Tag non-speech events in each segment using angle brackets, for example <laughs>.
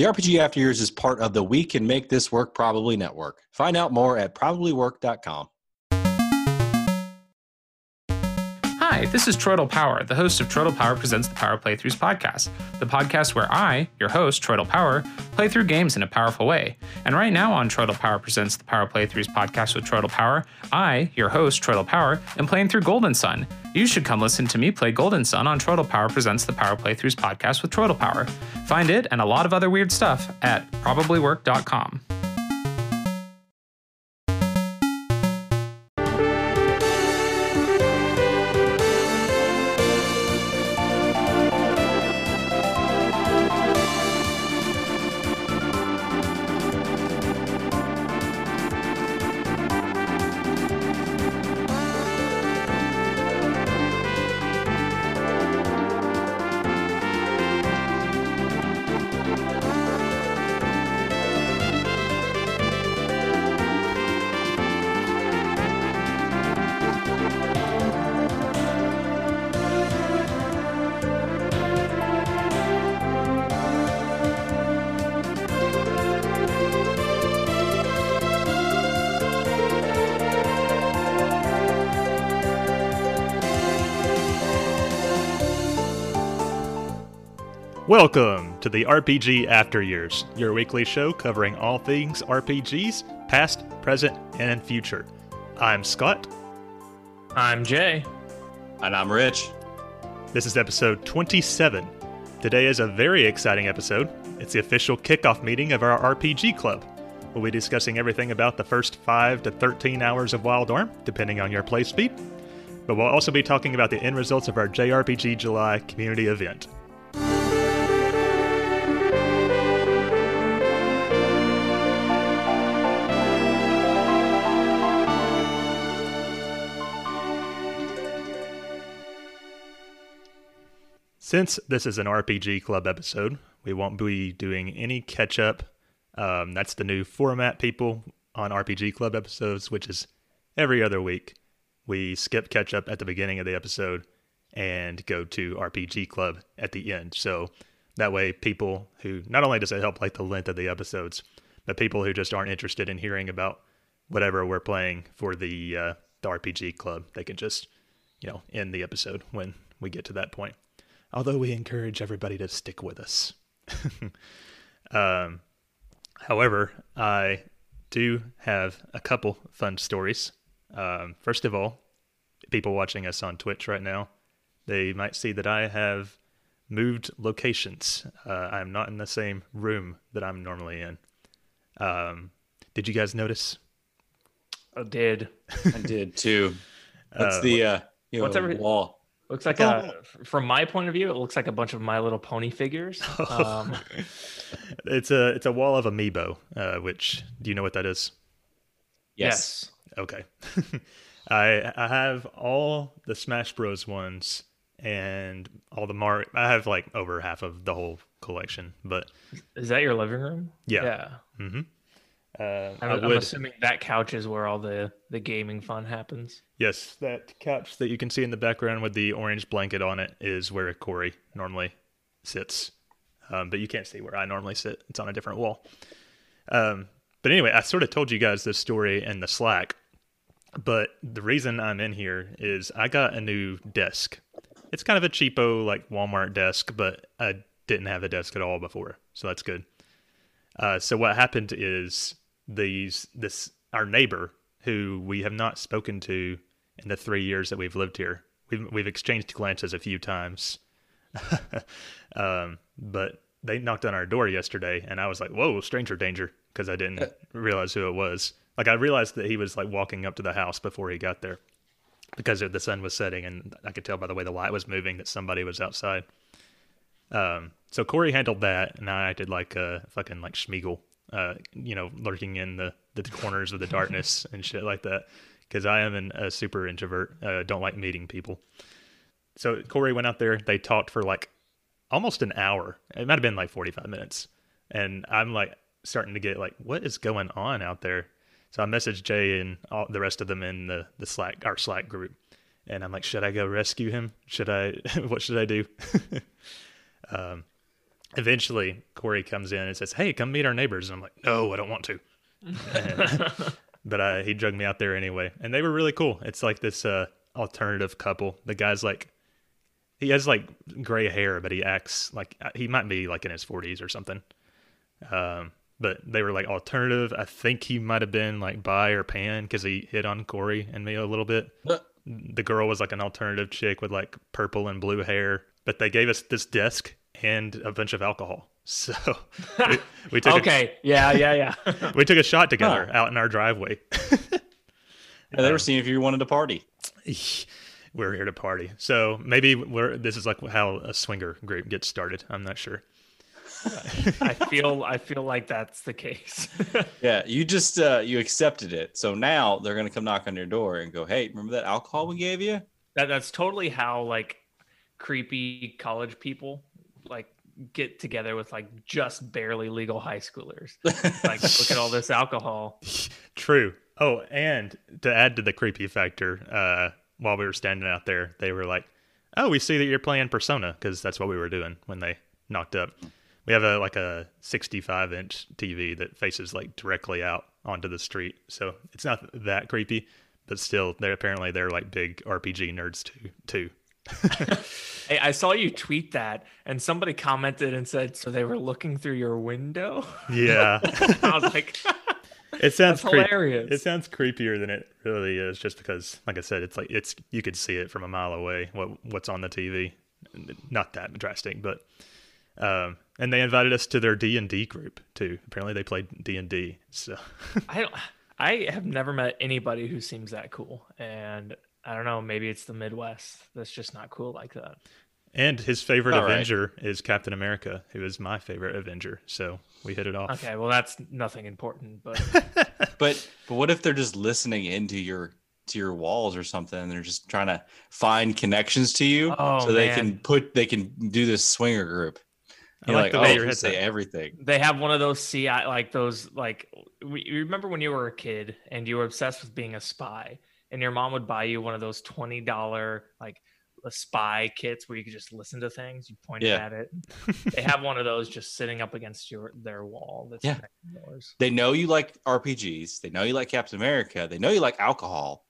The RPG After Years is part of the We Can Make This Work Probably Network. Find out more at probablywork.com. Hi, this is Troidal Power, the host of Troidal Power Presents the Power Playthroughs podcast, the podcast where I, your host, Troidal Power, play through games in a powerful way. And right now on Troidal Power Presents the Power Playthroughs podcast with Troidal Power, I, your host, Troidal Power, am playing through Golden Sun. You should come listen to me play Golden Sun on Troidal Power Presents the Power Playthroughs podcast with Troidal Power. Find it and a lot of other weird stuff at probablywork.com. Welcome to the RPG After Years, your weekly show covering all things RPGs, past, present, and future. I'm Scott. I'm Jay. And I'm Rich. This is episode 27. Today is a very exciting episode. It's the official kickoff meeting of our RPG club. We'll be discussing everything about the first 5 to 13 hours of Wild Arm, depending on your play speed. But we'll also be talking about the end results of our JRPG July community event. Since this is an RPG Club episode, we won't be doing any catch up. Um, that's the new format, people, on RPG Club episodes, which is every other week. We skip catch up at the beginning of the episode and go to RPG Club at the end. So that way, people who not only does it help like the length of the episodes, but people who just aren't interested in hearing about whatever we're playing for the uh, the RPG Club, they can just you know end the episode when we get to that point although we encourage everybody to stick with us. <laughs> um, however, I do have a couple fun stories. Um, first of all, people watching us on Twitch right now, they might see that I have moved locations. Uh, I'm not in the same room that I'm normally in. Um, did you guys notice? I did. <laughs> I did too. That's uh, the uh, you know, what's every wall Looks like a, from my point of view, it looks like a bunch of My Little Pony figures. <laughs> Um, <laughs> it's a it's a wall of amiibo. Uh, which do you know what that is? Yes. yes. Okay. <laughs> I I have all the Smash Bros ones and all the Mar. I have like over half of the whole collection. But is that your living room? Yeah. Yeah. Mm-hmm. Uh, I'm, I'm, assuming that couch is where all the the gaming fun happens. Yes, that couch that you can see in the background with the orange blanket on it is where Corey normally sits. Um, but you can't see where I normally sit. It's on a different wall. Um, but anyway, I sort of told you guys this story in the Slack. But the reason I'm in here is I got a new desk. It's kind of a cheapo like Walmart desk, but I didn't have a desk at all before, so that's good. Uh, so what happened is these this our neighbor who we have not spoken to in the three years that we've lived here. We've we've exchanged glances a few times, <laughs> um, but they knocked on our door yesterday, and I was like, "Whoa, stranger danger!" because I didn't uh. realize who it was. Like I realized that he was like walking up to the house before he got there because the sun was setting, and I could tell by the way the light was moving that somebody was outside. Um, so Corey handled that, and I acted like a fucking like Sméagol uh, you know, lurking in the, the corners of the darkness <laughs> and shit like that. Because I am an, a super introvert. Uh, don't like meeting people. So Corey went out there. They talked for like almost an hour. It might have been like 45 minutes. And I'm like starting to get like, what is going on out there? So I messaged Jay and all the rest of them in the, the Slack, our Slack group. And I'm like, should I go rescue him? Should I, <laughs> what should I do? <laughs> um, eventually Corey comes in and says, "Hey, come meet our neighbors." And I'm like, "No, I don't want to." <laughs> But uh, he drugged me out there anyway, and they were really cool. It's like this uh, alternative couple. The guy's like, he has like gray hair, but he acts like uh, he might be like in his 40s or something. Um, but they were like alternative. I think he might have been like bi or pan because he hit on Corey and me a little bit. The girl was like an alternative chick with like purple and blue hair, but they gave us this desk and a bunch of alcohol. <laughs> So we, we <laughs> took a, okay. Yeah, yeah, yeah. <laughs> we took a shot together out in our driveway. Yeah, they were seeing if you wanted to party. <sighs> we're here to party. So maybe we're this is like how a swinger group gets started. I'm not sure. I feel I feel like that's the case. Yeah, you just uh, you accepted it. So now they're gonna come knock on your door and go, "Hey, remember that alcohol we gave you?" that that's totally how like creepy college people like get together with like just barely legal high schoolers. <laughs> like look at all this alcohol. <laughs> True. Oh, and to add to the creepy factor, uh, while we were standing out there, they were like, "Oh, we see that you're playing Persona," because that's what we were doing when they knocked up. We have a like a 65 inch TV that faces like directly out onto the street, so it's not that creepy, but still, they're apparently they're like big RPG nerds too. Too. <laughs> Hey, I saw you tweet that and somebody commented and said, so they were looking through your window? Yeah, <laughs> I was like, <laughs> it sounds creep- hilarious. It sounds creepier than it really is, just because, like I said, it's like it's you could see it from a mile away. What what's on the TV? Not that drastic, but um, and they invited us to their D and D group too. Apparently, they played D and D. So I don't I have never met anybody who seems that cool. And I don't know, maybe it's the Midwest that's just not cool like that. and his favorite All right. Avenger is Captain America, who is my favorite Avenger. So we hit it off. Okay, well that's nothing important, but <laughs> But but what if they're just listening into your to your walls or something and they're just trying to find connections to you Oh, so they man. can put they can do this swinger group. I You're like like, the way oh, your you head's say at. everything. they have one of those CI like those like we, you remember when you were a kid and you were obsessed with being a spy and your mom would buy you one of those twenty dollar like a spy kits where you could just listen to things. You point Yeah. at it. they have one of those just sitting up against your their wall. That's Yeah. yours. They know you like RPGs. They know you like Captain America. They know you like alcohol.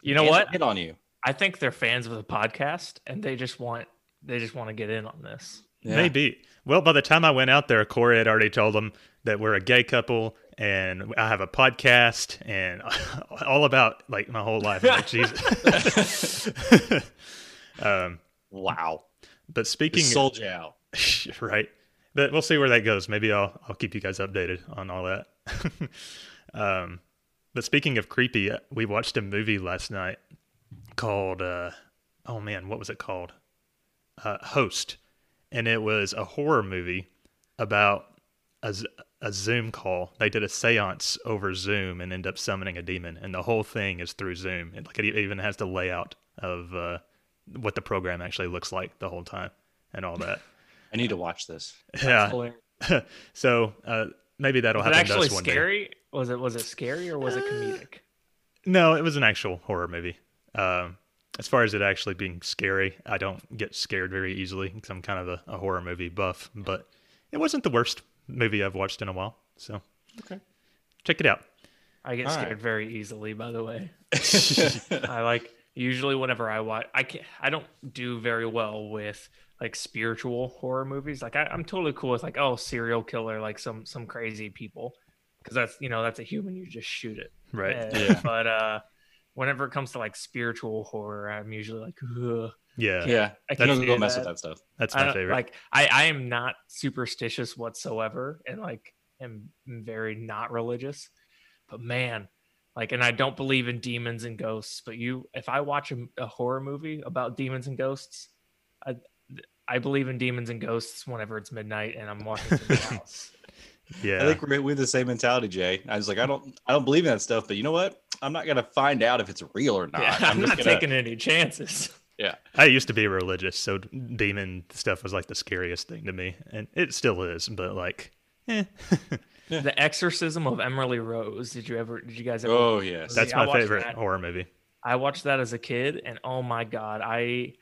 You know Can't what? Hit on you. I think they're fans of the podcast and they just want they just want to get in on this. Yeah. Maybe. Well, by the time I went out there, Corey had already told them that we're a gay couple and I have a podcast and <laughs> all about like my whole life. Like, Jesus. <laughs> um, Wow. but speaking, sold you out. <laughs> right? But we'll see where that goes. Maybe I'll I'll keep you guys updated on all that. um, but speaking of creepy, uh, we watched a movie last night called uh, oh man, what was it called? Uh, Host, and it was a horror movie about a, a Zoom call. They did a séance over Zoom and end up summoning a demon, and the whole thing is through Zoom. It, like it even has the layout of uh, what the program actually looks like the whole time and all that. <laughs> I need to watch this. <laughs> yeah. <laughs> So uh, maybe that'll Was it happen to actually us one day. scary? Was it was it scary or was it comedic? No, it was an actual horror movie. Um, as far as it actually being scary, I don't get scared very easily because I'm kind of a, a horror movie buff. But it wasn't the worst movie I've watched in a while. So Okay. check it out. I get All scared right. very easily, by the way. <laughs> I like usually whenever I watch, I can I don't do very well with like spiritual horror movies. Like I, I'm totally cool with like oh serial killer, like some some crazy people, because that's you know that's a human. You just shoot it. Right. Uh, Yeah. But uh, whenever it comes to like spiritual horror, I'm usually like, Ugh. Yeah. yeah. I I can't don't do go mess that. with that stuff. That's my don't- favorite. Like I, I am not superstitious whatsoever, and like am very not religious. But man, like, and I don't believe in demons and ghosts. But you, if I watch a, a horror movie about demons and ghosts, I, I believe in demons and ghosts whenever it's midnight and I'm walking through the <laughs> house. yeah. I think we're we have the same mentality, Jay. I was like, I don't, I don't believe in that stuff, but you know what? I'm not gonna find out if it's real or not. yeah, I'm, just not gonna- taking any chances. Yeah, I used to be religious, so demon stuff was like the scariest thing to me, and it still is. But like, eh. <laughs> The Exorcism of Emily Rose. Did you ever? Did you guys ever? Oh yes. that's my favorite that. horror movie. I watched that as a kid, and oh my god, I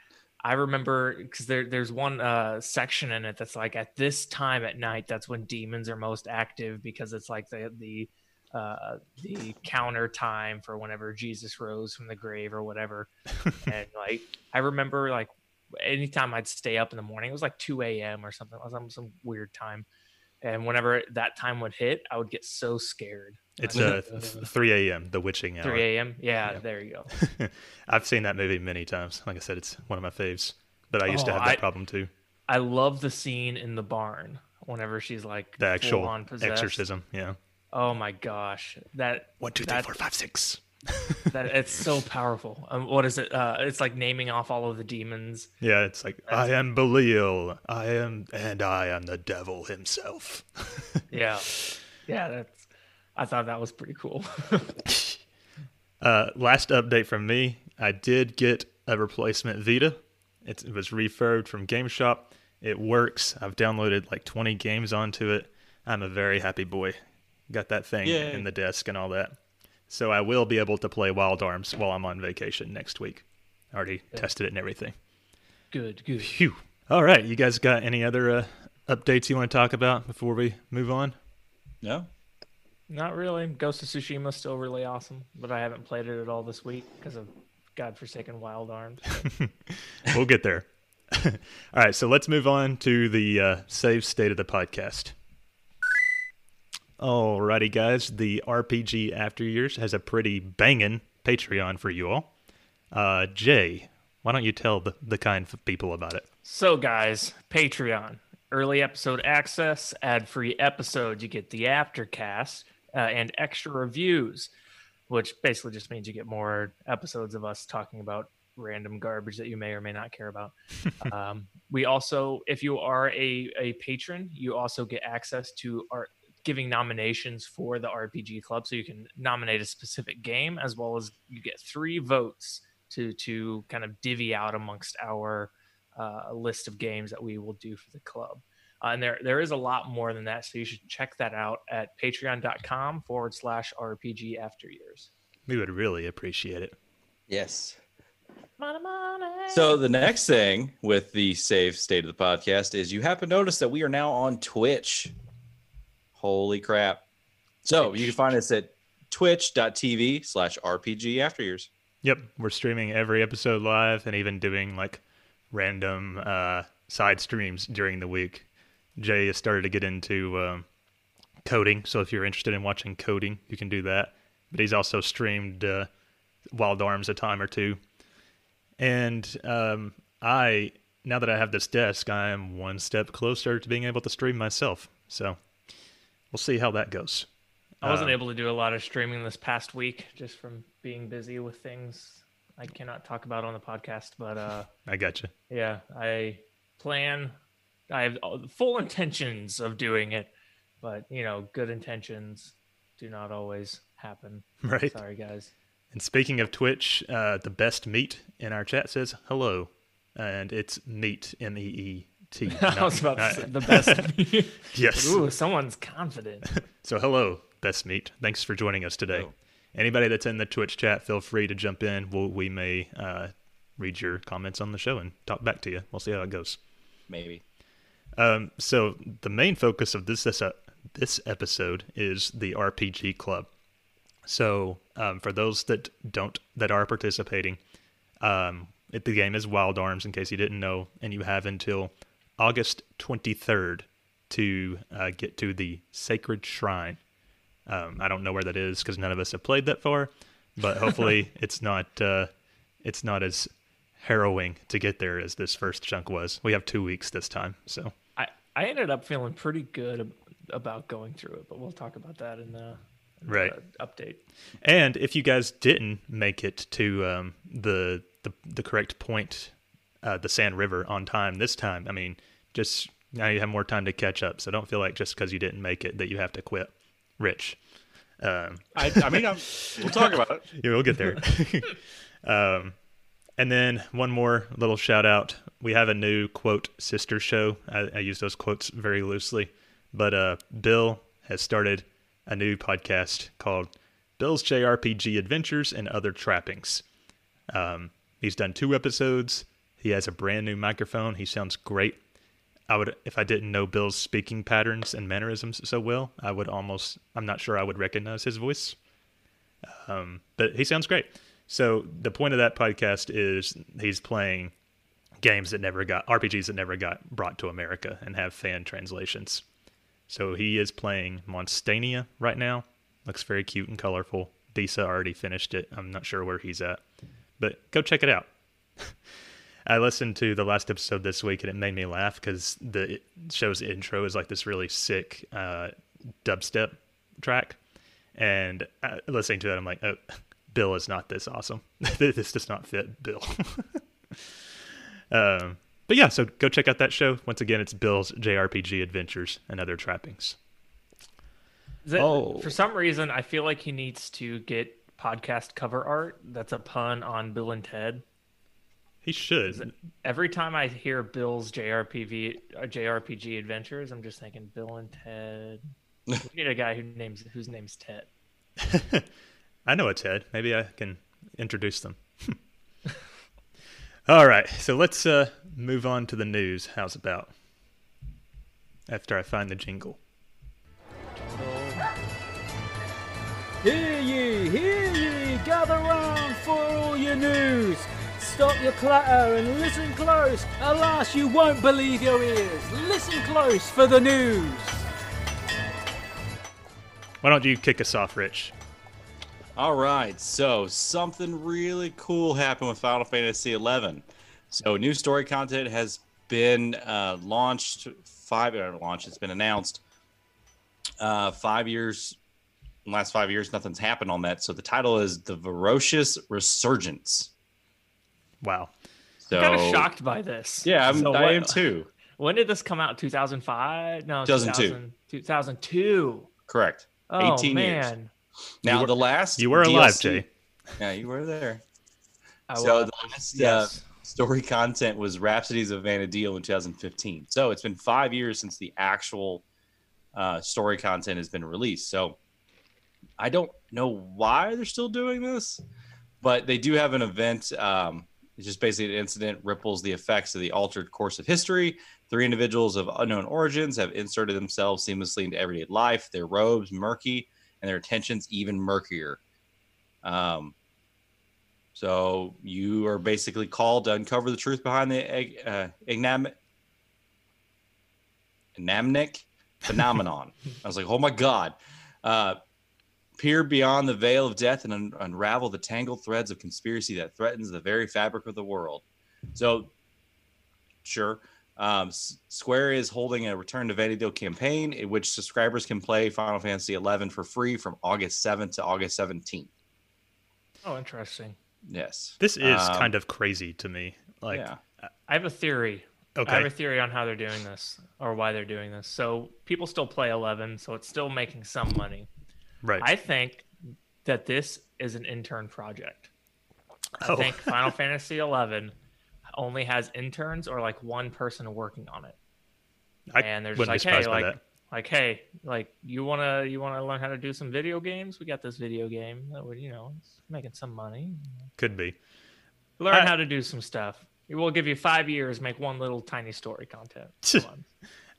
I remember because there there's one uh, section in it that's like at this time at night that's when demons are most active because it's like the the uh, the counter time for whenever Jesus rose from the grave or whatever. <laughs> and like I remember like anytime I'd stay up in the morning, it was like 2 a.m. or something. It was some, some weird time. And whenever that time would hit, I would get so scared. It's uh, <laughs> 3 a.m. The Witching Hour. 3 a.m. Yeah, Yeah. there you go. <laughs> I've seen that movie many times. Like I said, it's one of my faves. But I used to Oh, have that I- problem too. I love the scene in the barn whenever she's like The actual possessed. exorcism. Yeah. Oh my gosh, that One, two, three, That- four, five, six. <laughs> that it's so powerful. Um, what is it? Uh, it's like naming off all of the demons. Yeah, it's like I am Belial. I am, and I am the devil himself. <laughs> Yeah, yeah. That's. I thought that was pretty cool. <laughs> Uh, last update from me. I did get a replacement Vita. It, it was refurbed from GameStop. It works. I've downloaded like 20 games onto it. I'm a very happy boy. Got that thing Yay. in the desk and all that. So I will be able to play Wild Arms while I'm on vacation next week. I Already tested it and everything. good, good. Phew. All right. You guys got any other uh, updates you want to talk about before we move on? No. Not really. Ghost of Tsushima is still really awesome, but I haven't played it at all this week because of godforsaken Wild Arms. <laughs> we'll get there. <laughs> All right, so let's move on to the uh, save state of the podcast. Alrighty, guys, the RPG After Years has a pretty banging Patreon for you all. Uh, Jay, why don't you tell the, the kind of people about it? So, guys, Patreon, early episode access, ad free episodes. You get the aftercast uh, and extra reviews, which basically just means you get more episodes of us talking about random garbage that you may or may not care about. <laughs> um, we also, if you are a, a patron, you also get access to our giving nominations for the RPG club. So you can nominate a specific game as well as you get three votes to to kind of divvy out amongst our uh, list of games that we will do for the club. Uh, and there there is a lot more than that, so you should check that out at patreon.com forward slash RPG after years. We would really appreciate it. Yes. Money, money. So the next thing with the save state of the podcast is you happen to notice that we are now on Twitch. Holy crap. So you can find us at twitch.tv slash RPG after years. Yep, we're streaming every episode live and even doing like random uh, side streams during the week. Jay has started to get into um, coding, so if you're interested in watching coding, you can do that. But he's also streamed uh, Wild Arms a time or two. And um, I, now that I have this desk, I am one step closer to being able to stream myself. So we'll see how that goes. I wasn't um, able to do a lot of streaming this past week just from being busy with things I cannot talk about on the podcast. But uh, <laughs> I got you. yeah, I plan. I have full intentions of doing it, but you know, good intentions do not always happen. <laughs> Right. Sorry, guys. And speaking of Twitch, uh, the best meat in our chat says hello, and it's meat M E E T. <laughs> I was about to say the best. <laughs> Yes. Ooh, someone's confident. <laughs> So hello, best meat. Thanks for joining us today. Hello. Anybody that's in the Twitch chat, feel free to jump in. We'll, we may uh, read your comments on the show and talk back to you. We'll see how it goes. Maybe. Um, so the main focus of this this, uh, this episode is the RPG club. So um, for those that don't that are participating, um, it, the game is Wild Arms. In case you didn't know, and you have until August twenty third to uh, get to the Sacred Shrine. Um, I don't know where that is because none of us have played that far, but <laughs> hopefully it's not uh, it's not as harrowing to get there as this first chunk was. We have two weeks this time, so I I ended up feeling pretty good about going through it, but we'll talk about that in the, in the Right. update. And if you guys didn't make it to um, the, the the correct point, uh, the Sand River on time this time, I mean, just now you have more time to catch up. So don't feel like just because you didn't make it that you have to quit. Rich, um, I, I mean, I'm, we'll talk about it. <laughs> yeah, we'll get there. <laughs> um, and then one more little shout out. We have a new quote sister show. I, I use those quotes very loosely, but uh, Bill has started a new podcast called Bill's JRPG Adventures and Other Trappings. Um, he's done two episodes. He has a brand new microphone. He sounds great. I would, if I didn't know Bill's speaking patterns and mannerisms so well, I would almost, I'm not sure I would recognize his voice. Um, but he sounds great. So the point of that podcast is he's playing games that never got RPGs that never got brought to America and have fan translations. So he is playing Monstania right now. Looks very cute and colorful. Disa already finished it. I'm not sure where he's at, but go check it out. <laughs> I listened to the last episode this week and it made me laugh because the show's intro is like this really sick uh, dubstep track. And uh, listening to it, I'm like, oh, Bill is not this awesome. <laughs> this does not fit Bill. <laughs> um, but yeah, so go check out that show. Once again, it's Bill's JRPG Adventures and Other Trappings. That, Oh. For some reason, I feel like he needs to get podcast cover art. That's a pun on Bill and Ted. He should. Every time I hear Bill's JRPV uh, JRPG adventures, I'm just thinking Bill and Ted. we need a guy who names whose name's Ted. <laughs> I know a Ted. Maybe I can introduce them. <laughs> All right, so let's uh, move on to the news. How's about? After I find the jingle. Hear ye, hear ye, gather round for all your news. Stop your clatter and listen close. Alas, you won't believe your ears. Listen close for the news. Why don't you kick us off, Rich? All right, so something really cool happened with Final Fantasy XI. So new story content has been uh, launched. Five uh, launched. It's been announced. Uh, five years. In the last five years, nothing's happened on that. So the title is the Ferocious Resurgence. Wow. So I'm kind of shocked by this. Yeah, I'm, So I what- am too. When did this come out? 2005? No, 2002. 2000 2002. Correct. Oh 18 years. man, Now were- the last You were alive, DLC Jay. Yeah, you were there. I so was- the last uh, story content was Rhapsodies of Vana'diel in 2015. So it's been five years since the actual uh, story content has been released. So I don't know why they're still doing this, but they do have an event. Um, it's just basically an incident ripples the effects of the altered course of history. Three individuals of unknown origins have inserted themselves seamlessly into everyday life. Their robes murky and their intentions even murkier. Um, so you are basically called to uncover the truth behind the uh, ignam- phenomenon. <laughs> I was like, oh my god! Uh, peer beyond the veil of death and un- unravel the tangled threads of conspiracy that threatens the very fabric of the world. So, sure. Um, S- Square is holding a Return to Vana'diel campaign in which subscribers can play Final Fantasy XI for free from August 7th to August 17th. oh, interesting. Yes. This is Um, kind of crazy to me. Like, yeah. I have a theory. Okay. I have a theory on how they're doing this or why they're doing this. So people still play 11, so it's still making some money. Right. I think that this is an intern project. I Oh. think Final <laughs> Fantasy 11 only has interns or like one person working on it. I and they're just wouldn't like, hey, like, that. like, hey, like you wanna you wanna learn how to do some video games? We got this video game that would, you know, it's making some money. Could be. Learn I- how to do some stuff. We'll give you five years, make one little tiny story content. <laughs>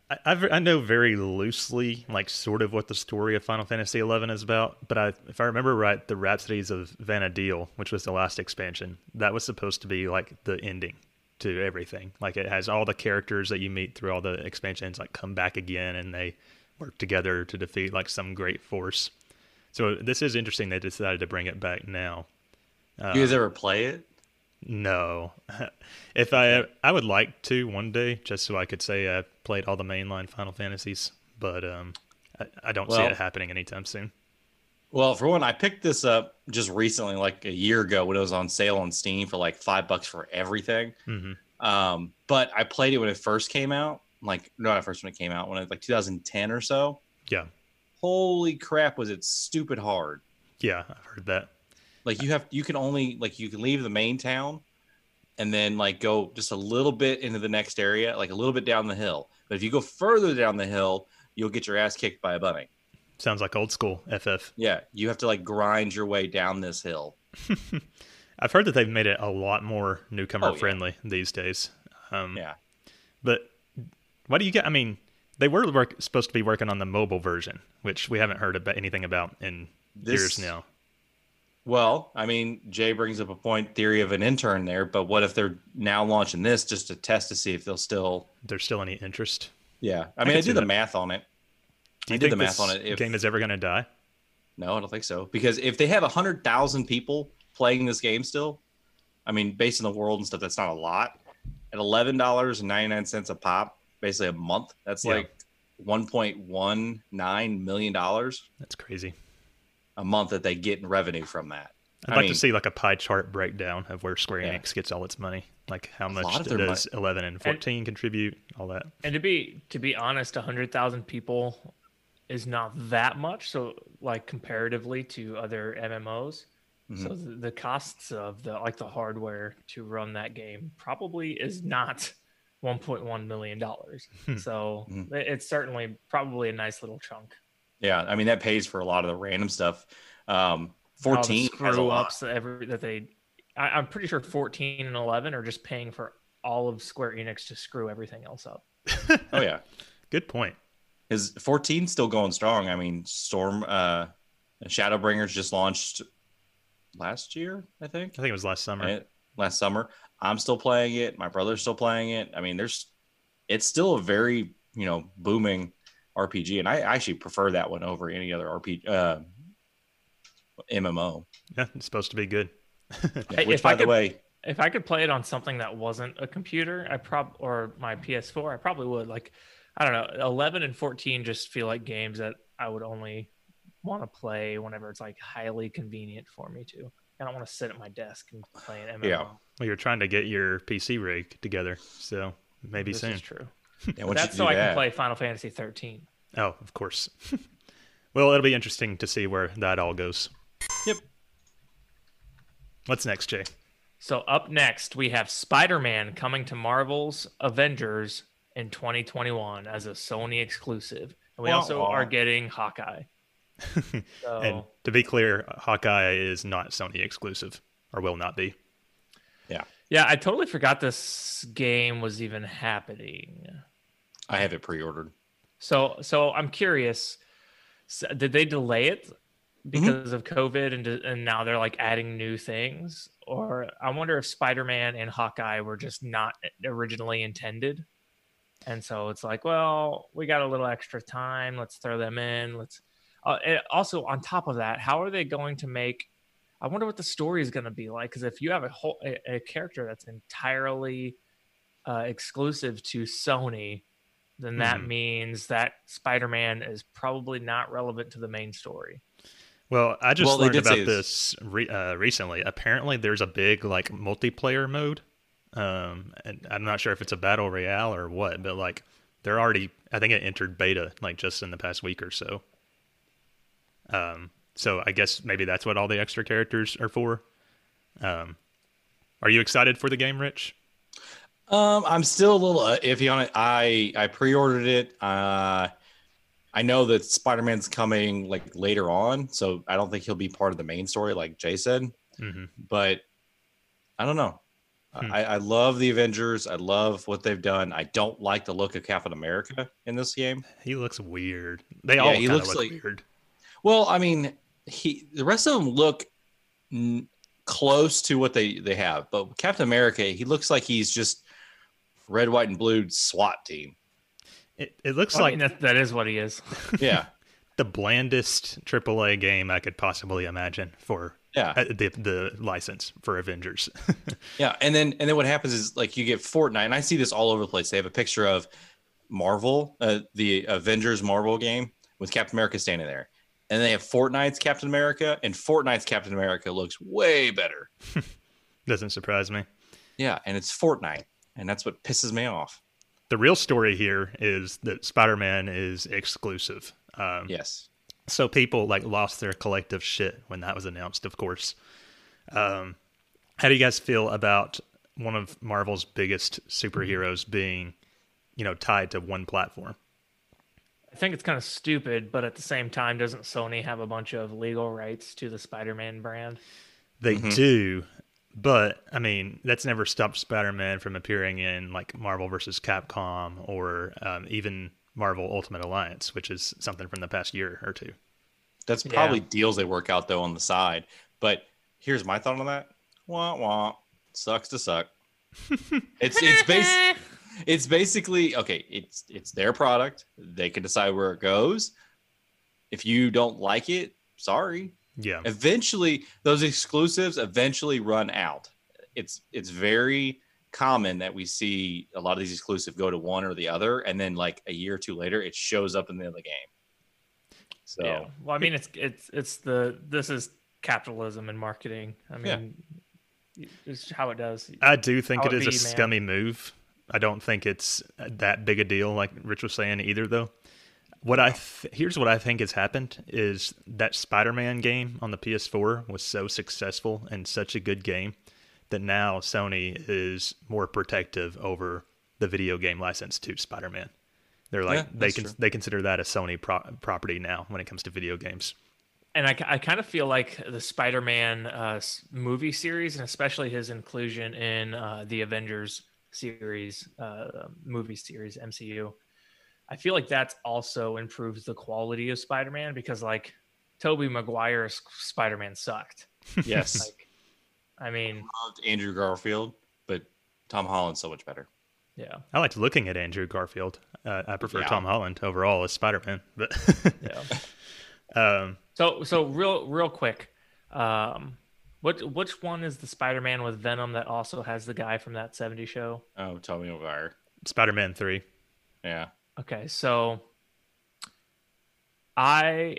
On. I, I ve- I know very loosely, like sort of what the story of Final Fantasy XI is about, but I, if I remember right, the Rhapsodies of Vana'diel, which was the last expansion, that was supposed to be like the ending to everything. Like it has all the characters that you meet through all the expansions, like come back again, and they work together to defeat like some great force. So this is interesting. They decided to bring it back now. Uh, you guys ever play it? No. <laughs> if I I would like to one day, just so I could say I played all the mainline Final Fantasies, but um, I, I don't see it happening anytime soon. Well, for one, I picked this up just recently, like a year ago, when it was on sale on Steam for like five bucks for everything. hmm Um, but I played it when it first came out, like no, not first when it came out, when it like 2010 or so. Yeah, Holy crap, was it stupid hard? yeah, I've heard that. Like you have, you can only like you can leave the main town, and then like go just a little bit into the next area, like a little bit down the hill. But if you go further down the hill, you'll get your ass kicked by a bunny. Sounds like old school FF. Yeah, you have to like grind your way down this hill. <laughs> I've heard that they've made it a lot more newcomer Oh, yeah. friendly these days. Um, Yeah. But what do you get? I mean, they were work, supposed to be working on the mobile version, which we haven't heard about anything about in years now. Well, I mean, Jay brings up a point theory of an intern there, but what if they're now launching this just to test to see if they'll still? There's still any interest? Yeah, I I mean, I, did the that. math on it. Do I you did think the math this on it. If, game is ever going to die? no, I don't think so. Because if they have a hundred thousand people playing this game still, I mean, based on the world and stuff, that's not a lot. At eleven dollars and ninety nine cents a pop, basically a month, that's Yeah. like one point one nine million dollars That's crazy. A month that they get in revenue from that. I'd I like mean- to see like a pie chart breakdown of where Square Yeah. Enix gets all its money, like how much lot of does 11 and 14 contribute, all that. And to be to be honest, hundred thousand people is not that much. So like comparatively to other MMOs, so the, the costs of the like the hardware to run that game probably is not 1.1 million dollars. so Mhm. it's certainly probably a nice little chunk. Yeah, I mean that pays for a lot of the random stuff. Um, All the Fourteen has a screw lot. ups that every that they. I, I'm pretty sure 14 and 11 are just paying for all of Square Enix to screw everything else up. <laughs> Oh yeah, Good point. is 14 still going strong? I mean, Storm, uh, Shadowbringers just launched last year, I think. I think it was last summer. right? Last summer. I'm still playing it. My brother's still playing it. I mean, there's, it's still a very you know booming RPG, and I actually prefer that one over any other RPG uh, MMO. Yeah, it's supposed to be good. Yeah, which, if I by the could- way, if I could play it on something that wasn't a computer, I prob or my PS4, I probably would. Like, I don't know, 11 and 14 just feel like games that I would only want to play whenever it's like highly convenient for me to. I don't want to sit at my desk and play an MMO. Yeah. Well, you're trying to get your PC rig together, so maybe this soon. is true. Yeah, That's so do I that- can play Final Fantasy 13. Oh, of course. <laughs> well, it'll be interesting to see where that all goes. Yep. What's next, Jay? So up next, we have Spider-Man coming to Marvel's Avengers in 2021 as a Sony exclusive, and we Wah, also wah. are getting Hawkeye. <laughs> So And to be clear, Hawkeye is not Sony exclusive, or will not be. yeah, I totally forgot this game was even happening. I have it pre-ordered. So so I'm curious, did they delay it because of COVID and and now they're like adding new things, or I wonder if Spider-Man and Hawkeye were just not originally intended. And so it's like, well, we got a little extra time. Let's throw them in. Let's uh, also on top of that, how are they going to make? I wonder what the story is going to be like. Because if you have a whole a, a character that's entirely uh, exclusive to Sony, then that Mhm. means that Spider-Man is probably not relevant to the main story. Well, I just Well, learned about this re- uh, recently. Apparently, there's a big like multiplayer mode, um, and I'm not sure if it's a battle royale or what, but like they're already. I think it entered beta like just in the past week or so. Um, so I guess maybe that's what all the extra characters are for. Um, are you excited for the game, Rich? Um, I'm still a little uh, iffy on it. I I pre-ordered it. Uh, I know that Spider-Man's coming like later on, so I don't think he'll be part of the main story, like Jay said. Mm-hmm. But I don't know. Hmm. I, I love the Avengers. I love what they've done. I don't like the look of Captain America in this game. He looks weird. They Yeah, all he looks look like- weird. Well, I mean, he the rest of them look n- close to what they they have, but Captain America, he looks like he's just red, white, and blue SWAT team. It, it looks I like mean, that, that is what he is. <laughs> Yeah, the blandest AAA game I could possibly imagine for yeah. uh, the the license for Avengers. <laughs> Yeah, and then and then what happens is like you get Fortnite, and I see this all over the place. They have a picture of Marvel, uh, the Avengers Marvel game with Captain America standing there, and they have Fortnite's Captain America, and Fortnite's Captain America looks way better. <laughs> Doesn't surprise me. Yeah, and it's Fortnite, and that's what pisses me off. The real story here is that Spider-Man is exclusive. Um, Yes. So people like lost their collective shit when that was announced. Of course. Um, how do you guys feel about one of Marvel's biggest superheroes being, you know, tied to one platform? I think it's kind of stupid, but at the same time, doesn't Sony have a bunch of legal rights to the Spider-Man brand? They Mhm. do, But I mean, that's never stopped Spider-Man from appearing in like Marvel versus Capcom or um, even Marvel Ultimate Alliance, which is something from the past year or two. That's Yeah. probably deals they work out though on the side. But here's my thought on that. Wah wah. Sucks to suck. <laughs> it's it's bas- it's basically okay, it's it's their product. They can decide where it goes. If you don't like it, sorry. Yeah, Eventually those exclusives eventually run out. It's it's very common that we see a lot of these exclusive go to one or the other and then like a year or two later it shows up in the other game. So Yeah. Well, I mean, it's it's it's the this is capitalism and marketing. I Yeah. mean, it's how it does. I do think How it it is a man. scummy move. I don't think it's that big a deal, like Rich was saying either. Though, what I th- here's what I think has happened is that Spider-Man game on the PS4 was so successful and such a good game that now Sony is more protective over the video game license to Spider-Man. They're like Yeah, they can true. they consider that a Sony pro- property now when it comes to video games. and I, I kind of feel like the Spider-Man uh, movie series, and especially his inclusion in uh, the Avengers series, uh, movie series, MCU, I feel like that's also improves the quality of Spider-Man because like Tobey Maguire's Spider-Man sucked. <laughs> yes. Like, I mean, loved Andrew Garfield, but Tom Holland's so much better. yeah, I liked looking at Andrew Garfield. Uh, I prefer Yeah. Tom Holland overall as Spider-Man, but yeah. <laughs> um, So so real real quick, um, what which one is the Spider-Man with Venom that also has the guy from that '70s show? Oh, Tommy Maguire. Spider-Man three. Yeah. Okay, so I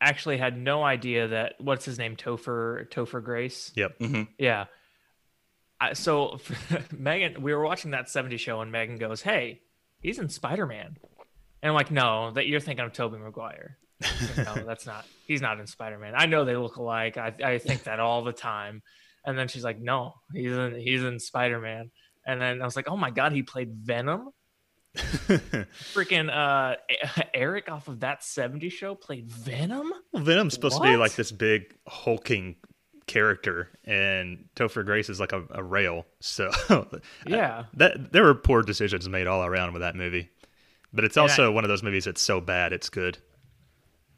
actually had no idea that what's his name Topher Topher Grace. Yep. Mm-hmm. Yeah. I, so <laughs> Megan, we were watching that 70 show, and Megan goes, "Hey, he's in Spider Man," and I'm like, "No, that you're thinking of Tobey Maguire." No, that's not. He's not in Spider Man. I know they look alike. I, I think that all the time. And then she's like, "No, he's in he's in Spider Man." And then I was like, "Oh my god, he played Venom." <laughs> Freaking uh, Eric off of that 70 show played Venom. Well, Venom's supposed to be like this big hulking character, and Topher Grace is like a, a rail. So <laughs> Yeah. that there were poor decisions made all around with that movie. But it's And I- also one of those movies that's so bad it's good.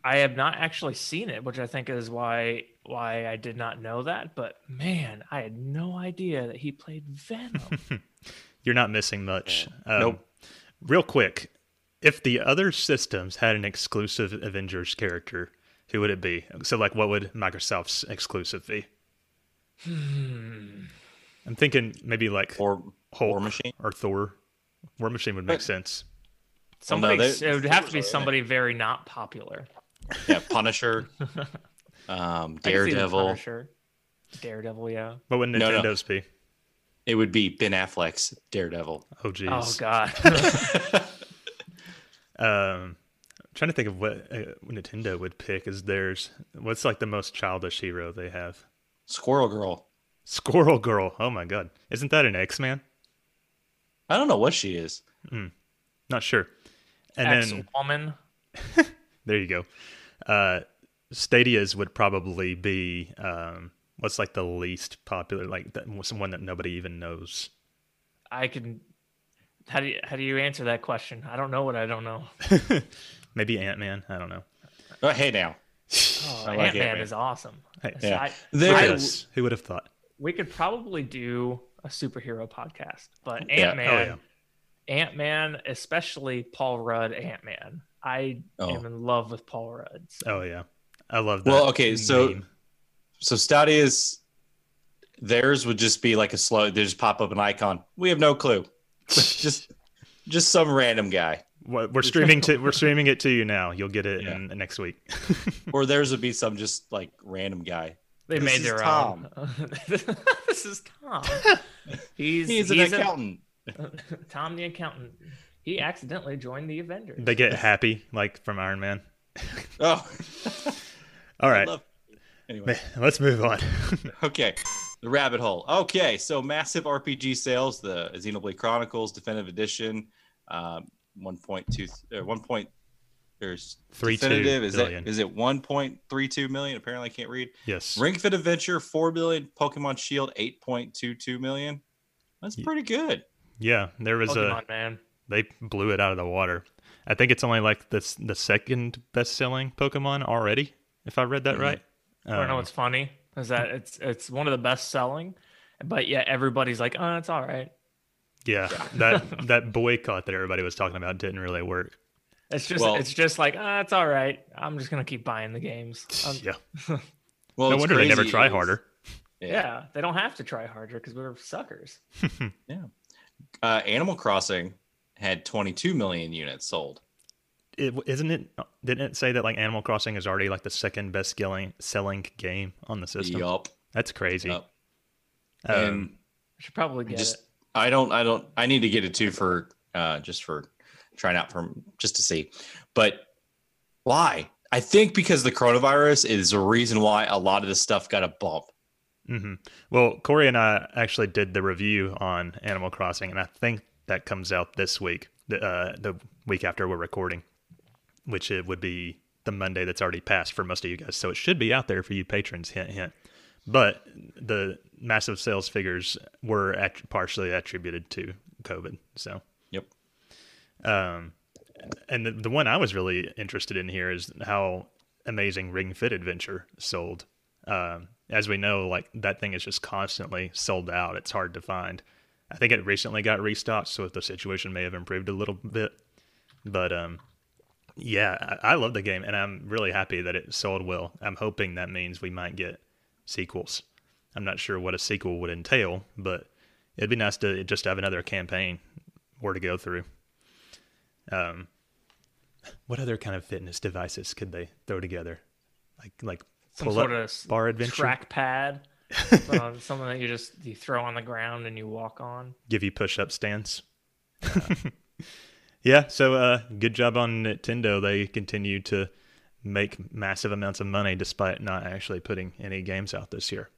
I have not actually seen it, which I think is why why I did not know that. But man, I had no idea that he played Venom. <laughs> You're not missing much. Um, Nope. Real quick, if the other systems had an exclusive Avengers character, who would it be? So, like, what would Microsoft's exclusive be? I'm thinking maybe like Or Hulk War Machine. or Thor. War Machine would make But- sense. Somebody, they- it would have to be somebody very not popular. Yeah, Punisher. <laughs> um, I could see the Daredevil. Punisher. Daredevil, yeah. What would No, no. Nintendo's be? It would be Ben Affleck's Daredevil. Oh, geez. Oh God. <laughs> <laughs> Um, I'm trying to think of what uh, Nintendo would pick as theirs. What's like the most childish hero they have? Squirrel Girl. Squirrel Girl. Oh my god, isn't that an X Man? I don't know what she is. Not sure. And Ex then woman. There you go. Uh, Stadia's would probably be um, what's like the least popular, like that, someone that nobody even knows. I can. How do you how do you answer that question? I don't know what I don't know. <laughs> Maybe Ant Man. I don't know. Oh, hey now. Oh, I like Ant Man is awesome. Hey, Yeah. I- There I- Look. Who would have thought? we could probably do a superhero podcast, but Ant Man, Oh, yeah. Ant Man, especially Paul Rudd Ant Man. I Oh. am in love with Paul Rudd. so- Oh yeah, I love that. Well, okay, so- meme. So Stadia's theirs would just be like a slow. They just pop up an icon. We have no clue. <laughs> just just some random guy. What- we're streaming to we're streaming it to you now. You'll get it Yeah. in, next week. <laughs> Or theirs would be some just like random guy. They This made their Tom. own. <laughs> this is Tom. He's He's an he's a- accountant. Tom the accountant. He accidentally joined the Avengers. they get happy like from Iron Man. Oh, <laughs> All right. Love- Anyway, let's move on. <laughs> okay. The rabbit hole. Okay, so massive RPG sales. The Xenoblade Chronicles Definitive Edition, um, 1.2 or There's 3.2 definitive. Is billion. it is it 1.32 million? Apparently, I can't read. Yes. Ring Fit Adventure 4 billion. Pokemon Shield 8.22 million. That's pretty good. Yeah, there was a man. They blew it out of the water. I think it's only like the the second best selling Pokemon already, if I read that Mhm. right. I don't know what's funny is that <laughs> it's it's one of the best selling, but yet everybody's like, oh, it's all right. yeah, <laughs> that <laughs> that boycott that everybody was talking about didn't really work. It's just Well- it's just like, ah, it's all right. I'm just gonna keep buying the games. Um, yeah, Well, no wonder they never try is- harder. yeah. they don't have to try harder because we're suckers. Yeah. Uh, Animal Crossing had 22 million units sold. It, isn't it? Didn't it say that like Animal Crossing is already like the second best selling selling game on the system? Yup. That's crazy. Yup. Um, I should probably get just it. I don't I don't I need to get it too for uh just for trying out from just to see. But why? I think because the coronavirus is the reason why a lot of this stuff got a bump. hmm Well, Corey and I actually did the review on Animal Crossing, and I think that comes out this week, the, uh, the week after we're recording, which it would be the Monday that's already passed for most of you guys. So it should be out there for you patrons. Hint, hint. But the massive sales figures were at- partially attributed to COVID. So, Yep. um, and the, the one I was really interested in here is how amazing Ring Fit Adventure sold. Um, as we know, like that thing is just constantly sold out. It's hard to find. I think it recently got restocked, so the situation may have improved a little bit. But um, yeah, I, I love the game, and I'm really happy that it sold well. I'm hoping that means we might get sequels. I'm not sure what a sequel would entail, but it'd be nice to just have another campaign or to go through. Um, what other kind of fitness devices could they throw together? Like like Some pull sort up of bar adventure, track pad. So, <laughs> something that you just you throw on the ground and you walk on. give you push up stands. <laughs> yeah, so uh, good job on Nintendo. They continue to make massive amounts of money despite not actually putting any games out this year.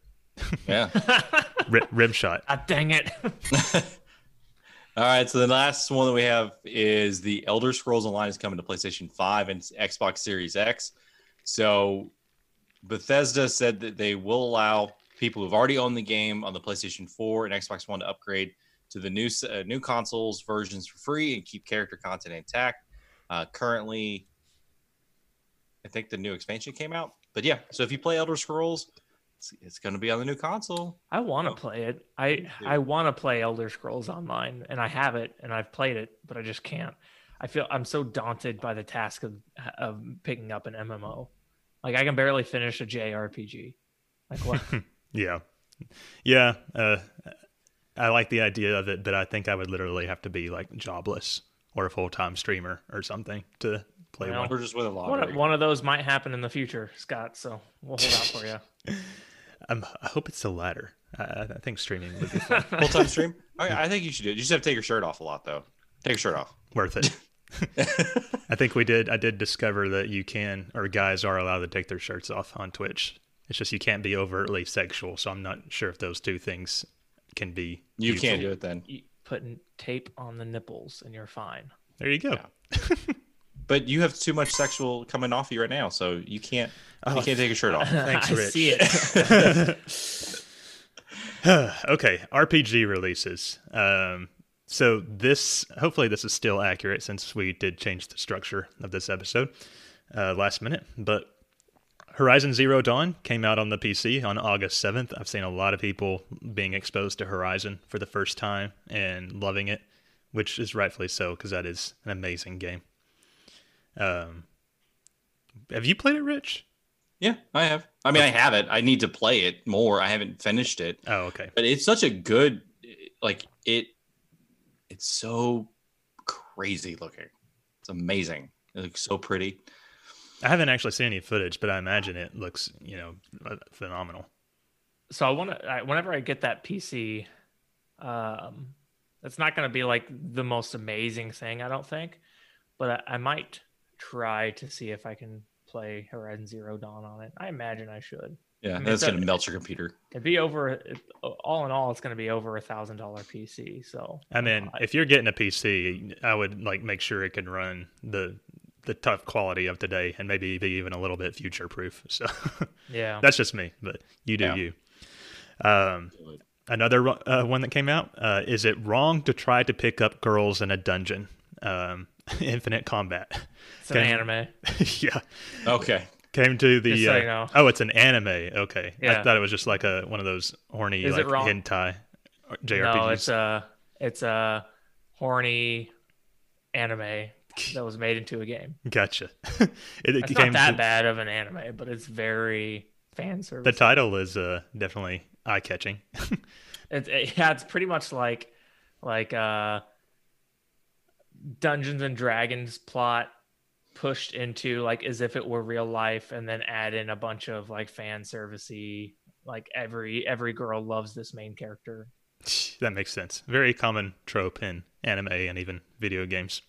Yeah. <laughs> Rib, rib shot. Ah, dang it! All right, so the last one that we have is the Elder Scrolls Online is coming to PlayStation 5 and Xbox Series X. So Bethesda said that they will allow people who've already owned the game on the PlayStation 4 and Xbox One to upgrade to the new uh, new consoles versions for free and keep character content intact. Uh, currently, I think the new expansion came out, but yeah. So if you play Elder Scrolls, it's, it's going to be on the new console. I want to Oh. play it. I. I want to play Elder Scrolls Online, and I have it, and I've played it, but I just can't. I feel I'm so daunted by the task of of picking up an MMO. Like I can barely finish a JRPG. Like what? <laughs> Yeah. Yeah. Uh, I like the idea of it, but I think I would literally have to be like jobless or a full time streamer or something to play Well, one. We're just with a one, lottery. one of those might happen in the future, Scott. So we'll hold out for you. <laughs> Um, <laughs> I hope it's the latter. I, I think streaming would be fun. <laughs> Full time stream? Okay, I think you should do it. You just have to take your shirt off a lot, though. Take your shirt off. worth it. I think we did. I did discover that you can, or guys are allowed to take their shirts off on Twitch. It's just you can't be overtly sexual. So I'm not sure if those two things can be. You mutual. can't do it then. You putting tape on the nipples, and you're fine. There you go. <laughs> But you have too much sexual coming off you right now, so you can't. Oh, you can't take your shirt off. <laughs> Thanks, I Rich. see it. <laughs> okay, RPG releases. Um, so this, hopefully, this is still accurate since we did change the structure of this episode uh, last minute. But Horizon Zero Dawn came out on the PC on August seventh. I've seen a lot of people being exposed to Horizon for the first time and loving it, which is rightfully so because that is an amazing game. Um, have you played it, Rich? Yeah, I have. I mean, I have it. I need to play it more. I haven't finished it, Oh, okay. but it's such a good, like it. It's so crazy looking. It's amazing. It looks so pretty. I haven't actually seen any footage, but I imagine it looks, you know, uh, phenomenal. so I want to. Whenever I get that PC, um, it's not going to be like the most amazing thing, I don't think, but I, I might try to see if I can play Horizon Zero Dawn on it. I imagine I should. Yeah, I mean, that's gonna melt your computer. It'd be over. It, all in all, it's going to be over a thousand dollar PC. So I mean, I- if you're getting a PC, I would like make sure it can run the the tough quality of today, and maybe be even a little bit future proof. <laughs> So Yeah. that's just me, but you do Yeah. you. Um, another uh, one that came out uh, is it wrong to try to pick up girls in a dungeon? Um, <laughs> Infinite Combat. it's an anime. <laughs> yeah, Okay. came to the. Just so uh, you know. Oh, it's an anime. Okay, yeah. I thought it was just like a one of those horny Is like it wrong? hentai JRPGs. No, it's a it's a horny anime that was made into a game. Gotcha. <laughs> it, it It's not that to- bad of an anime, but it's very fan service. The title is uh, definitely eye catching. <laughs> It's it, yeah, it's pretty much like like uh Dungeons and Dragons plot pushed into like as if it were real life and then add in a bunch of like fan servicey like every every girl loves this main character. <laughs> that makes sense. Very common trope in anime and even video games.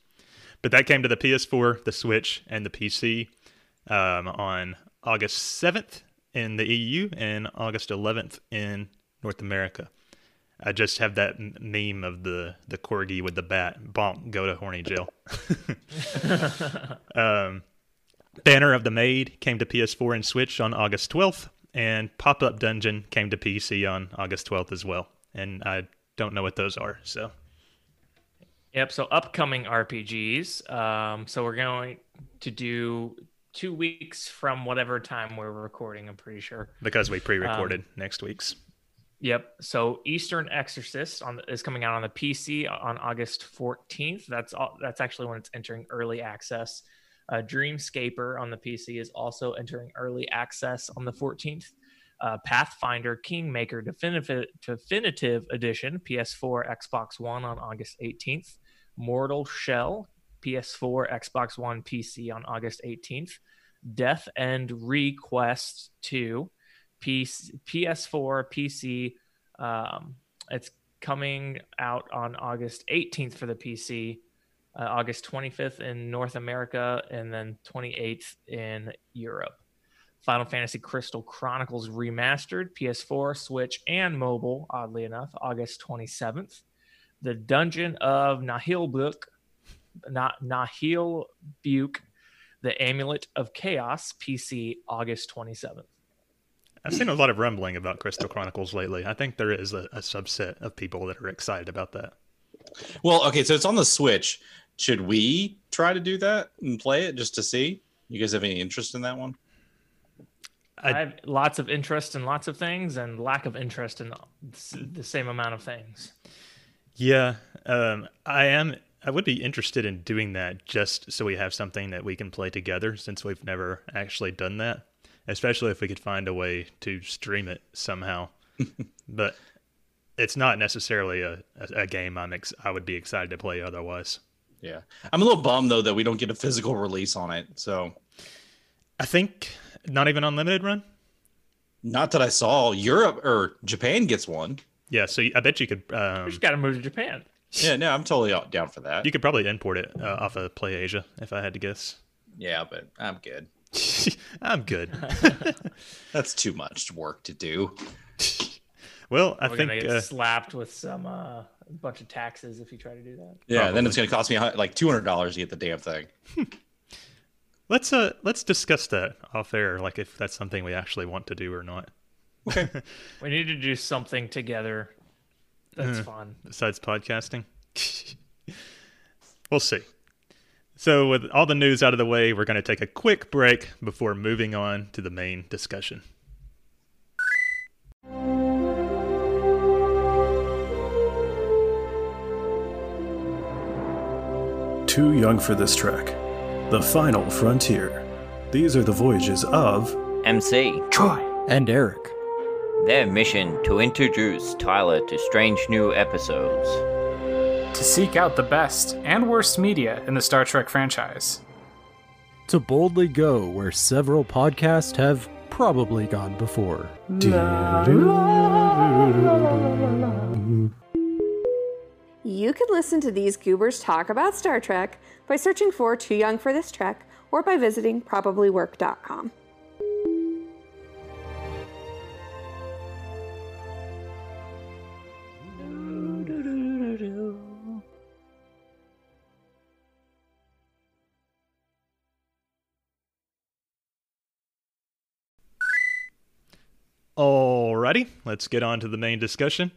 But that came to the PS4, the Switch, and the PC um, on August 7th in the EU and August 11th in North America. I just have that meme of the, the corgi with the bat. Bonk, go to horny jail. <laughs> um, Banner of the Maid came to PS4 and Switch on August 12th, and Pop Up Dungeon came to PC on August 12th as well. And I don't know what those are, so Yep. So upcoming RPGs. Um, so we're going to do two weeks from whatever time we're recording. I'm pretty sure. because we pre-recorded next week's. Yep. So Eastern Exorcist on is coming out on the PC on August 14th. That's all, that's actually when it's entering early access. Uh, Dreamscaper on the PC is also entering early access on the 14th. Uh, Pathfinder Kingmaker Definitive, Definitive Edition PS4 Xbox One on August 18th. Mortal Shell PS4 Xbox One PC on August 18th. Death End Request 2 PC, PS4, PC. Um, it's coming out on August 18th for the PC, uh, August 25th in North America, and then 28th in Europe. Final Fantasy Crystal Chronicles Remastered, PS4, Switch, and mobile, oddly enough, August 27th. The Dungeon of Naheulbeuk, Na- Nahil Buke, The Amulet of Chaos, PC, August 27th. I've seen a lot of rumbling about Crystal Chronicles lately. I think there is a, a subset of people that are excited about that. Well, okay, so it's on the Switch. Should we try to do that and play it just to see? You guys have any interest in that one? I- I have lots of interest in lots of things and lack of interest in the same amount of things. Yeah, um, I am. I would be interested in doing that just so we have something that we can play together, since we've never actually done that. Especially if we could find a way to stream it somehow. <laughs> but it's not necessarily a, a, game I'm ex- I would be excited to play otherwise. Yeah. I'm a little bummed though that we don't get a physical release on it. So I think not even unlimited run. not that I saw Europe or Japan gets one. Yeah, so I bet you could. We Um, just got to move to Japan. <laughs> Yeah, no, I'm totally down for that. you could probably import it uh, off of PlayAsia if I had to guess. Yeah, but I'm good. <laughs> I'm good. <laughs> That's too much work to do. well, I We're think gonna get uh, slapped with some uh, a bunch of taxes if you try to do that. Yeah, then it's going to cost me like $200 to get the damn thing. let's uh let's discuss that off air, like if that's something we actually want to do or not. <laughs> We need to do something together. That's Uh. fun. besides podcasting. <laughs> we'll see. So, with all the news out of the way, we're going to take a quick break before moving on to the main discussion. Too young for this trek. The final frontier. These are the voyages of MC. Troy. And Eric. Their mission to introduce Tyler to strange new episodes. To seek out the best and worst media in the Star Trek franchise. To boldly go where several podcasts have probably gone before. You could listen to these goobers talk about Star Trek by searching for Too Young for This Trek or by visiting probablywork.com. Alrighty, let's get on to the main discussion.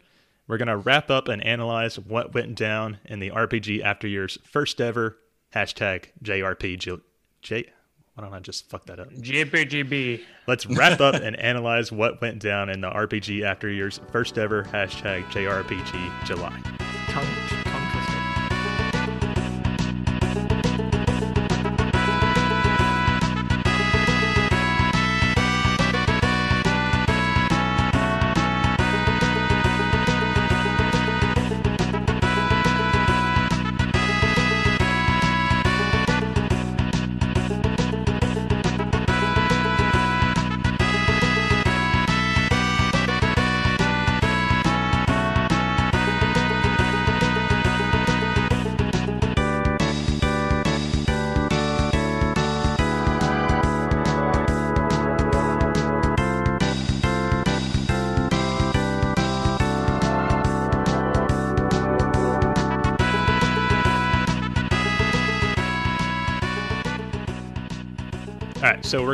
We're going to wrap up and analyze what went down in the RPG After Years first ever hashtag JRPG. J. Why don't I just fuck that up? GPGB. Let's wrap up and analyze what went down in the RPG After Years first ever hashtag JRPG July.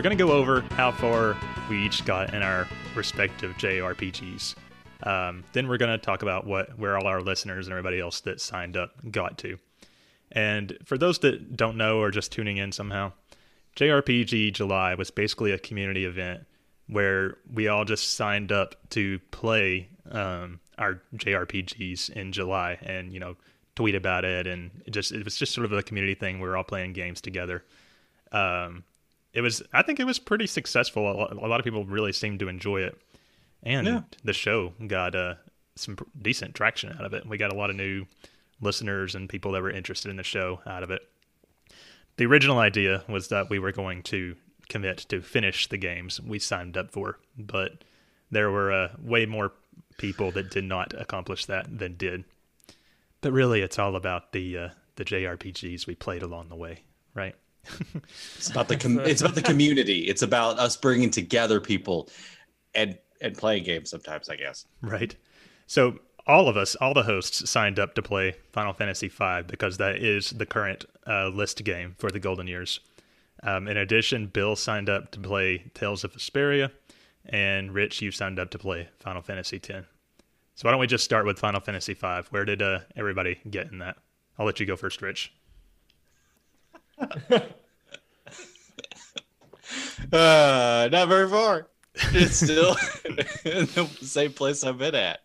We're going to go over how far we each got in our respective JRPGs. Um, then we're going to talk about what where all our listeners and everybody else that signed up got to. And for those that don't know or just tuning in somehow, JRPG July was basically a community event where we all just signed up to play um, our JRPGs in July and you know tweet about it and it just it was just sort of a community thing. We were all playing games together. Um, it was I think it was pretty successful. A lot, of people really seemed to enjoy it, and Yeah. the show got uh, some decent traction out of it. We got a lot of new listeners and people that were interested in the show out of it. The original idea was that we were going to commit to finish the games we signed up for, but there were uh, way more people that did not accomplish that than did. But really, it's all about the uh, the JRPGs we played along the way, right? It's about the com- it's about the community. It's about us bringing together people and and playing games sometimes, I guess. Right. So all of us, all the hosts, signed up to play Final Fantasy V because that is the current uh, list game for the Golden Years. Um, in addition, Bill signed up to play Tales of Vesperia, and Rich, you signed up to play Final Fantasy X. So why don't we just start with Final Fantasy V? Where did uh, everybody get in that? I'll let you go first, Rich. Uh, not very far. It's still in the same place I've been at.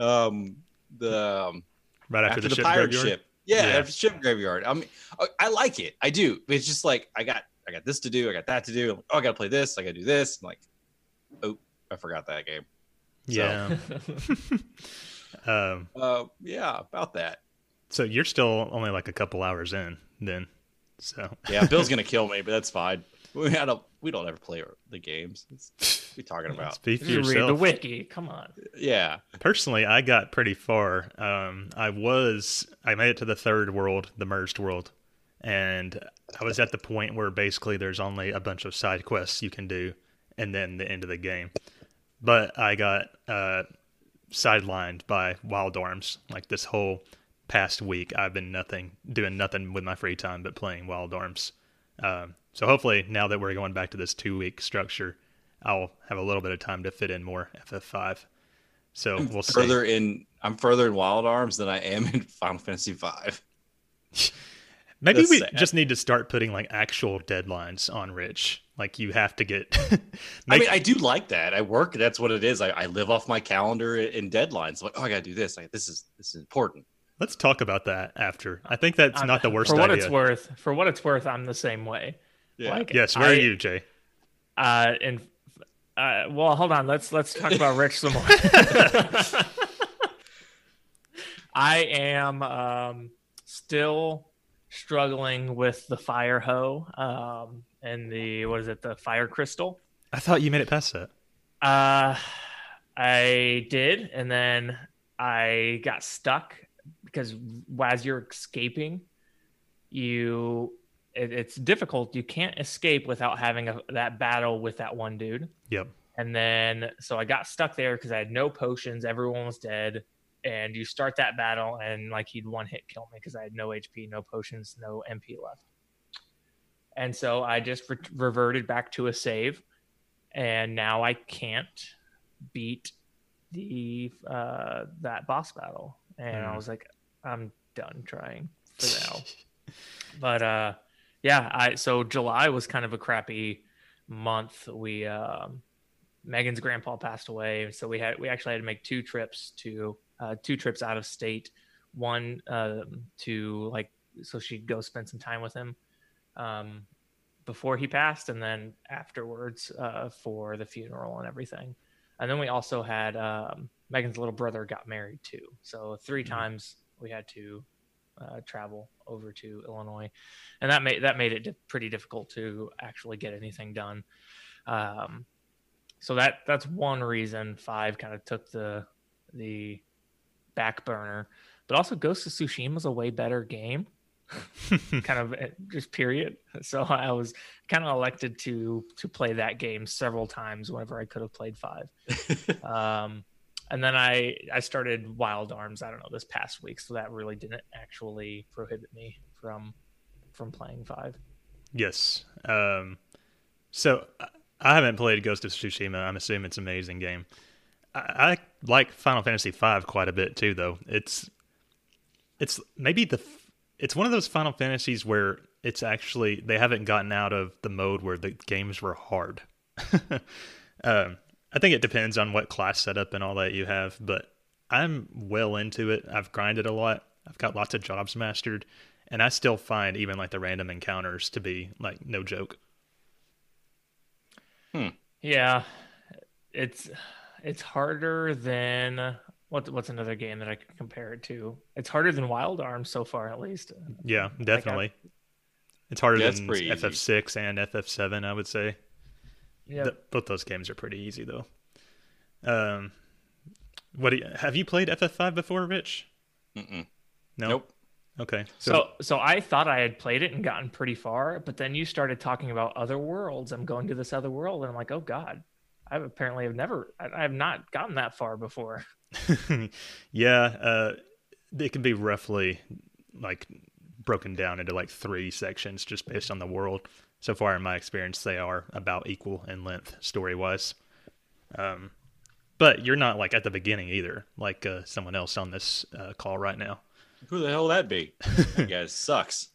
Um, the um, Right after, after, the, the, ship pirate graveyard? ship. Yeah, Yeah. after ship graveyard. I mean, I, I like it. I do. It's just like I got I got this to do. I got that to do. Oh, I got to play this. I got to do this. I'm like, oh, I forgot that game. Yeah. <laughs> um, Uh, yeah, about that. so you're still only like a couple hours in then. So Yeah, Bill's gonna <laughs> kill me, but that's fine. We had a we don't ever play the games. It's, what are we talking <laughs> about? speak for Just read the wiki. Come on. Yeah, Personally, I got pretty far. Um, I was I made it to the third world, the merged world, and I was at the point where basically there's only a bunch of side quests you can do, and then the end of the game. But I got uh, sidelined by wild arms. Like this whole past week, I've been nothing doing nothing with my free time but playing wild arms. Um, so hopefully, now that we're going back to this two week structure, I'll have a little bit of time to fit in more FF5. So we'll see. further in I'm further in Wild Arms than I am in Final Fantasy V. <laughs> Maybe That's we sad. just need to start putting like actual deadlines on Rich. Like you have to get. <laughs> I mean, I do like that. I work. That's what it is. I, I live off my calendar and deadlines. Like, oh, I gotta do this. Like, this is this is important. Let's talk about that after. I think that's I'm- not the <laughs> worst For what idea. it's worth, for what it's worth, I'm the same way. Like, Yes, where are you, Jay? Uh, and uh, well, hold on. Let's let's talk about Rich some more. <laughs> I am um, still struggling with the fire hoe um, and the what is it? The fire crystal. I thought you made it past that. Uh, I did, and then I got stuck because as you're escaping, you it, it's difficult. You can't escape without having a, that battle with that one dude. Yep. And then so I got stuck there because I had no potions. Everyone was dead. And you start that battle, and like he'd one hit kill me because I had no HP, no potions, no MP left. And so I just re- reverted back to a save, and now I can't beat the uh, that boss battle, and I Hmm. was like, I'm done trying for now. <laughs> but uh, yeah, I so July was kind of a crappy month. We um, Megan's grandpa passed away, so we had we actually had to make two trips to uh, two trips out of state. One um, to like so she'd go spend some time with him um, before he passed, and then afterwards uh, for the funeral and everything. And then we also had um, Megan's little brother got married too. So 3 times we had to uh, travel over to Illinois, and that made that made it di- pretty difficult to actually get anything done. Um, so that that's one reason five kind of took the the back burner, but also Ghost of Tsushima is a way better game. <laughs> kind of eh, just period. So I was kind of elected to to play that game several times whenever I could have played five. <laughs> um, and then I I started Wild Arms. I don't know this past week, so that really didn't actually prohibit me from from playing five. Yes. Um, so I- haven't played Ghost of Tsushima. I'm assuming it's an amazing game. I, I like Final Fantasy V quite a bit too, though. It's it's maybe the it's one of those Final Fantasies where it's actually they haven't gotten out of the mode where the games were hard. <laughs> um, I think it depends on what class setup and all that you have, but I'm well into it. I've grinded a lot. I've got lots of jobs mastered, and I still find even like the random encounters to be like no joke. Hmm. Yeah, it's it's harder than what what's another game that I could compare it to? It's harder than Wild Arms so far, at least. Yeah, definitely. it's harder Yeah, than. FF6 and FF7, I would say. Yeah, Th- both those games are pretty easy though. Um, what do you, have you played FF5 before, Rich? Mm-mm. No. Nope. Okay. So, so I thought I had played it and gotten pretty far, but then you started talking about other worlds. I'm going to this other world, and I'm like, oh god, I apparently have never, I, I have not gotten that far before. <laughs> yeah, uh, it can be roughly like broken down into like three sections just based on the world. So far, in my experience, they are about equal in length story wise. Um, but you're not like at the beginning either, like uh, someone else on this uh, call right now. Who the hell would that be? <laughs> That guy sucks.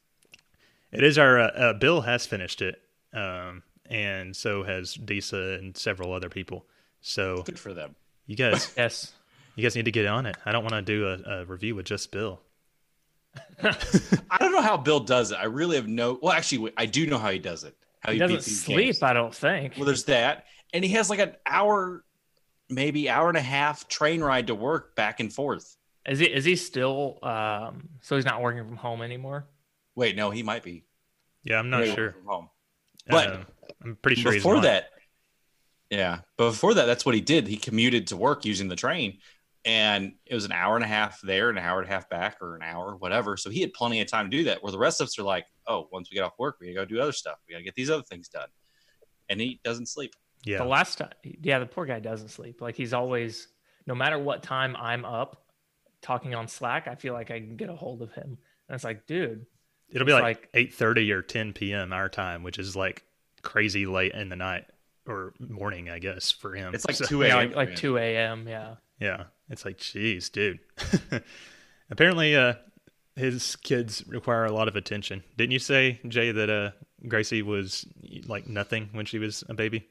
It is our uh, uh, Bill has finished it, um, and so has Disa and several other people. So Good for them. you guys, <laughs> Yes, you guys need to get on it. I don't want to do a, a review with just Bill. I don't know how Bill does it. I really have no. Well, actually, I do know how he does it. How he he, doesn't sleep. games. I don't think. Well, there's that, and he has like an hour, maybe hour and a half train ride to work back and forth. Is he? Is he still? Um, so he's not working from home anymore. Wait, no, he might be. Yeah, I'm not sure. From home. But Uh, I'm pretty sure he's before not. that, yeah, but before that, that's what he did. He commuted to work using the train, and it was an hour and a half there, and an hour and a half back, or an hour, whatever. So he had plenty of time to do that. Where the rest of us are like, oh, once we get off work, we gotta go do other stuff. We gotta get these other things done, and he doesn't sleep. Yeah, The last time, yeah, the poor guy doesn't sleep. Like he's always, no matter what time I'm up, talking on Slack. I feel like I can get a hold of him, and it's like, dude, it'll be it's like, like- 8:30 or 10 p.m. our time, which is like crazy late in the night or morning, I guess, for him. It's like So- two yeah, a.m. like, like two a.m. Yeah, Yeah, it's like, geez, dude. <laughs> Apparently, uh, his kids require a lot of attention. Didn't you say, Jay, that uh, Gracie was like nothing when she was a baby?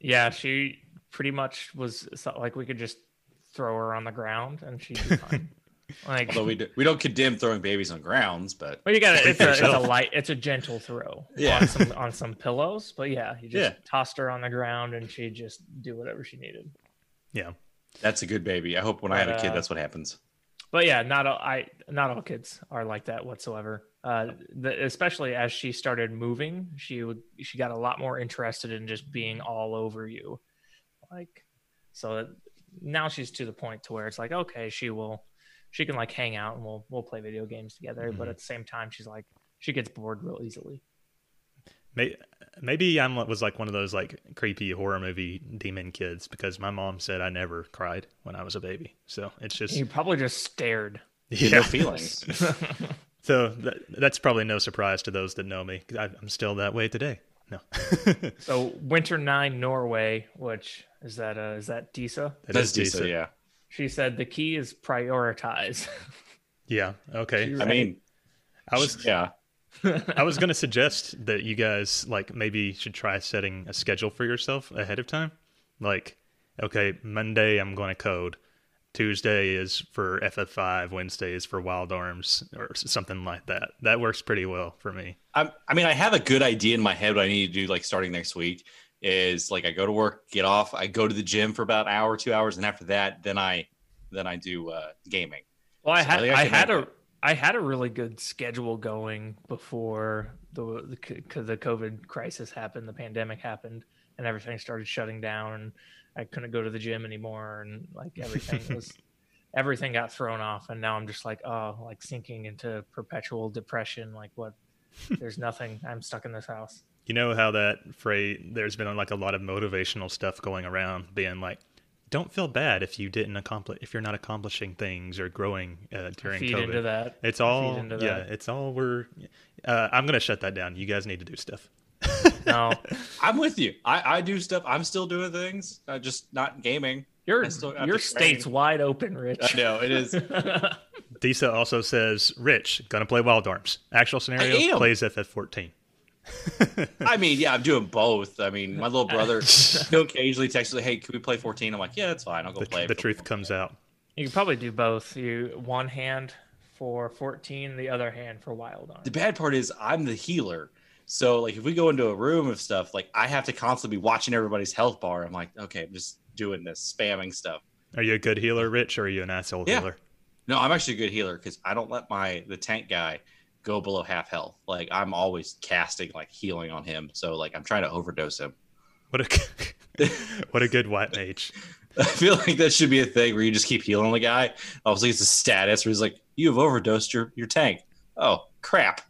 yeah. She pretty much was like we could just throw her on the ground and she'd be fine. <laughs> like, Although we do, we don't condemn throwing babies on grounds, but well, you got to it's a, it's a light, it's a gentle throw. Yeah. on some on some pillows, but yeah, you just Yeah. tossed her on the ground and she'd just do whatever she needed. Yeah. That's a good baby. I hope when I have a kid, uh, that's what happens. but yeah, not all I not all kids are like that whatsoever. Uh, the, especially as she started moving, she would she got a lot more interested in just being all over you, like so. that- Now she's to the point to where it's like okay, she will she can like hang out and we'll we'll play video games together. But Mhm. at the same time, she's like she gets bored real easily. May- Maybe I'm was like one of those like creepy horror movie demon kids because my mom said I never cried when I was a baby. So it's just You probably just stared. yeah. No feelings. <laughs> So that, that's probably no surprise to those that know me. I- I'm still that way today. no. <laughs> So Winter Nine Norway, which is that uh, is that Disa? It That's is decent. decent. Yeah. She said the key is prioritize. <laughs> Yeah. Okay. I mean, I was yeah. I was gonna suggest that you guys like maybe should try setting a schedule for yourself ahead of time. Like, okay, Monday I'm going to code. Tuesday is for FF5. Wednesday is for Wild Arms or something like that. That works pretty well for me. I, I mean, I have a good idea in my head what I need to do, like starting next week. Is like I go to work, get off, I go to the gym for about an hour, two hours, and after that, then I then I do uh, gaming. Well, I So had think I I had make a I had a really good schedule going before the the, the COVID crisis happened, the pandemic happened, and everything started shutting down, and I couldn't go to the gym anymore, and like everything <laughs> was everything got thrown off, and now I'm just like oh, like sinking into perpetual depression. Like what? <laughs> There's nothing. I'm stuck in this house. You know how that phrase? There's been like a lot of motivational stuff going around, being like, "Don't feel bad if you didn't accomplish, if you're not accomplishing things or growing uh, during Feed COVID." into that. It's Feed all into yeah. that. It's all we're. Uh, I'm gonna shut that down. You guys need to do stuff. <laughs> No, <laughs> I'm with you. I, I do stuff. I'm still doing things, uh, just not gaming. your I your state's train. wide open, Rich. I know it is. <laughs> Disa also says, "Rich gonna play Wild Arms. Actual scenario am. plays FF14." I mean, yeah, I'm doing both. I mean, my little brother, <laughs> he'll occasionally text me, "Hey, can we play 14?" I'm like, "Yeah, that's fine. I'll go The, play." the truth comes out. You can probably do both. You one hand for 14, the other hand for wild arm. The bad part is I'm the healer. So like if we go into a room of stuff, like I have to constantly be watching everybody's health bar. I'm like, okay, I'm just doing this, spamming stuff. Are you a good healer, Rich, or are you an asshole Yeah. healer? No, I'm actually a good healer because I don't let my the tank guy go below half health. Like I'm always casting like healing on him. So like I'm trying to overdose him. What a <laughs> what a good white mage. <laughs> I feel like that should be a thing where you just keep healing the guy. Obviously, it's a status where he's like, "You have overdosed your your tank." Oh crap!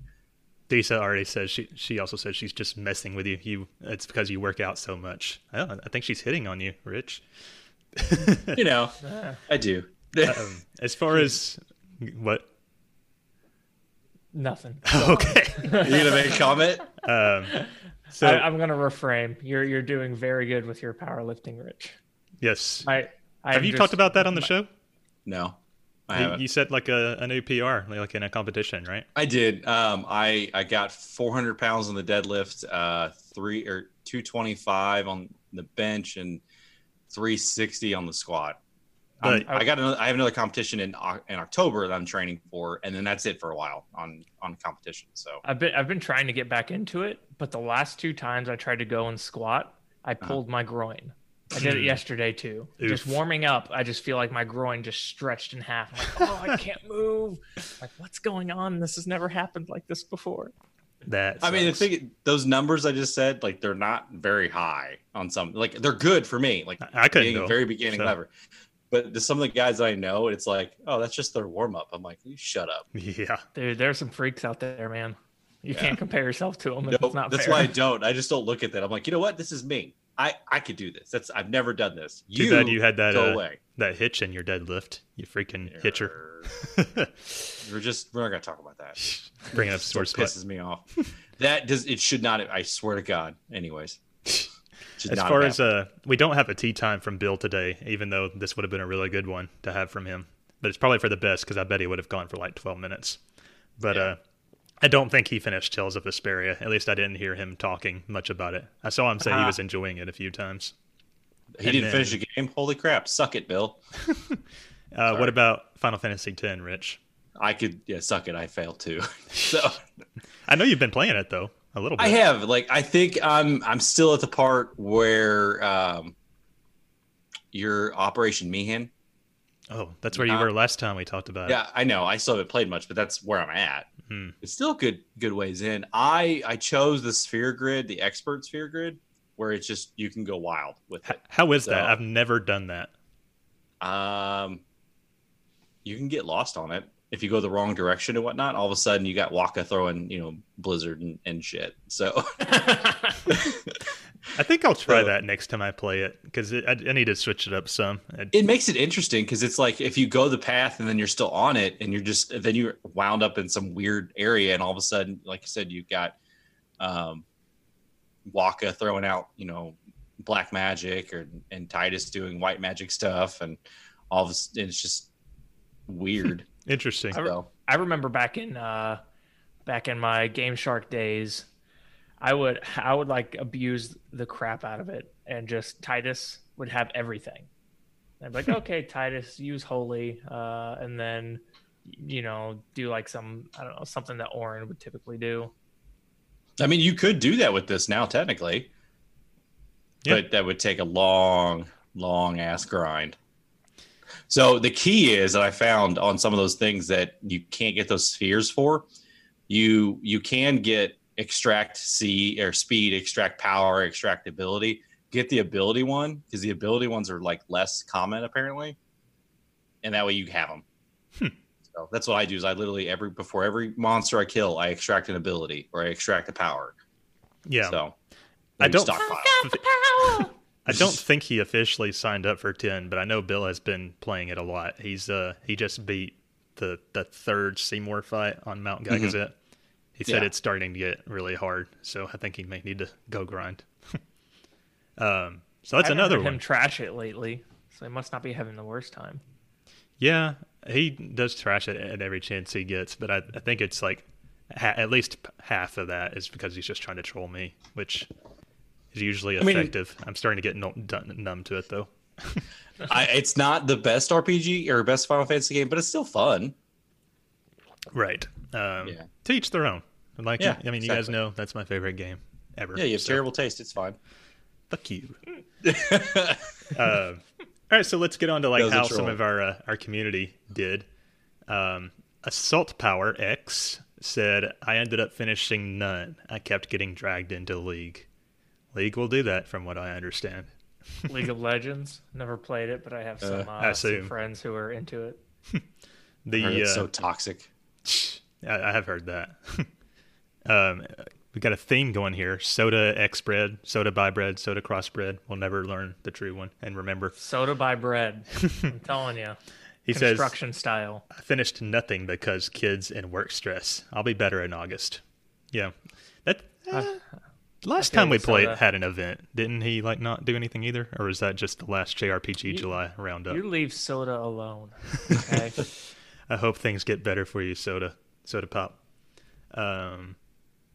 Disa already says she she also says she's just messing with you. You it's because you work out so much. I, don't, I think she's hitting on you, Rich. <laughs> You know, Ah, I do. Um, as far as what? Nothing. <laughs> Okay. <laughs> you gonna make a comment? Um, so I, I'm gonna refrain. You're you're doing very good with your powerlifting, Rich. yes, I, I have you talked about that on the show? No, I You, haven't. you set like a, a new PR, like in a competition, right? I did. Um, I I got 400 pounds on the deadlift, uh, three or 225 on the bench, and 360 on the squat. I'm- But- I got another, I have another competition in in October that I'm training for, and then that's it for a while on on competition. So I've been I've been trying to get back into it, but the last two times I tried to go and squat, I uh-huh. pulled my groin. I did it hmm. yesterday too. Just warming up, I just feel like my groin just stretched in half. I'm like, oh, I can't move. Like, what's going on? This has never happened like this before. That I mean, the thing, those numbers I just said, like they're not very high on some. Like they're good for me. Like I- I couldn't being go, very beginning so. lever. But to some of the guys I know, it's like, oh, that's just their warm up. I'm like, you shut up. yeah, Dude, there's some freaks out there, man. You can't compare yourself to them. No, it's not that's fair. why I <laughs> don't. I just don't look at that. I'm like, you know what? This is me. I I could do this. That's I've never done this. too You, bad you had that go uh, away. that hitch in your deadlift. You freaking hitcher. <laughs> We're just we're not gonna talk about that. Bringing up Still sore spot. pisses me off. that does it should not. I swear to God. Anyways, Should <laughs> As far as uh, we don't have a tea time from Bill today, even though this would have been a really good one to have from him. But it's probably for the best because I bet he would have gone for like 12 minutes. But Yeah. uh, I don't think he finished Tales of Vesperia. At least I didn't hear him talking much about it. I saw him say he Ah. was enjoying it a few times. He And didn't then- finish the game. Holy crap! Suck it, Bill. <laughs> Uh, what about Final Fantasy X, Rich? I could yeah, suck it. I failed too. <laughs> so <laughs> I know you've been playing it though a little bit. I have like I think I'm I'm still at the part where um your Operation Mi'ihen. Oh, that's where you were last time we talked about Yeah, I know. I still haven't played much, but that's where I'm at. Hmm. It's still good good ways in. I I chose the sphere grid, the expert sphere grid, where it's just you can go wild with it. it. How is that? I've never done that. Um, you can get lost on it if you go the wrong direction and whatnot. All of a sudden, you got Wakka throwing you know Blizzard and, and shit. So <laughs> I think I'll try So- that next time I play it because I, I need to switch it up some. I- it makes it interesting because it's like if you go the path and then you're still on it and you're just then you're wound up in some weird area and all of a sudden like you said you've got um Wakka throwing out, you know, black magic or and Tidus doing white magic stuff and all this and it's just weird. <laughs> Interesting. I, re- I remember back in uh back in my Game Shark days, I would I would like abuse the crap out of it and just Tidus would have everything. I'd be like, <laughs> okay, Tidus, use holy, uh, and then you know, do like some I don't know, something that Auron would typically do. I mean you could do that with this now technically. Yeah. But that would take a long, long ass grind. So the key is that I found on some of those things that you can't get those spheres for. You you can get extract C or speed, extract power, extract ability. Get the ability one because the ability ones are like less common apparently, and that way you have them. Hmm. So that's what I do. Is I literally every before every monster I kill, I extract an ability or I extract a power. Yeah. So I don't- stockpile. I don't <laughs> think he officially signed up for 10, but I know Bill has been playing it a lot. He's uh he just beat the the third Seymour fight on Mount Gagazet. He said Yeah. it's starting to get really hard, so I think he may need to go grind. <laughs> um so that's I another heard one. him trash it lately, so he must not be having the worst time. Yeah, he does trash it at every chance he gets, but I, I think it's like ha- at least half of that is because he's just trying to troll me, which is usually effective. I'm starting to get numb to it though. <laughs> I, it's not the best RPG or best Final Fantasy game, but it's still fun. Right. Um, Yeah. To each their own. Like, Yeah, I mean, you guys know that's my favorite game ever. Yeah, you have so terrible taste. It's fine. Fuck you. <laughs> uh, all right, so let's get on to like That was a how some of our uh, our community did. Um, Assault Power X said, "I ended up finishing none. I kept getting dragged into League. League will do that, from what I understand. <laughs> League of Legends. Never played it, but I have some, uh, I some friends who are into it. <laughs> The Heard it's uh, so toxic. <laughs> I, I have heard that. um, we got a theme going here: soda X bread, soda by bread, soda cross bread. We'll never learn the true one. And remember, Soda by bread. I'm telling you. he says, Construction style. I finished nothing because kids and work stress. I'll be better in August. Yeah. That eh, last time we played soda. had an event. Didn't he like not do anything either? Or is that just the last JRPG July roundup? You leave soda alone. <laughs> Okay. I hope things get better for you, Soda. Soda Pop. Um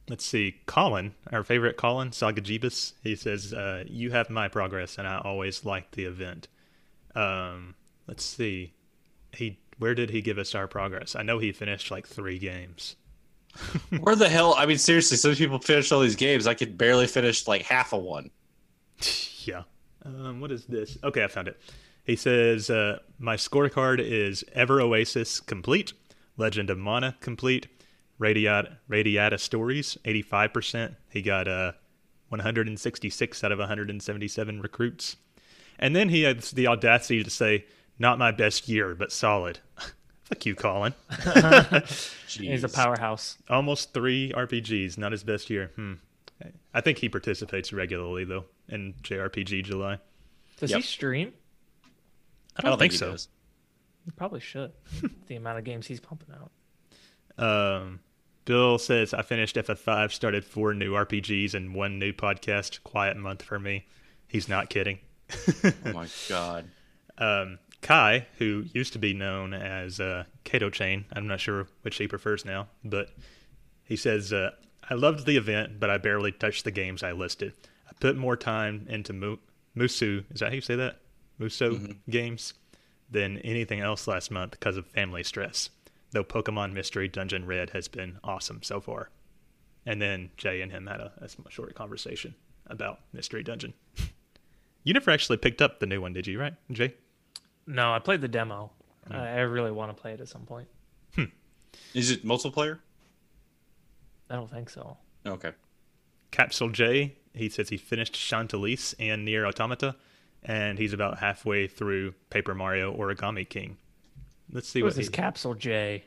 let's see. Colin, our favorite Colin, Sagajibus, he says, uh, you have my progress and I always like the event. Um let's see. He where did he give us our progress? I know he finished like three games. <laughs> Where the hell? I mean, seriously, some people finish all these games. I could barely finish like half of one. <laughs> Yeah. Um, what is this? Okay, I found it. He says, uh, My scorecard is Ever Oasis complete, Legend of Mana complete, Radiata, Radiata Stories 85%. He got uh, 166 out of 177 recruits. And then he has the audacity to say, Not my best year, but solid. <laughs> Fuck you, Colin. <laughs> He's a powerhouse. Almost three RPGs, not his best year. Hmm. I think he participates regularly, though, in JRPG July. Does Yep. he stream? I don't, think, he so. does. He probably should. the amount of games he's pumping out. Um, Bill says I finished FF5, started four new RPGs and one new podcast. Quiet month for me. He's not kidding. Oh my god. <laughs> Um, Kai, who used to be known as uh, Kato Chain, I'm not sure which he prefers now, but he says uh, I loved the event, but I barely touched the games I listed. I put more time into Mu- Musu. Is that how you say that? Muso games than anything else last month because of family stress. Though Pokemon Mystery Dungeon Red has been awesome so far. And then Jay and him had a, a short conversation about Mystery Dungeon. <laughs> you never actually picked up the new one, did you? Right, Jay? No, I played the demo. Hmm. I I really want to play it at some point. Hmm. Is it multiplayer? I don't think so. Okay. Capsule J, he says he finished Chantelise and NieR Automata, and he's about halfway through Paper Mario Origami King. Let's see Who what is this he, Capsule J?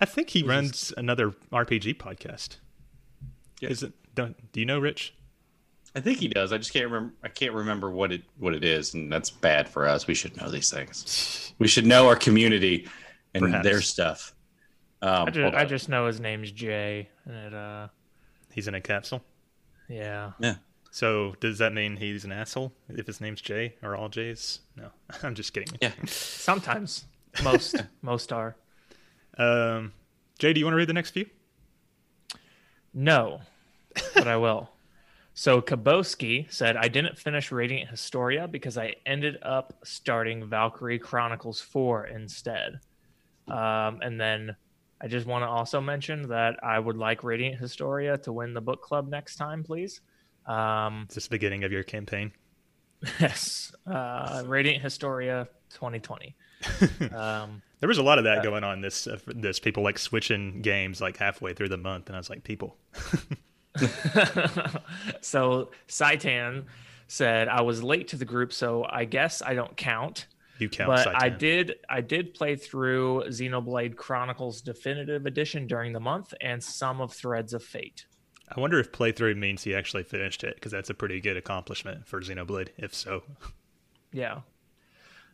I think he runs another RPG podcast. Yeah. Is it? Don't do you know Rich? I think he does. I just can't remember. I can't remember what it what it is, and that's bad for us. We should know these things. We should know our community and Perhaps. their stuff. Um, I just, I just know his name's Jay, and it, uh, He's in a capsule. yeah. yeah. So does that mean he's an asshole if his name's Jay or all Jays? No, <laughs> I'm just kidding. Yeah. Sometimes, most <laughs> most are. Um, Jay, do you want to read the next few? No, but I will. So Kaboski said, I didn't finish Radiant Historia because I ended up starting Valkyria Chronicles 4 instead. Um, and then I just want to also mention that I would like Radiant Historia to win the book club next time, please. Um, Is this the beginning of your campaign? <laughs> yes, uh, Radiant Historia 2020. <laughs> Um, There was a lot of that going on this uh, this people like switching games like halfway through the month, and I was like, people. <laughs> <laughs> so Saitan said I was late to the group, so I guess I don't count. You count. but Saitan. I did I did play through Xenoblade Chronicles Definitive Edition during the month and some of Threads of Fate. I wonder if playthrough means he actually finished it because that's a pretty good accomplishment for Xenoblade. If so, Yeah.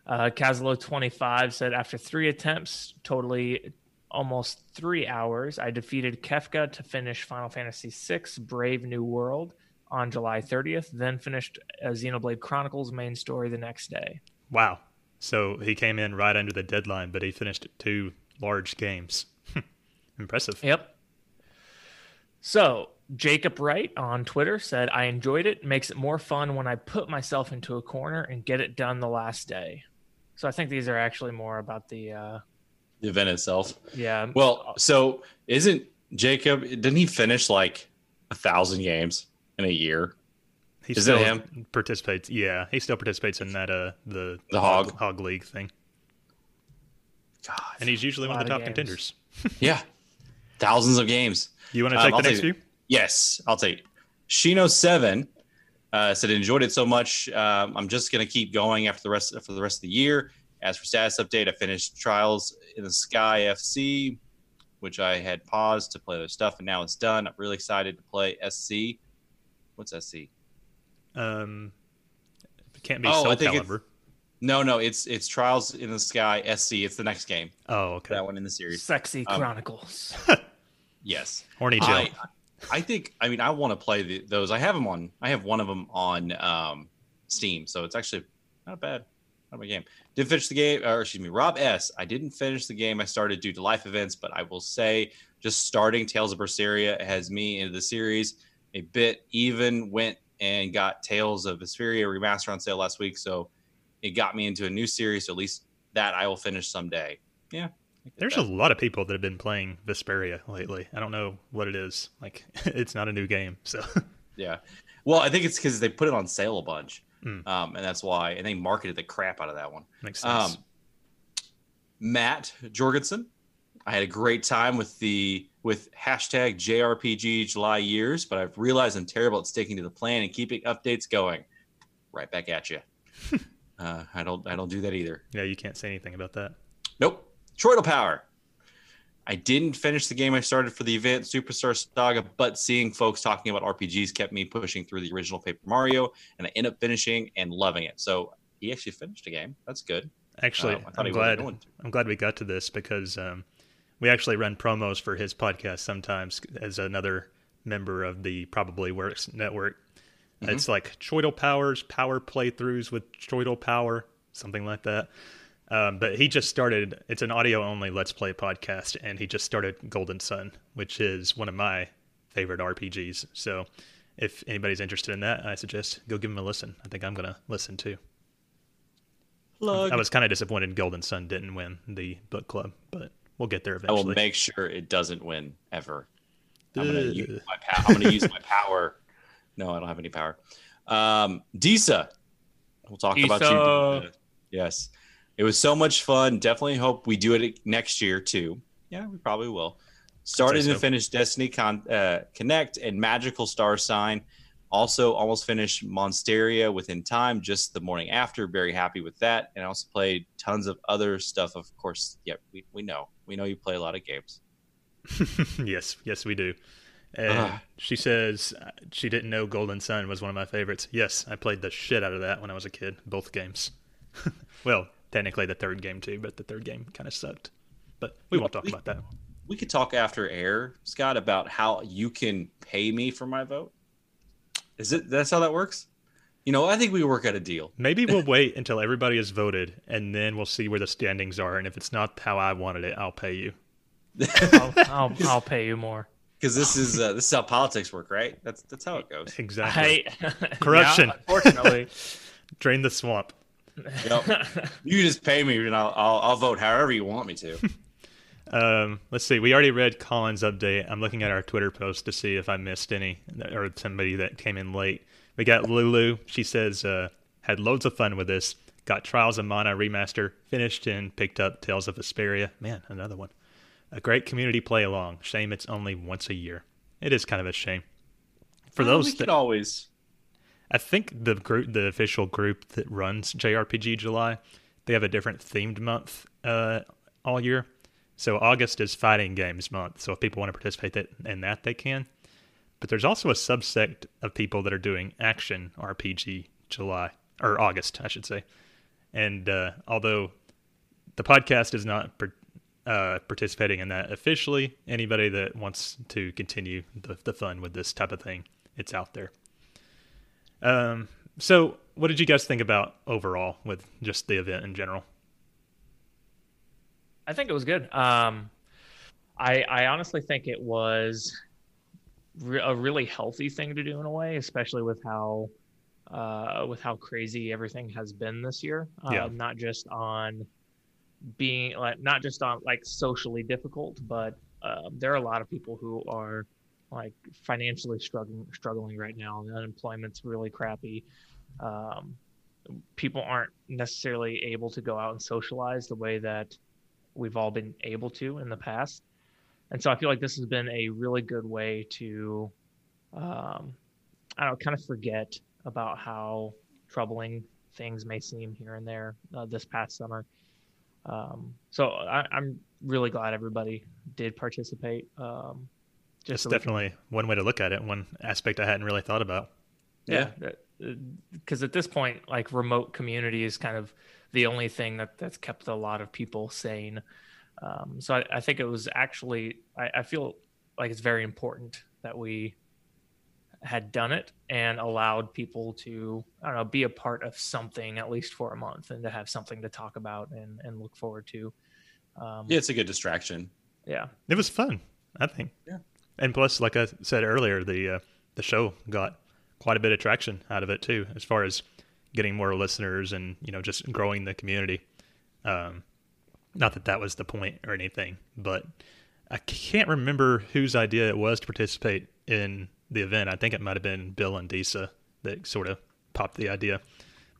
Uh, Kazlo twenty five said after three attempts, totally almost three hours, I defeated Kefka to finish Final Fantasy VI Brave New World on July thirtieth. Then finished uh, Xenoblade Chronicles main story the next day. wow. So he came in right under the deadline, but he finished two large games. <laughs> Impressive. Yep. So Jacob Wright on Twitter said, I enjoyed it. Makes it more fun when I put myself into a corner and get it done the last day. So I think these are actually more about the uh The event itself. yeah. Well, so isn't Jacob? Didn't he finish like a thousand games in a year? He Is still that him? participates. Yeah, he still participates in that uh the The hog. hog league thing, God. and he's usually one of the top of contenders. <laughs> Yeah, thousands of games. You want to Um, take I'll the next take few? Yes, I'll take Shino Seven. Uh, said enjoyed it so much. Um, I'm just gonna keep going after the rest for the rest of the year. As for status update, I finished Trails in the Sky FC, which I had paused to play other stuff, and now it's done. I'm really excited to play SC. What's SC? Um, it can't be Oh, I Soul think Calibur. No, no, it's it's Trails in the Sky SC. It's the next game. Oh, okay. That one in the series. Sexy Um, Chronicles. <laughs> Yes. Horny Joe. I, I think. I mean, I want to play the, those. I have them on. I have one of them on um, Steam, so it's actually not bad. Not bad game. Did finish the game, or excuse me, Rob S. I didn't finish the game. I started due to life events, but I will say, just starting Tales of Berseria has me into the series a bit. Even went and got Tales of Vesperia remaster on sale last week, so it got me into a new series. So at least that I will finish someday. Yeah. There's a lot of people that have been playing Vesperia lately. I don't know what it is. Like, <laughs> it's not a new game, so <laughs> Yeah. Well, I think it's because they put it on sale a bunch. Mm. Um, and that's why. And they marketed the crap out of that one. makes sense. Um, Matt Jorgensen. I had a great time with the with hashtag JRPG July years, but I've realized I'm terrible at sticking to the plan and keeping updates going. Right back at you. <laughs> uh, I don't I don't do that either. yeah, you can't say anything about that. Nope. Troidal Power. I didn't finish the game I started for the event, Superstar Saga, but seeing folks talking about RPGs kept me pushing through the original Paper Mario, and I ended up finishing and loving it. So he actually finished a game. That's good. Actually, Uh, I'm glad. I'm glad we got to this because um, we actually run promos for his podcast sometimes as another member of the Probably Works network. Mm-hmm. It's like Choidal Powers, Power Playthroughs with Choidal Power, something like that. Um, but he just started. It's an audio only Let's Play podcast, and he just started Golden Sun, which is one of my favorite RPGs. So, if anybody's interested in that, I suggest go give him a listen. I think I'm gonna listen too. Plug. I was kind of disappointed Golden Sun didn't win the book club, but we'll get there eventually. I will make sure it doesn't win ever. I'm gonna use my power. I'm gonna use my power. <laughs> No, I don't have any power. Um, Disa, we'll talk about you. Disa. Disa. Yes, it was so much fun. Definitely hope we do it next year too. Yeah, we probably will. Started so. and finished Destiny Con- uh, Connect and Magical Star Sign. Also, almost finished Monsteria within time, just the morning after. Very happy with that. And I also played tons of other stuff. Of course, yeah, we, we know. We know you play a lot of games. <laughs> yes, yes, we do. Ugh. she says uh, she didn't know Golden Sun was one of my favorites. Yes, I played the shit out of that when I was a kid, both games. <laughs> well, technically the third game too, but the third game kind of sucked. But we won't talk We- about that. we could talk after air, Scott, about how you can pay me for my vote. Is it? That's how that works. You know, I think we work out a deal. Maybe we'll <laughs> wait until everybody has voted, and then we'll see where the standings are. And if it's not how I wanted it, I'll pay you. I'll, I'll, I'll pay you more. <laughs> Because this is uh, this is how politics work, right? That's that's how it goes. Exactly. I, <laughs> Corruption. Yeah, unfortunately. Drain the swamp. Yep. <laughs> you just pay me, and I'll, I'll I'll vote however you want me to. <laughs> Um, let's see. We already read Colin's update. I'm looking at our Twitter post to see if I missed any or somebody that came in late. We got Lulu. She says uh, had loads of fun with this. Got Trials of Mana remaster finished and picked up Tales of Vesperia. Man, another one. A great community play along. Shame it's only once a year. It is kind of a shame. For Well, those we could always. I think the group, the official group that runs JRPG July, they have a different themed month uh, all year. So August is fighting games month. So if people want to participate in that, they can. But there's also a subsect of people that are doing action RPG July or August, I should say. And uh, although the podcast is not per, uh, participating in that officially, anybody that wants to continue the, the fun with this type of thing, it's out there. Um, so what did you guys think about overall with just the event in general? I think it was good. Um, I I honestly think it was re- a really healthy thing to do in a way, especially with how uh, with how crazy everything has been this year. Yeah. Um, not just on being like not just on like socially difficult, but um, there are a lot of people who are like financially struggling struggling right now. The unemployment's really crappy. Um, people aren't necessarily able to go out and socialize the way that we've all been able to in the past. And so I feel like this has been a really good way to, um, I don't know, kind of forget about how troubling things may seem here and there uh, this past summer. Um, so I, I'm really glad everybody did participate. Um, Just so we can- definitely one way to look at it. One aspect I hadn't really thought about. yeah because at this point like remote community is kind of the only thing that that's kept a lot of people sane um, so I, I think it was actually I, I feel like it's very important that we had done it and allowed people to i don't know be a part of something at least for a month and to have something to talk about and, and look forward to um, Yeah, it's a good distraction. yeah It was fun, I think. Yeah. And plus, like I said earlier, the uh, the show got quite a bit of traction out of it too, as far as getting more listeners and you know just growing the community. Um, not that that was the point or anything, but I can't remember whose idea it was to participate in the event. I think it might have been Bill and Disa that sort of popped the idea.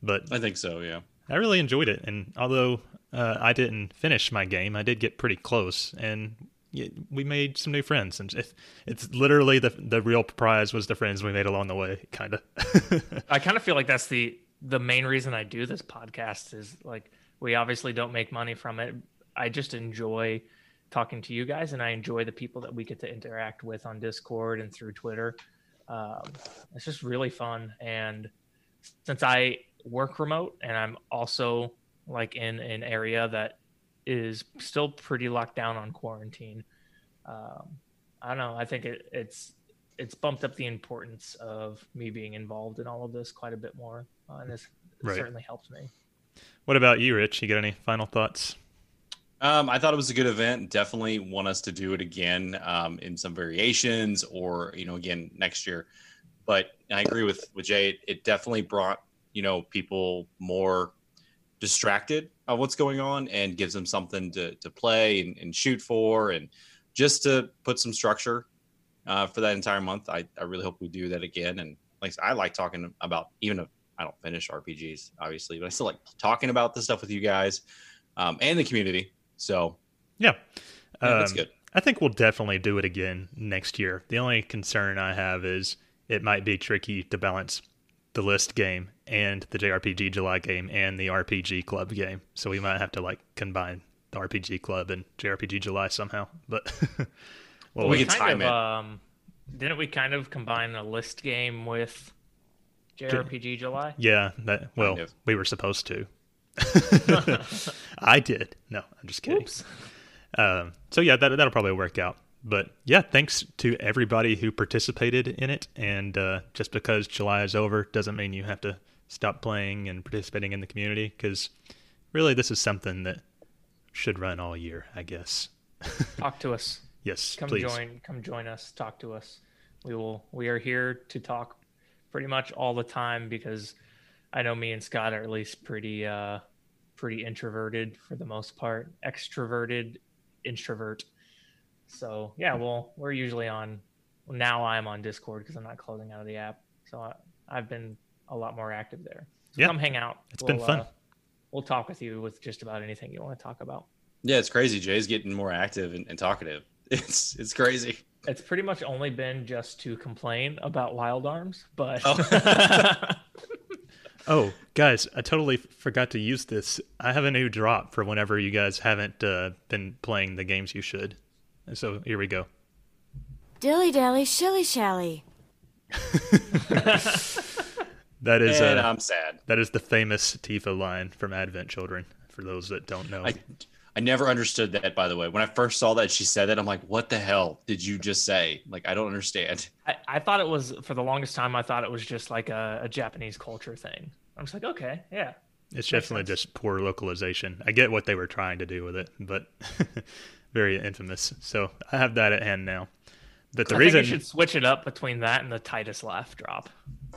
But I think so. Yeah. I really enjoyed it, and although uh, I didn't finish my game, I did get pretty close, and we made some new friends. And it, it's literally the the real prize was the friends we made along the way, kind of. <laughs> I kind of feel like that's the the main reason I do this podcast is like we obviously don't make money from it. I just enjoy talking to you guys, and I enjoy the people that we get to interact with on Discord and through Twitter. Um, it's just really fun, and since I work remote and I'm also like in an area that is still pretty locked down on quarantine, um, I don't know. I think it, it's it's bumped up the importance of me being involved in all of this quite a bit more, uh, and this Right. certainly helps me. what about you, Rich? You got any final thoughts? Um, I thought it was a good event. Definitely want us to do it again um, in some variations, or you know, again next year. But I agree with with Jay. It, it definitely brought you know people more distracted of what's going on and gives them something to to play and, and shoot for, and just to put some structure uh, for that entire month. I, I really hope we do that again. And like I said, I like talking about even if I don't finish RPGs, obviously, but I still like talking about this stuff with you guys um, and the community. So Yeah, yeah, that's Um, good. I think we'll definitely do it again next year. The only concern I have is it might be tricky to balance the list game and the JRPG July game and the RPG Club game. So we might have to like combine the RPG Club and JRPG July somehow. But <laughs> well, We we could kind time of, it. Um, didn't we kind of combine a list game with JRPG July? yeah, that well, we were supposed to. <laughs> <laughs> I did. No, I'm just kidding. Um, so yeah, that that'll probably work out. But yeah, thanks to everybody who participated in it. And uh, just because July is over doesn't mean you have to stop playing and participating in the community because really this is something that should run all year, I guess. <laughs> Talk to us. yes, Come please. join. Come join us. Talk to us. We will. We are here to talk pretty much all the time because I know me and Scott are at least pretty, uh, pretty introverted for the most part. Extroverted, introvert. So yeah, well, we're usually on. Now I'm on Discord because I'm not closing out of the app. So I, I've been a lot more active there. So Yeah, come hang out. it's been fun. Uh, we'll talk with you with just about anything you want to talk about. Yeah, it's crazy. Jay's getting more active and, and talkative. <laughs> It's it's crazy. It's pretty much only been just to complain about Wild Arms, but Oh, <laughs> <laughs> guys, I totally forgot to use this. I have a new drop for whenever you guys haven't uh, been playing the games you should. So here we go. Dilly dally, shilly shally. <laughs> That is and uh, I'm sad. that is the famous Tifa line from Advent Children. For those that don't know, I I never understood that. By the way, when I first saw that she said that, I'm like, what the hell did you just say? Like, I don't understand. I, I thought it was for the longest time. I thought it was just like a, a Japanese culture thing. I'm just like, okay, yeah, it's definitely just poor localization. I get what they were trying to do with it, but <laughs> very infamous. So I have that at hand now. But the I reason think you should switch it up between that and the Tidus laugh drop.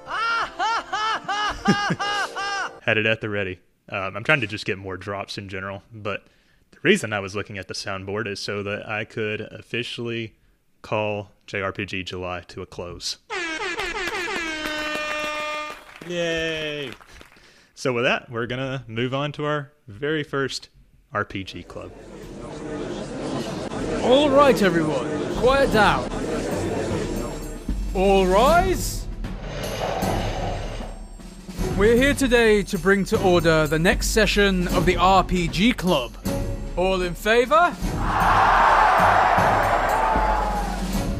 <laughs> had it at the ready. Um, I'm trying to just get more drops in general, but the reason I was looking at the soundboard is so that I could officially call JRPG July to a close. Yay! So with that, we're gonna move on to our very first RPG club. All right, everyone, quiet down. All rise. We're here today to bring to order the next session of the RPG Club. All in favor?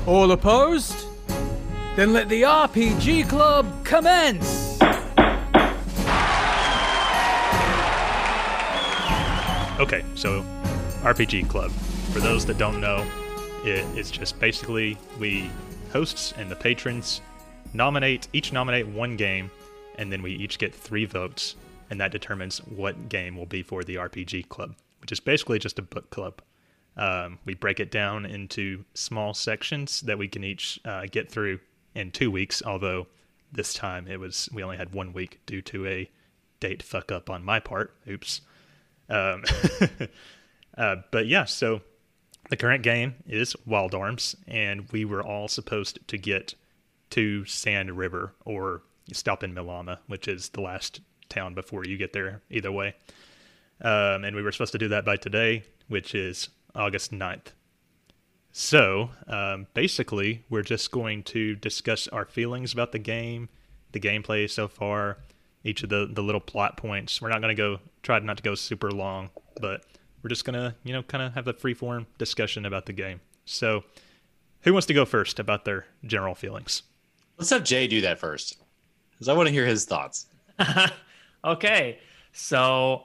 All opposed? Then let the RPG Club commence! Okay, so RPG Club. For those that don't know, it is just basically we hosts and the patrons nominate each nominate one game, and then we each get three votes, and that determines what game will be for the RPG Club, which is basically just a book club. Um, we break it down into small sections that we can each uh, get through in two weeks. Although this time it was we only had one week due to a date fuck up on my part. Oops. Um, <laughs> uh, but yeah, so the current game is Wild Arms, and we were all supposed to get to Sand River or stop in Milama, which is the last town before you get there, either way. Um, and we were supposed to do that by today, which is August 9th. So um, basically, we're just going to discuss our feelings about the game, the gameplay so far, each of the, the little plot points. We're not going to go try not to go super long, but we're just going to, you know, kind of have a free form discussion about the game. So, who wants to go first about their general feelings? Let's have Jay do that first, because I want to hear his thoughts. <laughs> okay, so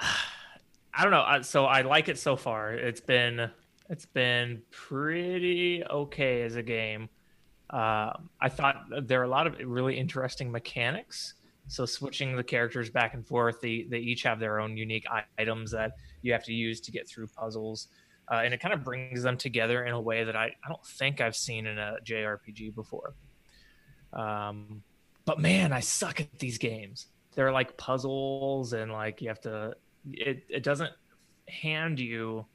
<sighs> I don't know. So I like it so far. It's been it's been pretty okay as a game. Um, I thought there are a lot of really interesting mechanics. So switching the characters back and forth, they they each have their own unique items that you have to use to get through puzzles, uh, and it kind of brings them together in a way that I, I don't think I've seen in a JRPG before. Um, but man, I suck at these games. They're like puzzles, and like you have to. It it doesn't hand you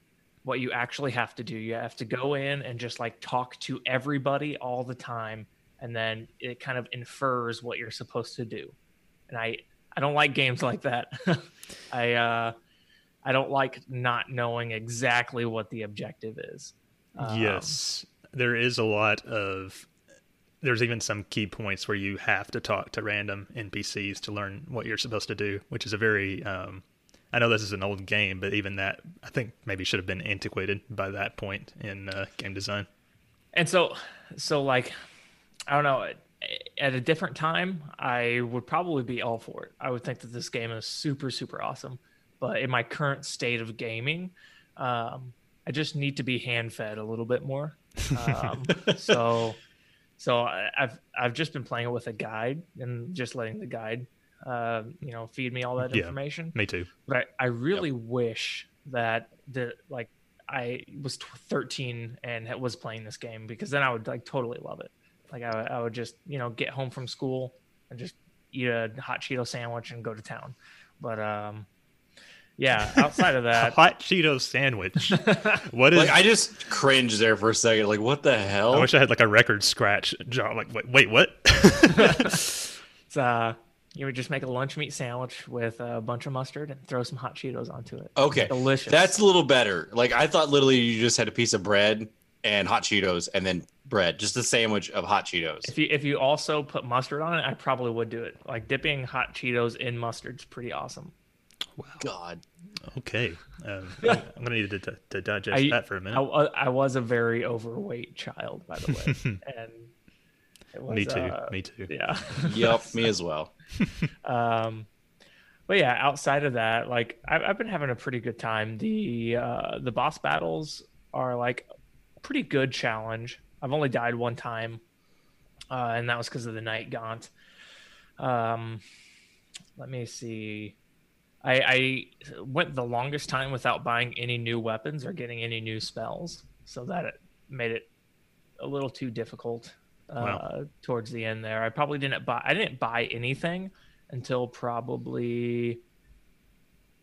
what you actually have to do. You have to go in and just like talk to everybody all the time, and then it kind of infers what you're supposed to do. And I I don't like games like that. <laughs> I uh I don't like not knowing exactly what the objective is. Um, yes, there is a lot of. There's even some key points where you have to talk to random NPCs to learn what you're supposed to do, which is a very. Um, I know this is an old game, but even that I think maybe should have been antiquated by that point in uh, game design. and so so like i don't know at a different time i would probably be all for it i would think that this game is super super awesome but in my current state of gaming um I just need to be hand fed a little bit more. Um, <laughs> so, so I- I've I've just been playing it with a guide and just letting the guide, uh, you know, feed me all that Yeah. information. Me too. But I, I really wish that the like I was tw- 13 and was playing this game because then I would like totally love it. Like I, would- I would just you know get home from school and just eat a hot Cheeto sandwich and go to town. But um, yeah, outside of <laughs> that, Hot Cheeto sandwich. <laughs> What is? Like I just cringed there for a second. Like what the hell? I wish I had like a record scratch jaw. Like, wait, wait what? <laughs> it's uh, you would just make a lunch meat sandwich with a bunch of mustard and throw some hot Cheetos onto it. Okay, delicious. That's a little better. Like I thought, literally, you just had a piece of bread and hot Cheetos, and then bread, just a sandwich of hot Cheetos. If you if you also put mustard on it, I probably would do it. Like dipping hot Cheetos in mustard's pretty awesome. Wow. God, okay, um, <laughs> I'm, I'm gonna need to, to, to digest I, that for a minute. wa- I was a very overweight child, by the way, <laughs> and was, Me too. uh, Me too. Yeah. <laughs> yep, me as well. um, but yeah, outside of that, like I've, I've been having a pretty good time. The uh, the boss battles are like a pretty good challenge. I've only died one time, uh, and that was because of the night gaunt. Um, let me see. I, I went the longest time without buying any new weapons or getting any new spells, so that it made it a little too difficult uh, Wow. towards the end. There, I probably didn't buy. I didn't buy anything until probably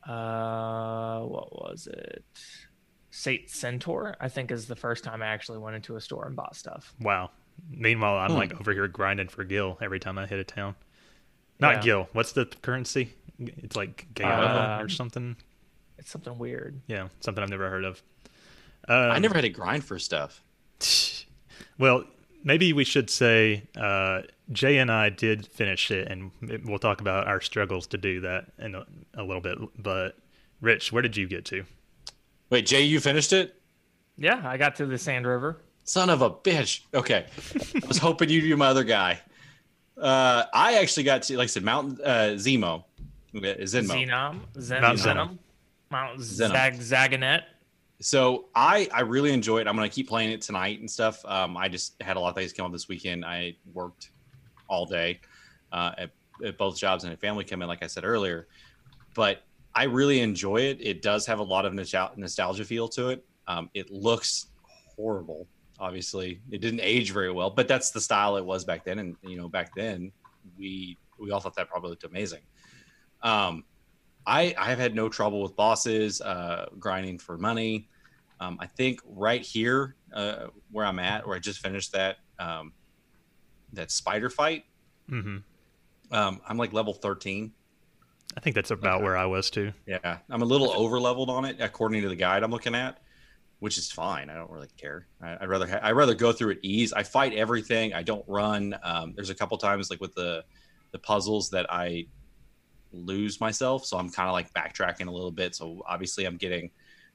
uh, what was it? Saint Centaur, I think, is the first time I actually went into a store and bought stuff. Wow. Meanwhile, I'm Hmm. like over here grinding for Gil every time I hit a town. Not Yeah. Gil. What's the currency? It's like Gella or Um, something. It's something weird. Yeah, something I've never heard of. Um, I never had to grind for stuff. <laughs> Well, maybe we should say uh, Jay and I did finish it, and we'll talk about our struggles to do that in a, a little bit. But Rich, where did you get to? Wait, Jay, you finished it? Yeah, I got to the Sand River. Son of a bitch. Okay, I was hoping you'd be my other guy. Uh, I actually got to, like I said, Mount uh, Zemo. Zenmo. Xenom, Zen, Mount Zenom, Mount Zenom. Zag, Zaganet. So I I really enjoy it. I'm gonna keep playing it tonight and stuff. Um, I just had a lot of things come up this weekend. I worked all day uh, at, at both jobs and had family come in, like I said earlier. But I really enjoy it. It does have a lot of nostalgia feel to it. Um, it looks horrible. Obviously, it didn't age very well, but that's the style it was back then. And you know, back then we we all thought that probably looked amazing. Um, I I've had no trouble with bosses, uh, grinding for money. Um, I think right here uh, where I'm at, where I just finished that um, that spider fight, hmm um, I'm like level 13. I think that's about Okay. where I was too. Yeah, I'm a little over leveled on it according to the guide I'm looking at, which is fine. I don't really care. I, I'd rather ha- I'd rather go through it ease. I fight everything. I don't run. Um, there's a couple times like with the the puzzles that I lose myself, so I'm kind of like backtracking a little bit. So obviously I'm getting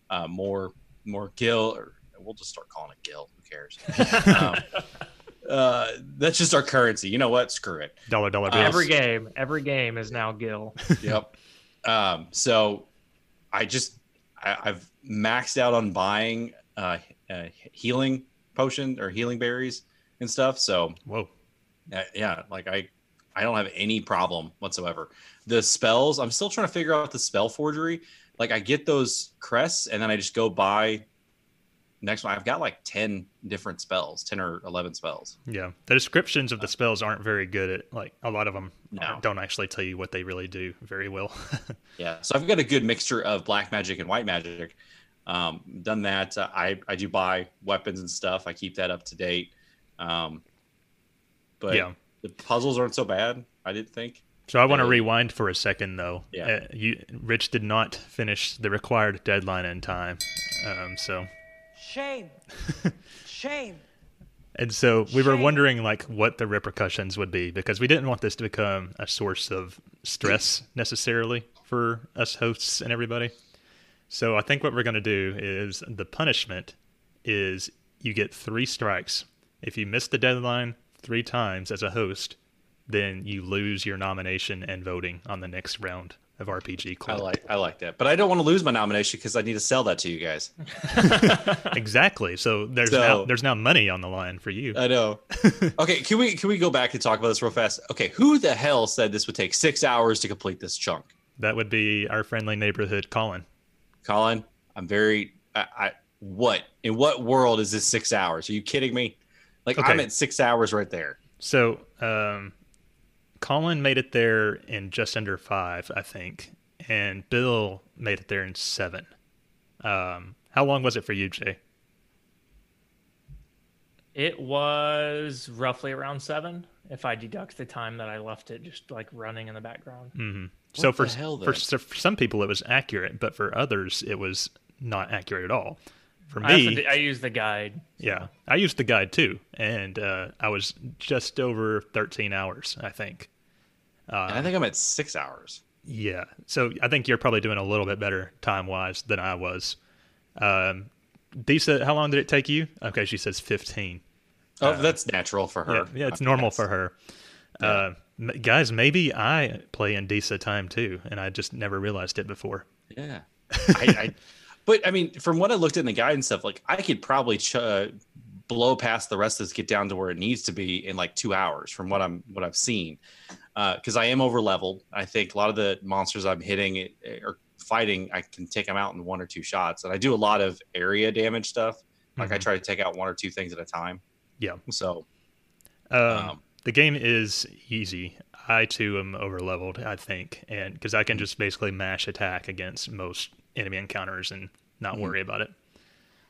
uh, more more Gil, or we'll just start calling it Gil. Who cares? <laughs> um, uh, that's just our currency. You know what? Screw it. Dollar dollar Uh, bills. Every game, every game is now Gil. <laughs> yep. Um, so I just I, I've maxed out on buying uh, uh, healing potion or healing berries and stuff. So Whoa. uh, yeah, like I I don't have any problem whatsoever. The spells, I'm still trying to figure out the spell forgery. Like I get those crests and then I just go buy next one. I've got like 10 different spells, 10 or 11 spells. Yeah, the descriptions of the spells aren't very good at like a lot of them No. don't actually tell you what they really do very well. <laughs> Yeah, so I've got a good mixture of black magic and white magic. Um, done that. Uh, I I do buy weapons and stuff. I keep that up to date. Um, but Yeah. the puzzles aren't so bad. I didn't think. so I want to rewind for a second though. Yeah. Uh, you Rich did not finish the required deadline in time. Um, so Shame. <laughs> Shame. And so we were wondering like what the repercussions would be because we didn't want this to become a source of stress necessarily for us hosts and everybody. So I think what we're going to do is the punishment is you get 3 strikes. If you miss the deadline 3 times as a host, then you lose your nomination and voting on the next round of RPG. I Club. like I like that, but I don't want to lose my nomination because I need to sell that to you guys. <laughs> <laughs> exactly. So there's So- now there's now money on the line for you. I know. <laughs> okay, can we can we go back and talk about this real fast? Okay, who the hell said this would take six hours to complete this chunk? That would be our friendly neighborhood Colin. Colin, I'm very. I, I what in what world is this six hours? Are you kidding me? Like I'm at six hours right there. So um, Colin made it there in just under five, I think, and Bill made it there in seven. Um, how long was it for you, Jay? It was roughly around seven, if I deduct the time that I left it just like running in the background. hmm So for hell, for, so for some people it was accurate, but for others it was not accurate at all. For I, me, did- I used the guide. yeah, I used the guide too, and uh, I was just over 13 hours, I think. Uh, And I think I'm at six hours. Yeah. So I think you're probably doing a little bit better time wise than I was. Um, Disa, how long did it take you? Okay, she says 15. Oh, that's natural for her. Yeah, yeah it's normal for her. Uh, m- guys, maybe I play in Disa time too, and I just never realized it before. Yeah. I, I, but I mean, from what I looked at in the guide and stuff, like I could probably ch- uh, blow past the rest of this, get down to where it needs to be in like two hours from what I'm what I've seen. Because I am over leveled. I think a lot of the monsters I'm hitting or fighting, I can take them out in one or two shots, and I do a lot of area damage stuff. Like I Mhm. try to take out one or two things at a time. Yeah. So Um, Um, the game is easy. I too am over leveled, I think, and because I can just basically mash attack against most enemy encounters and not Mhm. worry about it.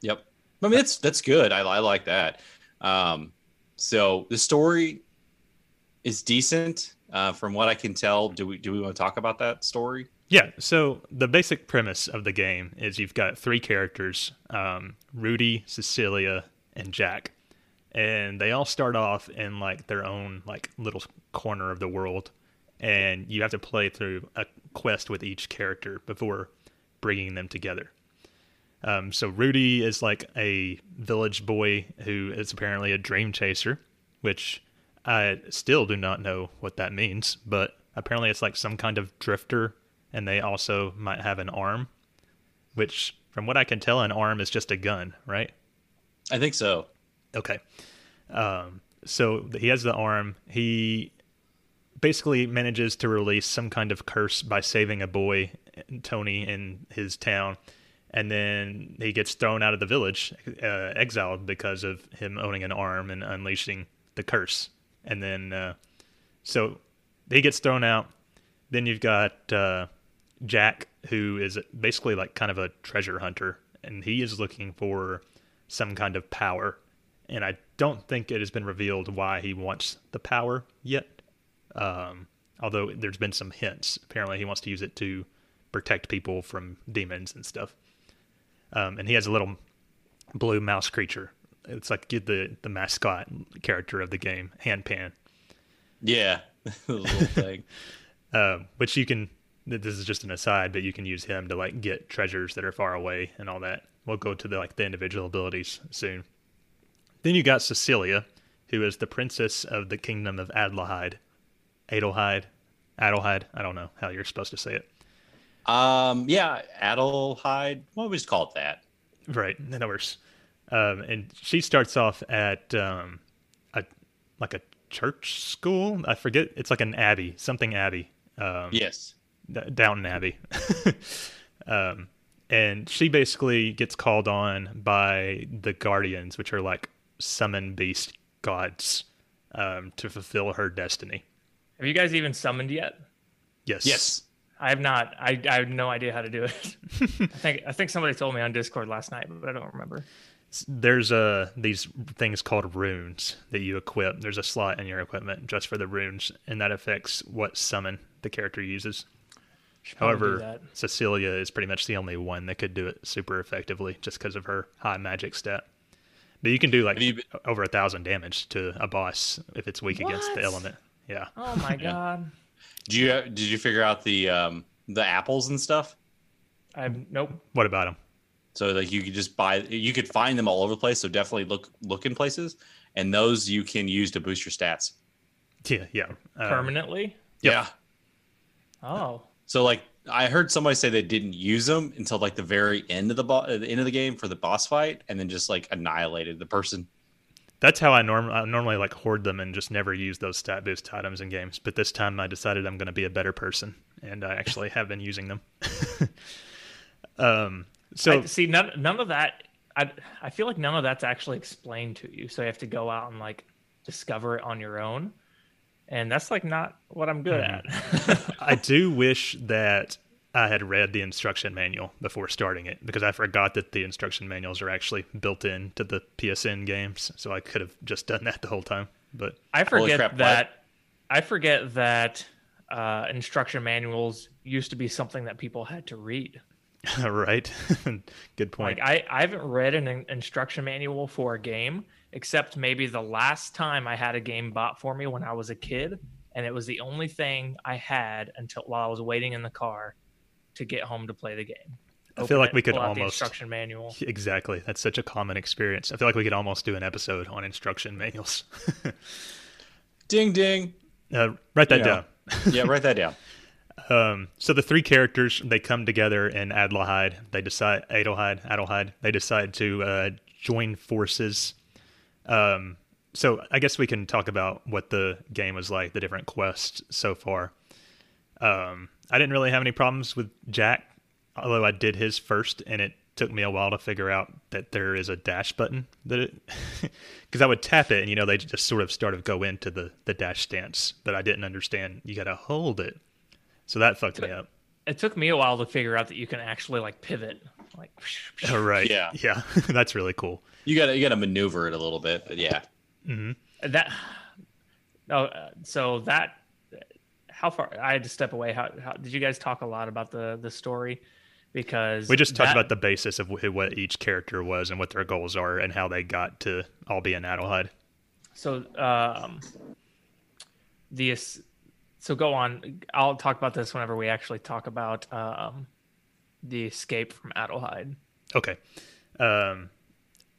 Yep. I mean, that's that's good. I, I like that. Um, so the story is decent. Uh, from what I can tell, do we do we want to talk about that story? Yeah, so the basic premise of the game is you've got three characters um, Rudy, Cecilia, and Jack. And they all start off in like their own like little corner of the world. And you have to play through a quest with each character before bringing them together. Um, so Rudy is like a village boy who is apparently a dream chaser, which I still do not know what that means, but apparently it's like some kind of drifter, and they also might have an arm, which, from what I can tell, an arm is just a gun, right? I think so. Okay. Um, so he has the arm. He basically manages to release some kind of curse by saving a boy, Tony, in his town. And then he gets thrown out of the village, uh, exiled because of him owning an arm and unleashing the curse. And then, uh, so he gets thrown out. Then you've got uh, Jack, who is basically like kind of a treasure hunter, and he is looking for some kind of power. And I don't think it has been revealed why he wants the power yet. Um, although there's been some hints. Apparently, he wants to use it to protect people from demons and stuff. Um, and he has a little blue mouse creature. It's like the the mascot character of the game, Hanpan. Yeah, <laughs> little <laughs> thing. uh, which you can. This is just an aside, but you can use him to like get treasures that are far away and all that. We'll go to the like the individual abilities soon. Then you got Cecilia, who is the princess of the kingdom of Adelheid. Adelheid, Adelheid. I don't know how you're supposed to say it. Um, yeah, Adelhyde. What was just call it that? Right, that works. Um, and she starts off at um, a like a church school. I forget. It's like an abbey, something abbey. Um, Yes. D- Downton Abbey. <laughs> um, and she basically gets called on by the Guardians, which are like summon beast gods, um, to fulfill her destiny. Have you guys even summoned yet? Yes. Yes. I have not. I, I have no idea how to do it. <laughs> I think I think somebody told me on Discord last night, but I don't remember. There's uh these things called runes that you equip. There's a slot in your equipment just for the runes, and that affects what summon the character uses. However, that. Cecilia is pretty much the only one that could do it super effectively, just because of her high magic stat. But you can do like been- over a thousand damage to a boss if it's weak against the element. Yeah. Oh my <laughs> god. Did you did you figure out the um the apples and stuff? I nope. What about them? So like you could just buy you could find them all over the place. So definitely look look in places, and those you can use to boost your stats. Yeah, yeah. Uh, Permanently. Yeah. Oh. So like I heard somebody say they didn't use them until like the very end of the, bo- uh, the end of the game for the boss fight, and then just like annihilated the person. That's how I, norm- I normally like hoard them and just never use those stat boost items in games. But this time I decided I'm going to be a better person, and I actually have been using them. <laughs> um, so I, see, none none of that. I I feel like none of that's actually explained to you, so you have to go out and like discover it on your own, and that's like not what I'm good Mm-hmm. at. <laughs> I do wish that I had read the instruction manual before starting it because I forgot that the instruction manuals are actually built into the PSN games. So I could have just done that the whole time. But I forget crap, what? that. I forget that uh, instruction manuals used to be something that people had to read. <laughs> right, <laughs> good point. Like I, I haven't read an instruction manual for a game except maybe the last time I had a game bought for me when I was a kid, and it was the only thing I had until while I was waiting in the car to get home to play the game. I feel like it, we could pull out the almost instruction manual. <laughs> Exactly, that's such a common experience. I feel like we could almost do an episode on instruction manuals. <laughs> Ding ding. uh, write that You know. down. <laughs> Yeah, write that down. Um, so the three characters they come together in Adelheid. They decide Adelheid, Adelheid. They decide to uh, join forces. Um, so I guess we can talk about what the game was like, the different quests so far. Um, I didn't really have any problems with Jack, although I did his first, and it took me a while to figure out that there is a dash button that it <laughs> because I would tap it and you know they just sort of started to go into the the dash stance, but I didn't understand you got to hold it. So that fucked me up. It took me a while to figure out that you can actually like pivot. Like <laughs> Oh, right. Yeah. Yeah. <laughs> That's really cool. You gotta you gotta maneuver it a little bit, but yeah. that. No, uh, so that how far I had to step away. How, how did you guys talk a lot about the the story? Because We just talked that- about the basis of wh- what each character was and what their goals are and how they got to all be in Adelheid. So, um, the so go on. I'll talk about this whenever we actually talk about um, the escape from Adelheid. Okay. Um,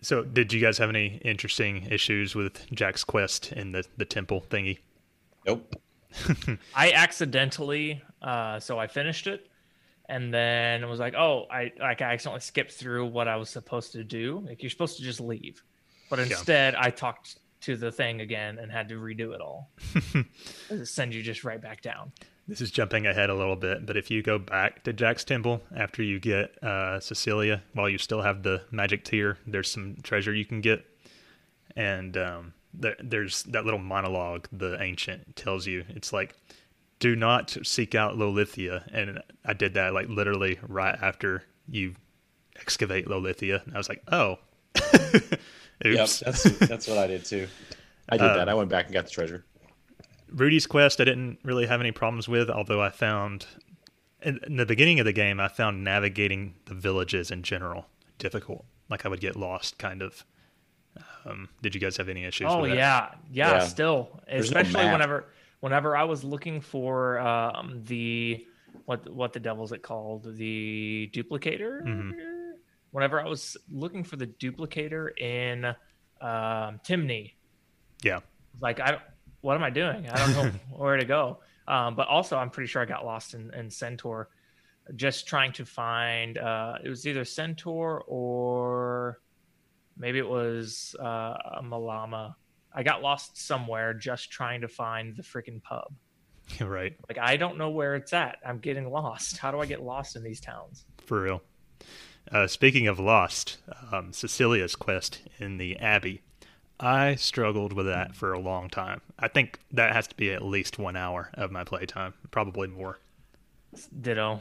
so did you guys have any interesting issues with Jack's quest in the, the temple thingy? Nope. <laughs> I accidentally, uh, so I finished it, and then it was like, oh, I like I accidentally skipped through what I was supposed to do. Like you're supposed to just leave, but instead I talked to the thing again and had to redo it all. <laughs> Send you just right back down. This is jumping ahead a little bit, but if you go back to Jack's temple after you get uh, Cecilia, while you still have the magic tier, there's some treasure you can get, and um, there, there's that little monologue the ancient tells you. It's like, do not seek out Lolithia, and I did that like literally right after you excavate Lolithia, and I was like, oh, <laughs> Yep, that's that's what I did too. I did that. I um, went back and got the treasure. Rudy's quest I didn't really have any problems with, although I found in, in the beginning of the game I found navigating the villages in general difficult. Like I would get lost kind of. Um, did you guys have any issues Oh with that? yeah, yeah, Yeah. Still, There's especially map. whenever whenever I was looking for um, the what what the devil's it called the duplicator. Mm-hmm. Whenever I was looking for the duplicator in um, Timney, Yeah. like I don't, what am I doing? I don't know <laughs> where to go. Um, but also, I'm pretty sure I got lost in, in Centaur, just trying to find. Uh, it was either Centaur or maybe it was uh, Milama. I got lost somewhere just trying to find the freaking pub. <laughs> right. Like I don't know where it's at. I'm getting lost. How do I get lost in these towns? For real. Uh, speaking of lost, um, Cecilia's quest in the Abbey. I struggled with that for a long time. I think that has to be at least one hour of my playtime, probably more. Ditto.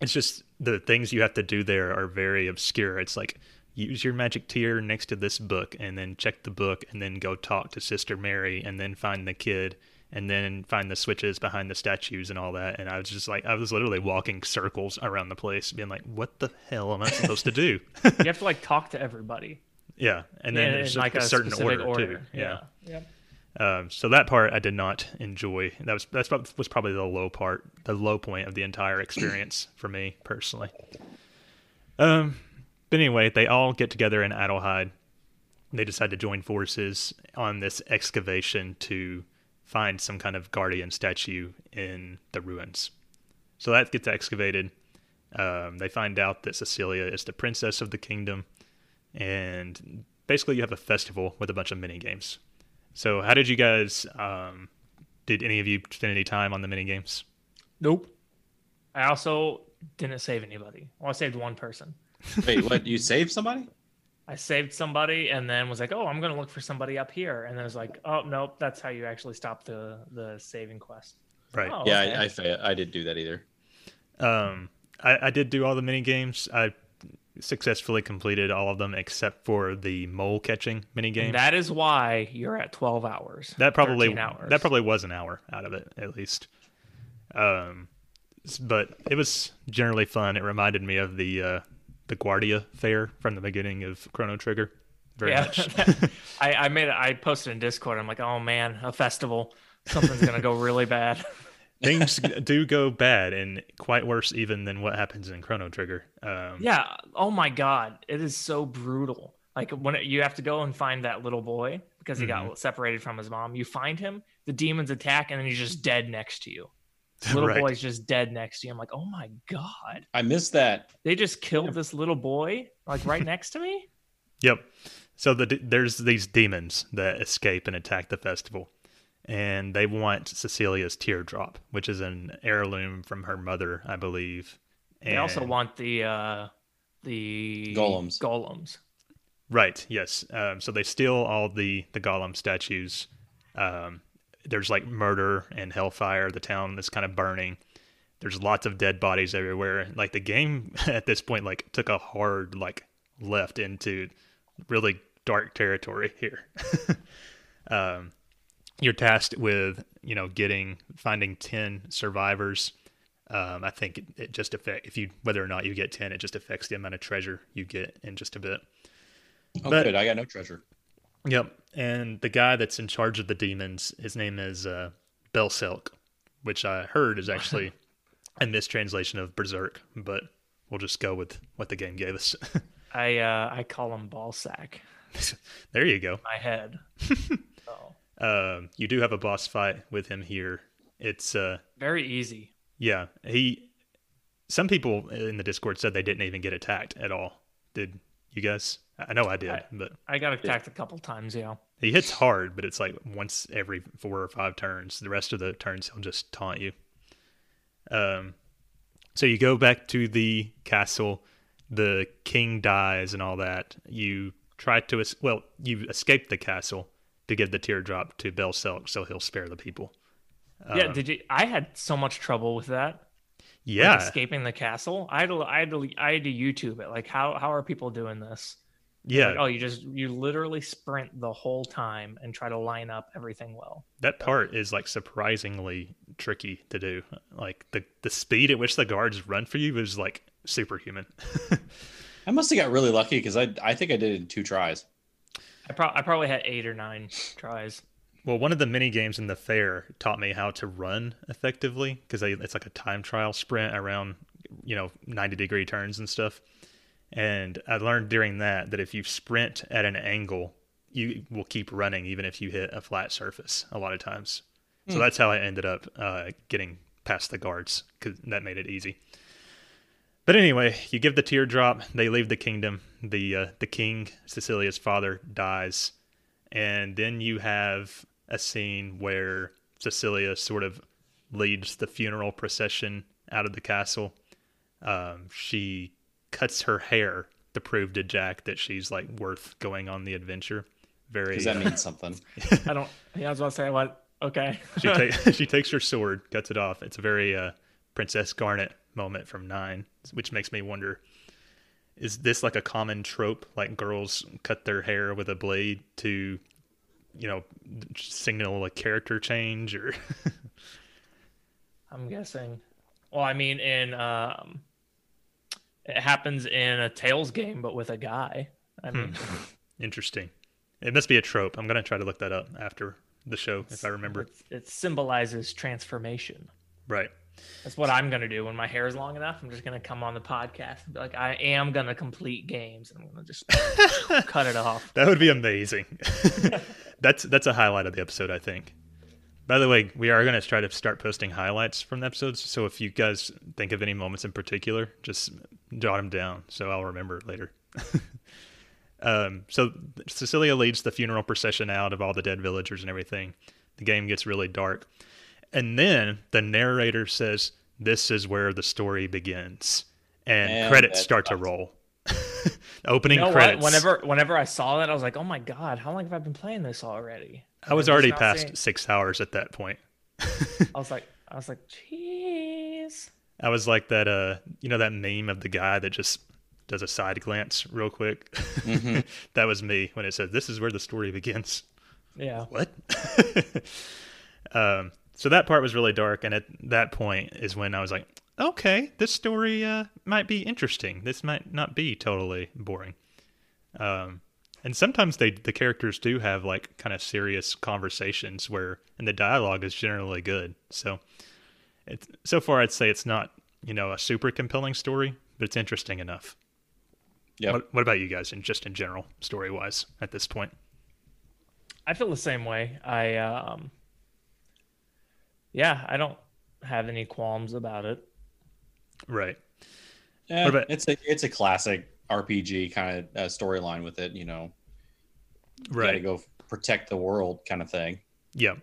it's just the things you have to do there are very obscure. It's like use your magic tier next to this book and then check the book and then go talk to Sister Mary and then find the kid and then find the switches behind the statues and all that. And I was just like, I was literally walking circles around the place, being like, what the hell am I supposed to do? <laughs> You have to like talk to everybody. yeah. And then in- there's in, like a, certain specific order, too. Yeah. Yeah. Um, so that part I did not enjoy. That was that's prob- was probably the low part, the low point of the entire experience <clears throat> for me personally. Um, but anyway, they all get together in Adelheid. They decide to join forces on this excavation to find some kind of guardian statue in the ruins. So that gets excavated. Um, they find out that Cecilia is the princess of the kingdom, and basically you have a festival with a bunch of mini games. So how did you guys? Um, did any of you spend any time on the mini games? Nope. I also didn't save anybody. Well, I saved one person. <laughs> Wait, what? You saved somebody? I saved somebody and then was like, "Oh, I'm going to look for somebody up here." And then I was like, "Oh, nope, that's how you actually stop the the saving quest." Right. Oh, yeah, okay. I, I fa- I didn't do that either. Um, I, I did do all the mini games. I successfully completed all of them except for the mole catching mini game. That is why you're at 12 hours. That probably hours. that probably was an hour out of it at least. Um, but it was generally fun. It reminded me of the uh, the Guardia fair from the beginning of Chrono Trigger. Very yeah. much. <laughs> I I made it. I posted in Discord. I'm like, "Oh man, a festival. Something's going to go really bad." <laughs> Things do go bad and quite worse even than what happens in Chrono Trigger. Um, Yeah. Oh my god, it is so brutal. Like when it, you have to go and find that little boy because he Mm-hmm. got separated from his mom. You find him, the demons attack, and then he's just dead next to you. The <laughs> little Right. boy's just dead next to you. I'm like, oh my god, I missed that. they just killed this little boy like right next to me. <laughs> Yep. So the, there's these demons that escape and attack the festival, and they want Cecilia's teardrop, which is an heirloom from her mother, I believe. They also want the uh the Golems. Golems. right. Yes. Um, so they steal all the the golem statues. Um, there's like murder and hellfire. The town is kind of burning. There's lots of dead bodies everywhere. Like the game <laughs> at this point, like took a hard like left into really dark territory <laughs> here. <laughs> um, you're tasked with you know getting finding 10 survivors um, i think it, it just affect if you whether or not you get 10 it just affects the amount of treasure you get in just a bit Oh, But- good. I got no treasure. Yep and the guy that's in charge of the demons his name is uh, belselk which i heard is actually <laughs> a mistranslation of berserk but we'll just go with what the game gave us <laughs> I uh I call him Ballsack. <laughs> there you go My head. oh, um, you do have a boss fight with him here it's uh very easy. Yeah, he. Some people in the Discord said they didn't even get attacked at all. Did you guys? I know I did, I- but I got attacked a couple times. Yeah. he hits hard, but it's like once every four or five turns. The rest of the turns he'll just taunt you. Um, so you go back to the castle. The king dies and all that. You try to es- well, you escape the castle to give the teardrop to Belselk so he'll spare the people. yeah. Um, Did you? I had so much trouble with that. like, yeah, escaping the castle. I had to, I had to, I had to YouTube it. Like, how how are people doing this? Yeah. Like, oh, you just you literally sprint the whole time and try to line up everything well. that part is like surprisingly tricky to do. Like the the speed at which the guards run for you is like superhuman. <laughs> I must have got really lucky because I I think I did it in two tries. I, pro- I probably had eight or nine tries. well, one of the mini games in the fair taught me how to run effectively because it's like a time trial sprint around you know 90 degree turns and stuff. And I learned during that that if you sprint at an angle, you will keep running even if you hit a flat surface a lot of times. So that's how I ended up uh, getting past the guards because that made it easy. But anyway, you give the teardrop. They leave the kingdom. The uh, the king, Cecilia's father, dies, and then you have a scene where Cecilia sort of leads the funeral procession out of the castle. Um, she cuts her hair to prove to Jack that she's like worth going on the adventure. Very. Because that means something. <laughs> I don't. Yeah, I was about to say what. Okay. she, ta- <laughs> <laughs> she takes her sword, cuts it off. It's a very uh, Princess Garnet moment from Nine, which makes me wonder: is this like a common trope? Like girls cut their hair with a blade to, you know, signal a character change, or I'm guessing. Well, I mean, in um, it happens in a Tales game, but with a guy. I hmm. mean, <laughs> interesting. It must be a trope. I'm gonna try to look that up after the show if I remember. it, it symbolizes transformation. Right. That's what I'm gonna do when my hair is long enough. I'm just gonna come on the podcast and be like, I am gonna complete games, and I'm gonna just <laughs> cut it off. That would be amazing. <laughs> that's that's a highlight of the episode, I think. By the way, we are going to try to start posting highlights from the episodes. So if you guys think of any moments in particular, just jot them down so I'll remember later. <laughs> um, so Cecilia leads the funeral procession out of all the dead villagers and everything. The game gets really dark. And then the narrator says, This is where the story begins. And, And credits that's start to roll. <laughs> Opening You know what? credits. Whenever whenever I saw that, I was like, "Oh my god, how long have I been playing this already?" I was already past seeing- six hours at that point. I was like, I was like, "Jeez." I was like that, uh, you know, that meme of the guy that just does a side glance real quick. Mhm. <laughs> that was me when it said, "This is where the story begins." Yeah. What? <laughs> um, so that part was really dark, and at that point is when I was like, "Okay, this story uh, might be interesting. This might not be totally boring." Um, and sometimes they the characters do have like kind of serious conversations where, and the dialogue is generally good. So, it's so far I'd say it's not you know a super compelling story, but it's interesting enough. yeah What, what about you guys, and just in general, story wise, at this point? I feel the same way. I um yeah, I don't have any qualms about it. Right. Yeah, What about- it's a it's a classic RPG kind of uh, storyline with it. You know, you got to go protect the world kind of thing. Yeah.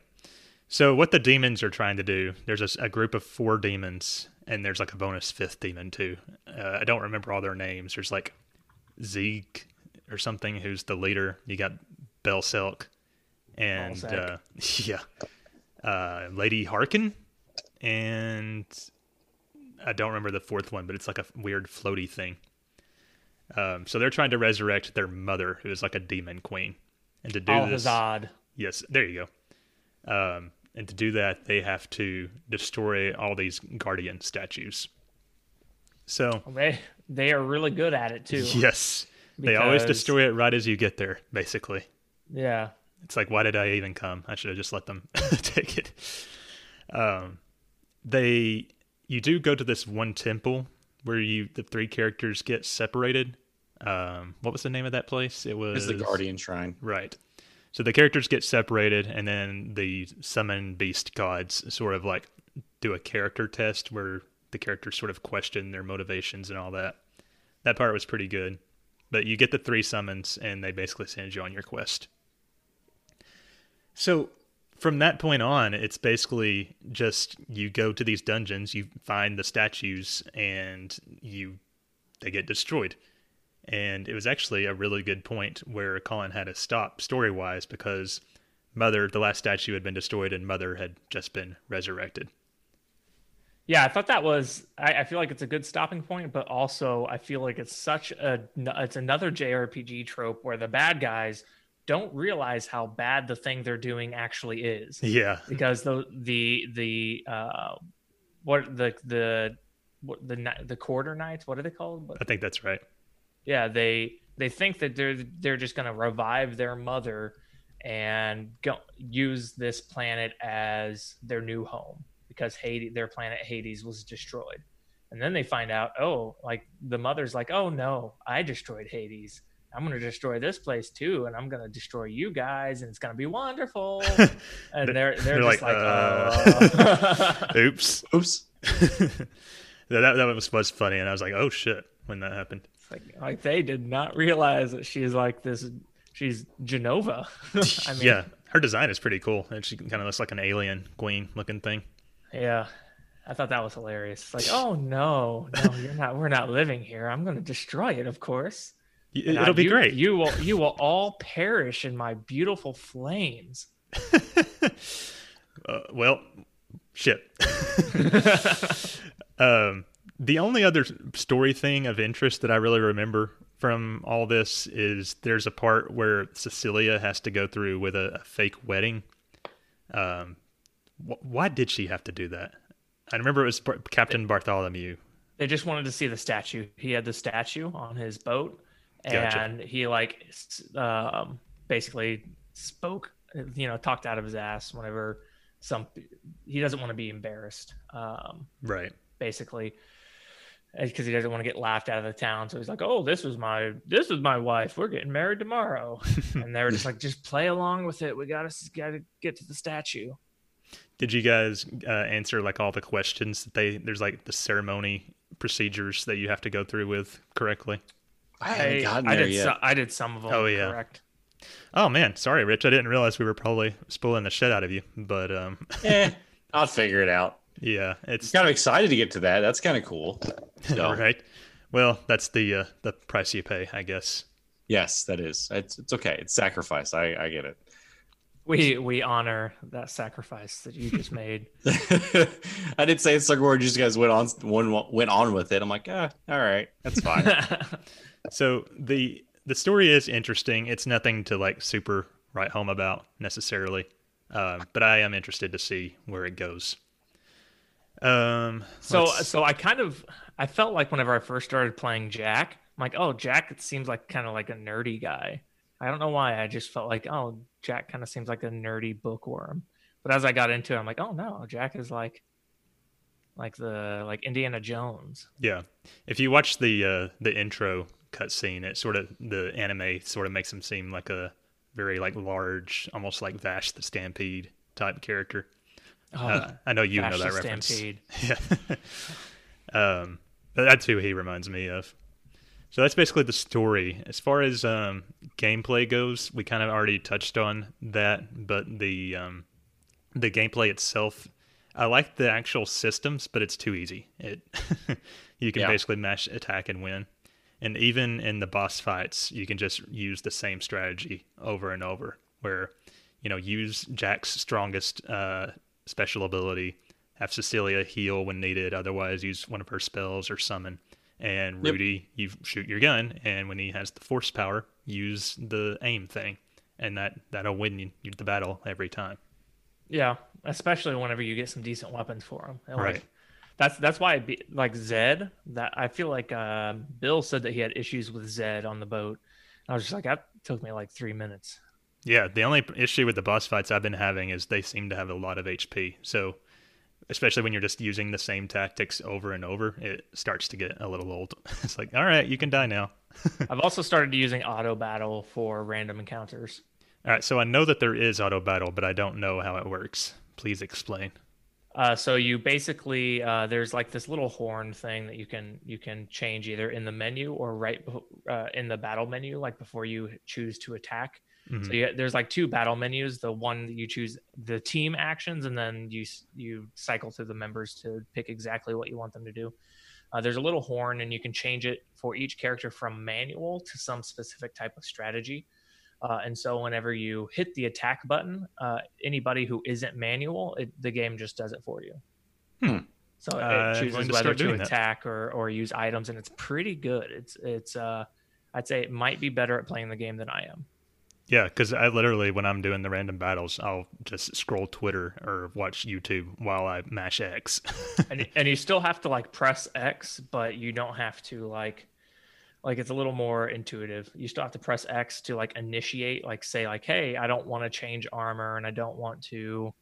So what the demons are trying to do? There's a group of four demons, and there's like a bonus fifth demon too. Uh, I don't remember all their names. There's like Zeke or something who's the leader. You got Belselk and uh, <laughs> yeah, uh, Lady Harken, and I don't remember the fourth one, but it's like a weird floaty thing. Um, so they're trying to resurrect their mother, who is like a demon queen, and to do this. Yes, there you go. Um, and to do that, they have to destroy all these guardian statues. So, They they are really good at it too. yes, they always destroy it right as you get there, basically. Yeah. It's like, why did I even come? I should have just let them <laughs> take it. Um, they, you do go to this one temple where you, the three characters get separated. Um, what was the name of that place? It was It's the Guardian Shrine. Right. So the characters get separated, and then the summon beast gods sort of like do a character test where the characters sort of question their motivations and all that. That part was pretty good. But you get the three summons, and they basically send you on your quest. So from that point on, it's basically just you go to these dungeons, you find the statues, and you they get destroyed. And it was actually a really good point where Colin had to stop story wise because Mother, the last statue had been destroyed, and Mother had just been resurrected. Yeah, I thought that was. I, I feel like it's a good stopping point, but also I feel like it's such a. It's another JRPG trope where the bad guys don't realize how bad the thing they're doing actually is. Yeah. because the the the uh, what the the what the the quarter knights. What are they called? I think that's right. yeah they they think that they're they're just going to revive their mother and go use this planet as their new home because Hades their planet Hades was destroyed. And then they find out, oh, like the mother's like, "Oh no, I destroyed Hades. I'm going to destroy this place too and I'm going to destroy you guys and it's going to be wonderful." <laughs> and they're they're, just like, uh, "Oh." <laughs> oops. <laughs> Oops. that, that was, was funny. And I was like, oh shit, when that happened. like like they did not realize that she's like this she's Jenova. I mean, yeah. Her design is pretty cool. And she kind of looks like an alien queen looking thing. Yeah. I thought that was hilarious. It's like, oh no, no, you're not. We're not living here. I'm going to destroy it, of course. It'll I- be you- great. You will, you will all perish in my beautiful flames. <laughs> Uh, well, shit. <laughs> um, the only other story thing of interest that I really remember from all this is there's a part where Cecilia has to go through with a, a fake wedding. Um, wh- why did she have to do that? I remember it was Captain Bartholomew. They just wanted to see the statue. He had the statue on his boat, Gotcha. and he like um, basically spoke, you know, talked out of his ass whenever some he doesn't want to be embarrassed. Um, Right. basically because he doesn't want to get laughed out of the town so he's like oh this was my this was my wife we're getting married tomorrow <laughs> and they were just like just play along with it we gotta gotta get to the statue Did you guys uh, answer like all the questions that they? There's like the ceremony procedures that you have to go through with correctly. I haven't gotten I there did yet. so- I did some of them. Oh, yeah. correct. Oh man, sorry, Rich. I didn't realize we were probably spoiling the shit out of you. But um, <laughs> eh, I'll figure it out. yeah, it's Kind of excited to get to that. That's kind of cool. So, <laughs> right. Well, that's the uh, the price you pay, I guess. Yes, that is. It's, it's okay. It's sacrifice. I, I get it. We we honor that sacrifice that you just made. <laughs> I did say it's like where you guys went on one went on with it. I'm like, ah, all right, that's fine. <laughs> So the the story is interesting. It's nothing to like super write home about necessarily, uh, but I am interested to see where it goes. Um. So let's- so I kind of I felt like whenever I first started playing Jack, I'm like, oh, Jack it seems like kind of like a nerdy guy. I don't know why. I just felt like, oh, Jack kind of seems like a nerdy bookworm. But as I got into it, I'm like, oh no, Jack is like like the like Indiana Jones. yeah, if you watch the uh, the intro cutscene, it sort of the anime sort of makes him seem like a very like large, almost like Vash the Stampede type character. Oh, Uh, I know you Vash know that the reference. Stampede. <laughs> Yeah. <laughs> um, but that's who he reminds me of. So that's basically the story. As far as um, gameplay goes, we kind of already touched on that, but the um, the gameplay itself, I like the actual systems, but it's too easy. It <laughs> you can Yeah. basically mash attack and win, and even in the boss fights, you can just use the same strategy over and over. Where you know use Jack's strongest uh, special ability, have Cecilia heal when needed, otherwise use one of her spells or summon. And Yep. Rudy, you shoot your gun, and when he has the force power, use the aim thing, and that that'll win you, the battle every time. Yeah, especially whenever you get some decent weapons for him. And, like, Right. That's that's why I be, like Zed. That I feel like uh, Bill said that he had issues with Zed on the boat. I was just like, that took me like three minutes. Yeah, the only issue with the boss fights I've been having is they seem to have a lot of HP. So, especially when you're just using the same tactics over and over, it starts to get a little old. <laughs> It's like, all right, you can die now. <laughs> I've also started using auto battle for random encounters. All right, so I know that there is auto battle, but I don't know how it works. Please explain. Uh, so you basically uh, there's like this little horn thing that you can you can change either in the menu or right uh, in the battle menu, like before you choose to attack. So you, there's like two battle menus. The one that you choose the team actions, and then you you cycle through the members to pick exactly what you want them to do. Uh, there's a little horn, and you can change it for each character from manual to some specific type of strategy. Uh, and so whenever you hit the attack button, uh, anybody who isn't manual, it, the game just does it for you. Hmm. So it chooses to whether to that. attack or, or use items, and it's pretty good. It's it's uh, I'd say it might be better at playing the game than I am. Yeah, because I literally, when I'm doing the random battles, I'll just scroll Twitter or watch YouTube while I mash X. <laughs> and and you still have to like press X, but you don't have to like like it's a little more intuitive. You still have to press X to like initiate, like say like, hey, I don't want to change armor and I don't want to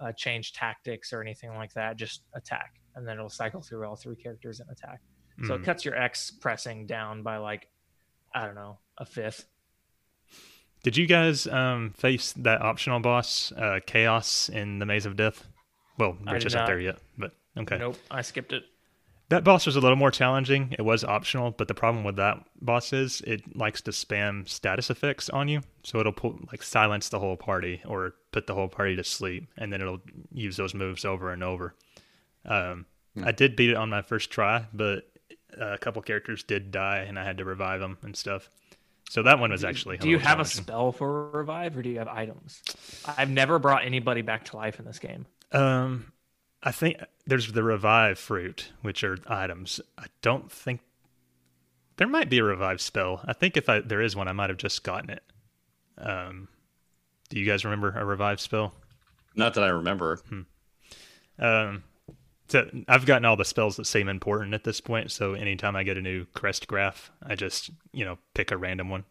uh, change tactics or anything like that. Just attack, and then it'll cycle through all three characters and attack. So it Mhm. cuts your X pressing down by like I don't know a fifth. Did you guys um, face that optional boss, uh, Chaos, in the Maze of Death? Well, I Rich isn't not. there yet, but okay. Nope, I skipped it. That boss was a little more challenging. It was optional, but the problem with that boss is it likes to spam status effects on you. So it'll pull, like silence the whole party or put the whole party to sleep, and then it'll use those moves over and over. Um, I did beat it on my first try, but a couple characters did die, and I had to revive them and stuff. So that one was actually. Do you have a spell for revive, or do you have items? I've never brought anybody back to life in this game. Um, I think there's the revive fruit, which are items. I don't think there might be a revive spell. I think if I there is one, I might have just gotten it. Um, do you guys remember a revive spell? Not that I remember. Um, so I've gotten all the spells that seem important at this point. So anytime I get a new crest graph, I just you know pick a random one.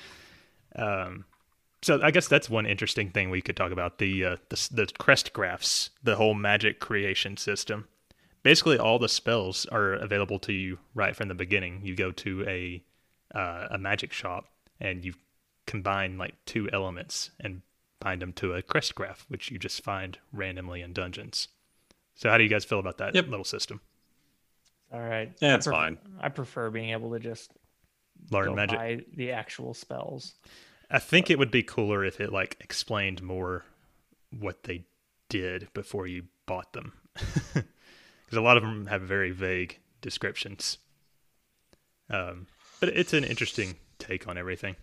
<laughs> um, so I guess that's one interesting thing we could talk about the uh, the, the crest graphs, the whole magic creation system. Basically, all the spells are available to you right from the beginning. You go to a uh, a magic shop and you combine like two elements and bind them to a crest graph, which you just find randomly in dungeons. So, how do you guys feel about that Yep. little system? All right. Yeah, I it's pref- fine. I prefer being able to just Learn magic. by the actual spells. I think it would be cooler if it like explained more what they did before you bought them, <laughs> because a lot of them have very vague descriptions. Um, but it's an interesting take on everything.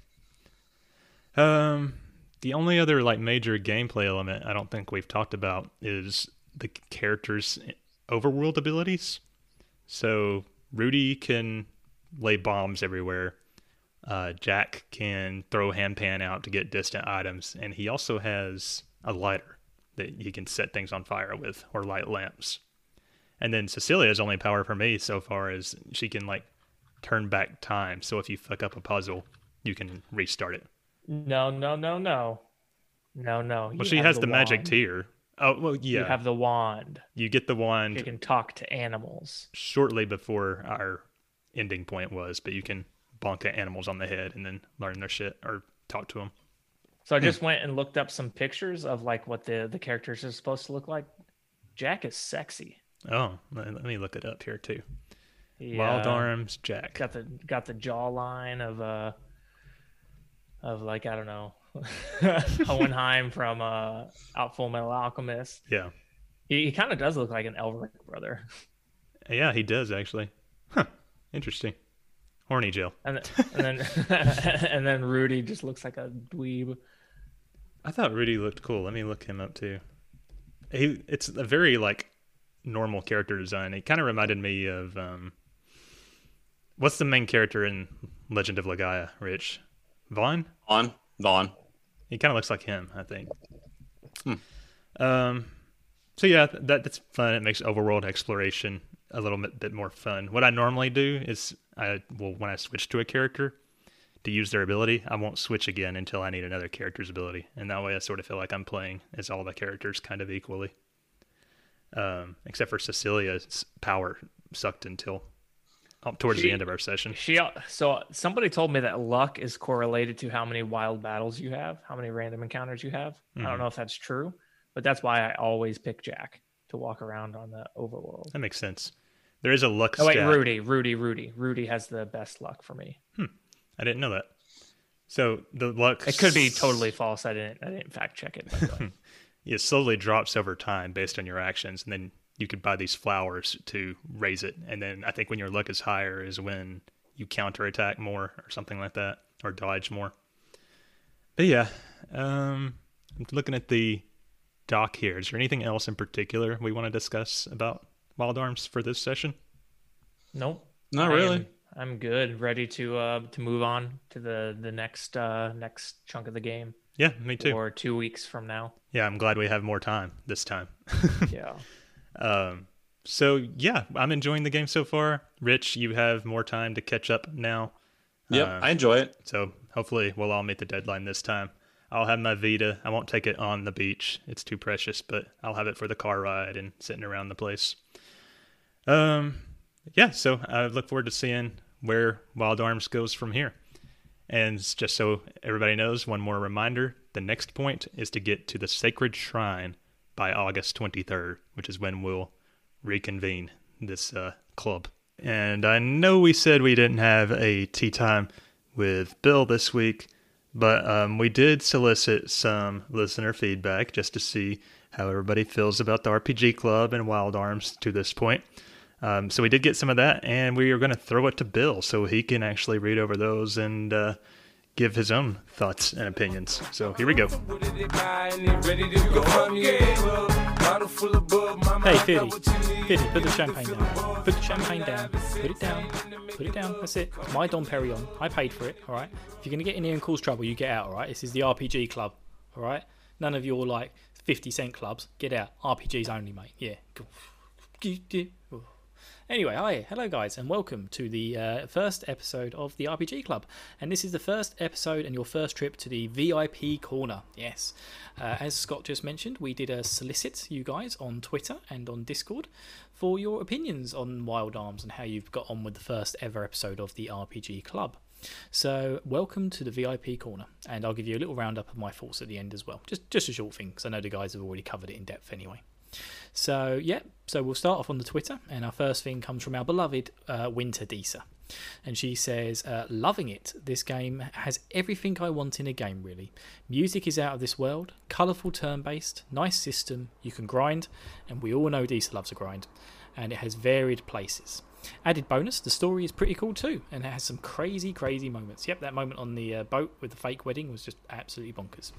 Um, the only other like major gameplay element I don't think we've talked about is the characters' overworld abilities. So Rudy can lay bombs everywhere. Uh, Jack can throw Hanpan out to get distant items, and he also has a lighter that he can set things on fire with or light lamps. And then Cecilia's only power for me so far is she can like turn back time. So if you fuck up a puzzle, you can restart it. No, no, no, no, no, no. Well, You she has the, magic wand. Oh well, yeah. You have the wand. You get the wand You can talk to animals. shortly before our ending point was, but you can bonk at animals on the head and then learn their shit or talk to them. So I Hmm. just went and looked up some pictures of like what the the characters are supposed to look like. Jack is sexy. Oh, let me look it up here too. He, Wild Arms Jack. Got the got the jawline of uh of like I don't know <laughs> Hohenheim from uh Out Full Metal Alchemist. Yeah. He, he kind of does look like an Elric brother. Yeah, he does actually. Huh. Interesting. Horny Jill. And th- and then <laughs> and then Rudy just looks like a dweeb. I thought Rudy looked cool. Let me look him up too. He it's a very like normal character design. It kind of reminded me of um what's the main character in Legend of Legaia, Rich? Vahn? Vahn. Vahn. He kind of looks like him, I think. Hmm. Um, so yeah, that that's fun. It makes overworld exploration a little bit, bit more fun. What I normally do is I well when I switch to a character to use their ability, I won't switch again until I need another character's ability, and that way I sort of feel like I'm playing as all the characters kind of equally. Um, except for Cecilia's power sucked until Oh, towards She- the end of our session. She uh, so uh, somebody told me that luck is correlated to how many wild battles you have, how many random encounters you have. I Mhm. don't mm-hmm. know if that's true, but that's why I always pick Jack to walk around on the overworld. That makes sense. There is a luck Oh wait, stat. Rudy, Rudy, Rudy, Rudy has the best luck for me. Hmm. I didn't know that. So the luck It could be totally false. I didn't. I didn't fact check it. by the way. it slowly drops over time based on your actions and then you could buy these flowers to raise it and then i think when your luck is higher is when you counterattack more or something like that or dodge more but yeah um i'm looking at the doc here is there anything else in particular we want to discuss about wild arms for this session nope. Not I really. am- I'm good. Ready to uh to move on to the the next uh next chunk of the game. yeah me too Or two weeks from now. yeah i'm glad we have more time this time <laughs> Yeah. Um, so yeah, I'm enjoying the game so far. Rich, you have more time to catch up now. Yep, Uh, I enjoy it. So hopefully we'll all meet the deadline this time. I'll have my Vita. I won't take it on the beach. It's too precious, but I'll have it for the car ride and sitting around the place. Um, yeah. So I look forward to seeing where Wild Arms goes from here. And just so everybody knows, one more reminder: the next point is to get to the Sacred Shrine by August 23rd, which is when we'll reconvene this uh, club. And I know we said we didn't have a tea time with Bill this week, but um, we did solicit some listener feedback just to see how everybody feels about the RPG Club and Wild Arms to this point. Um, so we did get some of that, and we are going to throw it to Bill so he can actually read over those and uh, give his own thoughts and opinions. So here we go. Hey, Fiddy. Fiddy, put the champagne down. Put the champagne down. Put it down. Put it down. That's it. It's my Dom Perignon. I paid for it, alright? If you're going to get in here and cause trouble, you get out, alright? This is the RPG club, alright? None of your, like, 50 cent clubs. Get out. RPGs only, mate. Yeah. Anyway, hi, hello guys, and welcome to the uh, first episode of the RPG Club. And this is the first episode and your first trip to the VIP corner. Yes, uh, as Scott just mentioned, we did a solicit you guys on Twitter and on Discord for your opinions on Wild Arms and how you've got on with the first ever episode of the RPG Club. So, welcome to the VIP corner, and I'll give you a little roundup of my thoughts at the end as well. Just just a short thing, because I know the guys have already covered it in depth anyway. So, yeah, so we'll start off on the Twitter, and our first thing comes from our beloved uh, Winter Deesa. And she says, uh, Loving it. This game has everything I want in a game, really. Music is out of this world, colourful turn based, nice system, you can grind, and we all know Deesa loves a grind, and it has varied places. Added bonus, the story is pretty cool too, and it has some crazy, crazy moments. Yep, that moment on the uh, boat with the fake wedding was just absolutely bonkers.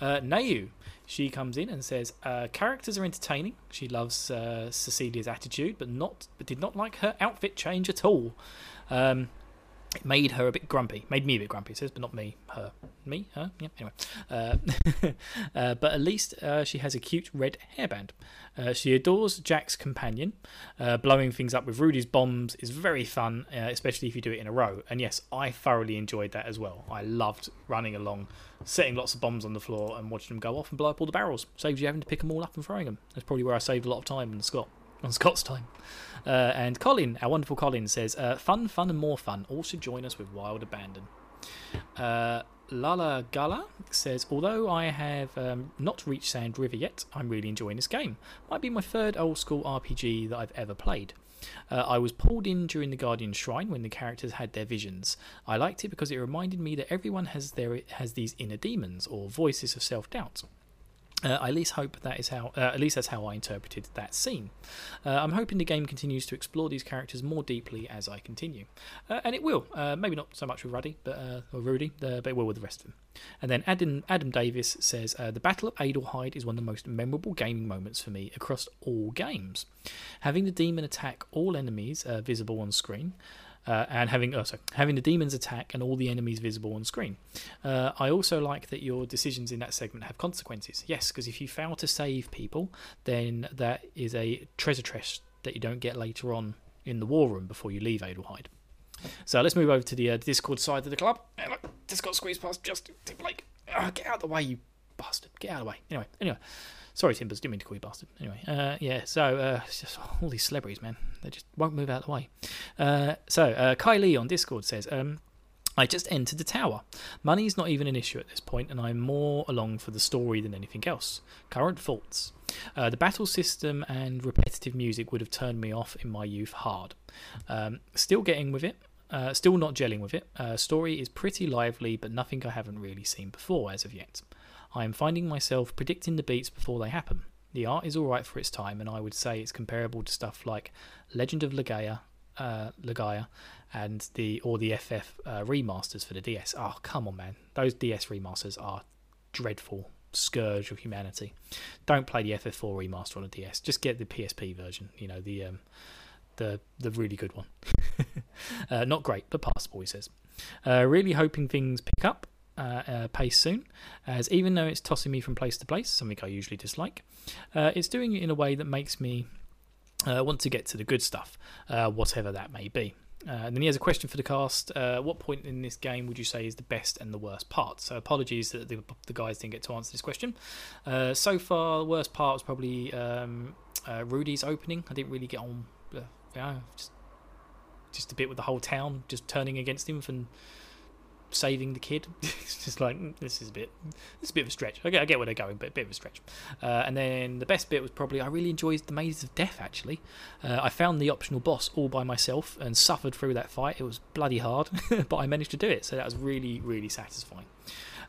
Uh, Nayu, she comes in and says, uh, characters are entertaining. She loves uh, Cecilia's attitude, but not, but did not like her outfit change at all. Um, it made her a bit grumpy. Made me a bit grumpy, it says, but not me. Her. Me? Her? Yeah, anyway. Uh, <laughs> uh, but at least uh, she has a cute red hairband. Uh, she adores Jack's companion. Uh, blowing things up with Rudy's bombs is very fun, uh, especially if you do it in a row. And yes, I thoroughly enjoyed that as well. I loved running along, setting lots of bombs on the floor and watching them go off and blow up all the barrels. Saves you having to pick them all up and throwing them. That's probably where I saved a lot of time on Scott. On Scott's time. Uh, and Colin, our wonderful Colin, says, uh, Fun, fun, and more fun. Also join us with Wild Abandon. Uh, Lala Gala says, Although I have um, not reached Sand River yet, I'm really enjoying this game. Might be my third old school RPG that I've ever played. Uh, I was pulled in during the Guardian Shrine when the characters had their visions. I liked it because it reminded me that everyone has their has these inner demons or voices of self doubt. Uh, I at least hope that is how. Uh, at least that's how I interpreted that scene. Uh, I'm hoping the game continues to explore these characters more deeply as I continue, uh, and it will. Uh, maybe not so much with Ruddy, but uh, or Rudy, but it will with the rest of them. And then Adam Adam Davis says the Battle of Adelheid is one of the most memorable gaming moments for me across all games. Having the demon attack all enemies visible on screen. Uh, and having oh, sorry, having the demons attack and all the enemies visible on screen. Uh, I also like that your decisions in that segment have consequences. Yes, because if you fail to save people, then that is a treasure chest that you don't get later on in the war room before you leave Adelheid. So let's move over to the uh, Discord side of the club. Look, got squeezed past just like uh, get out of the way, you bastard! Get out of the way. Anyway, anyway. Sorry, Timbers, didn't mean to call you bastard. Anyway, uh, yeah, so uh, just all these celebrities, man, they just won't move out of the way. Uh, so, uh, Kylie on Discord says, um, I just entered the tower. Money's not even an issue at this point, and I'm more along for the story than anything else. Current thoughts. Uh, the battle system and repetitive music would have turned me off in my youth hard. Um, still getting with it, uh, still not gelling with it. Uh, story is pretty lively, but nothing I haven't really seen before as of yet. I am finding myself predicting the beats before they happen. The art is alright for its time, and I would say it's comparable to stuff like Legend of Legaia, uh, Legaia and the or the FF uh, remasters for the DS. Oh, come on, man. Those DS remasters are dreadful. Scourge of humanity. Don't play the FF4 remaster on a DS. Just get the PSP version. You know the um, the the really good one. <laughs> uh, not great, but passable. He says. Uh, really hoping things pick up uh, uh, pace soon, as even though it's tossing me from place to place, something I usually dislike, uh, it's doing it in a way that makes me uh, want to get to the good stuff, whatever that may be. Uh, and then he has a question for the cast. Uh, what point in this game would you say is the best and the worst part? So apologies that the, the guys didn't get to answer this question. Uh, so far, the worst part was probably um, Rudy's opening. I didn't really get on, you know, just, just a bit with the whole town just turning against him from saving the kid. <laughs> it's just like mm, this is a bit, it's a bit of a stretch. I get, I get where they're going, but a bit of a stretch. Uh, and then the best bit was probably I really enjoyed the Maze of Death. Actually, uh, I found the optional boss all by myself and suffered through that fight. It was bloody hard, <laughs> but I managed to do it, so that was really, really satisfying.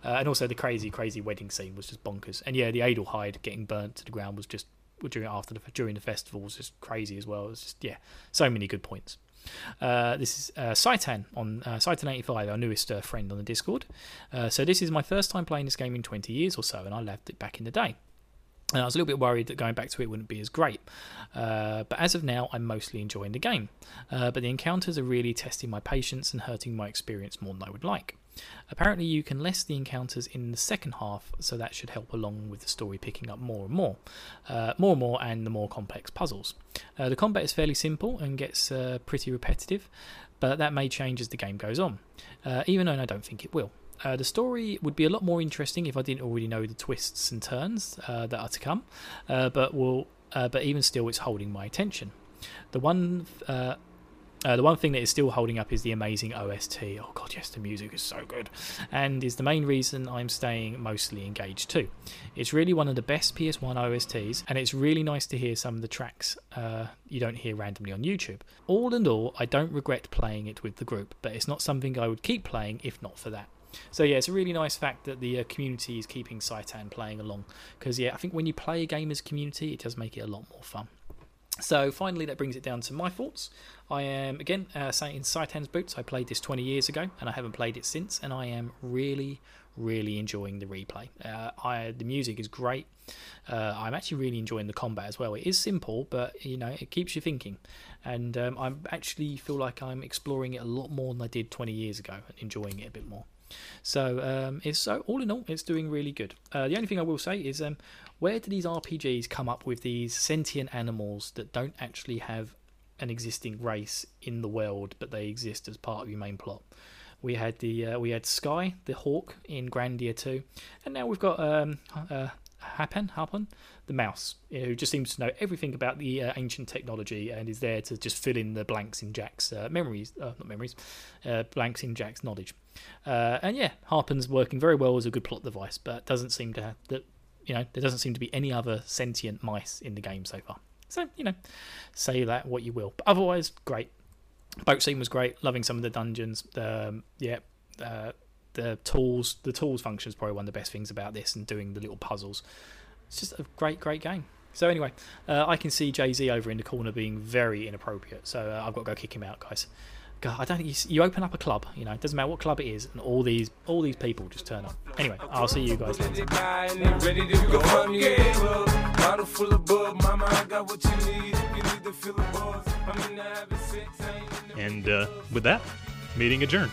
Uh, and also the crazy, crazy wedding scene was just bonkers. And yeah, the Adelheid getting burnt to the ground was just during after the during the festival was just crazy as well. It was just yeah, so many good points. Uh, this is uh, Saitan on uh, Saitan85, our newest uh, friend on the Discord. Uh, so this is my first time playing this game in 20 years or so, and I left it back in the day. And I was a little bit worried that going back to it wouldn't be as great. Uh, but as of now, I'm mostly enjoying the game. Uh, but the encounters are really testing my patience and hurting my experience more than I would like. Apparently, you can less the encounters in the second half, so that should help along with the story picking up more and more, uh, more and more, and the more complex puzzles. Uh, the combat is fairly simple and gets uh, pretty repetitive, but that may change as the game goes on, uh, even though I don't think it will. Uh, the story would be a lot more interesting if I didn't already know the twists and turns uh, that are to come, but will, but even still, it's holding my attention. The one Uh, the one thing that is still holding up is the amazing OST. Oh god, yes, the music is so good, and is the main reason I'm staying mostly engaged too. It's really one of the best PS1 OSTs, and it's really nice to hear some of the tracks uh, you don't hear randomly on YouTube. All in all, I don't regret playing it with the group, but it's not something I would keep playing if not for that. So yeah, it's a really nice fact that the uh, community is keeping Saitan playing along because yeah, I think when you play a game as community, it does make it a lot more fun. So finally, that brings it down to my thoughts. I am again uh, in Saitan's boots. I played this 20 years ago, and I haven't played it since. And I am really, really enjoying the replay. Uh, I the music is great. Uh, I'm actually really enjoying the combat as well. It is simple, but you know it keeps you thinking. And um, I actually feel like I'm exploring it a lot more than I did 20 years ago, and enjoying it a bit more. So um, it's so all in all, it's doing really good. Uh, the only thing I will say is, um, where do these RPGs come up with these sentient animals that don't actually have an existing race in the world, but they exist as part of your main plot? We had the uh, we had Sky, the hawk in Grandia 2, and now we've got um, uh, Hapan, Hapan, the mouse, who just seems to know everything about the uh, ancient technology and is there to just fill in the blanks in Jack's uh, memories, uh, not memories, uh, blanks in Jack's knowledge. And yeah, Harpen's working very well as a good plot device, but doesn't seem to have that. You know, there doesn't seem to be any other sentient mice in the game so far. So you know, say that what you will. But otherwise, great. Boat scene was great. Loving some of the dungeons. Um, yeah, uh, the tools. The tools function is probably one of the best things about this, and doing the little puzzles. It's just a great, great game. So anyway, uh, I can see Jay Z over in the corner being very inappropriate. So uh, I've got to go kick him out, guys. God, I don't think you, you open up a club, you know, it doesn't matter what club it is, and all these all these people just turn up. Anyway, I'll see you guys later. And uh, with that, meeting adjourned.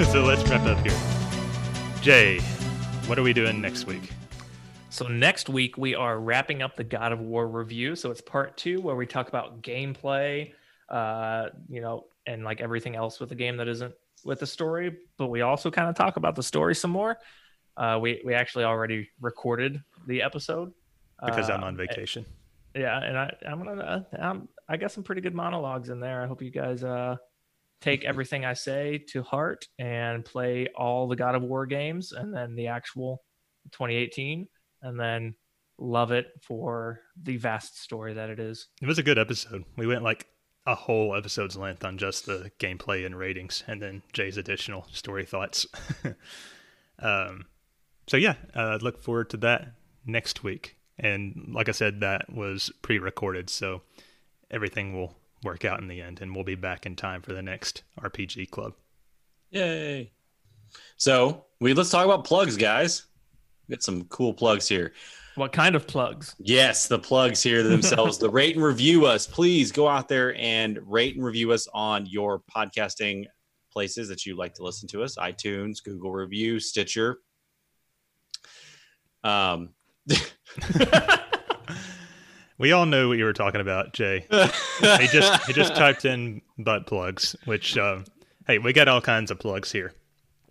<laughs> so let's wrap up here. Jay, what are we doing next week? So next week we are wrapping up the God of War review. So it's part two where we talk about gameplay, uh, you know, and like everything else with the game that isn't with the story. But we also kind of talk about the story some more. Uh, we we actually already recorded the episode because I'm on vacation. yeah, and I I'm gonna uh, I'm, I got some pretty good monologues in there. I hope you guys uh take everything I say to heart and play all the God of War games and then the actual 2018 and then love it for the vast story that it is. It was a good episode. We went like a whole episode's length on just the gameplay and ratings and then Jay's additional story thoughts. <laughs> um, so yeah, uh, look forward to that next week. And like I said, that was pre-recorded, so everything will work out in the end, and we'll be back in time for the next RPG club. Yay! So we let's talk about plugs, guys. We got some cool plugs here. What kind of plugs? Yes, the plugs here themselves. the rate and review us. Please go out there and rate and review us on your podcasting places that you like to listen to us iTunes, Google Review, Stitcher. Um, <laughs> <laughs> We all know what you were talking about, Jay. he just he just <laughs> typed in butt plugs, which um, hey, we got all kinds of plugs here.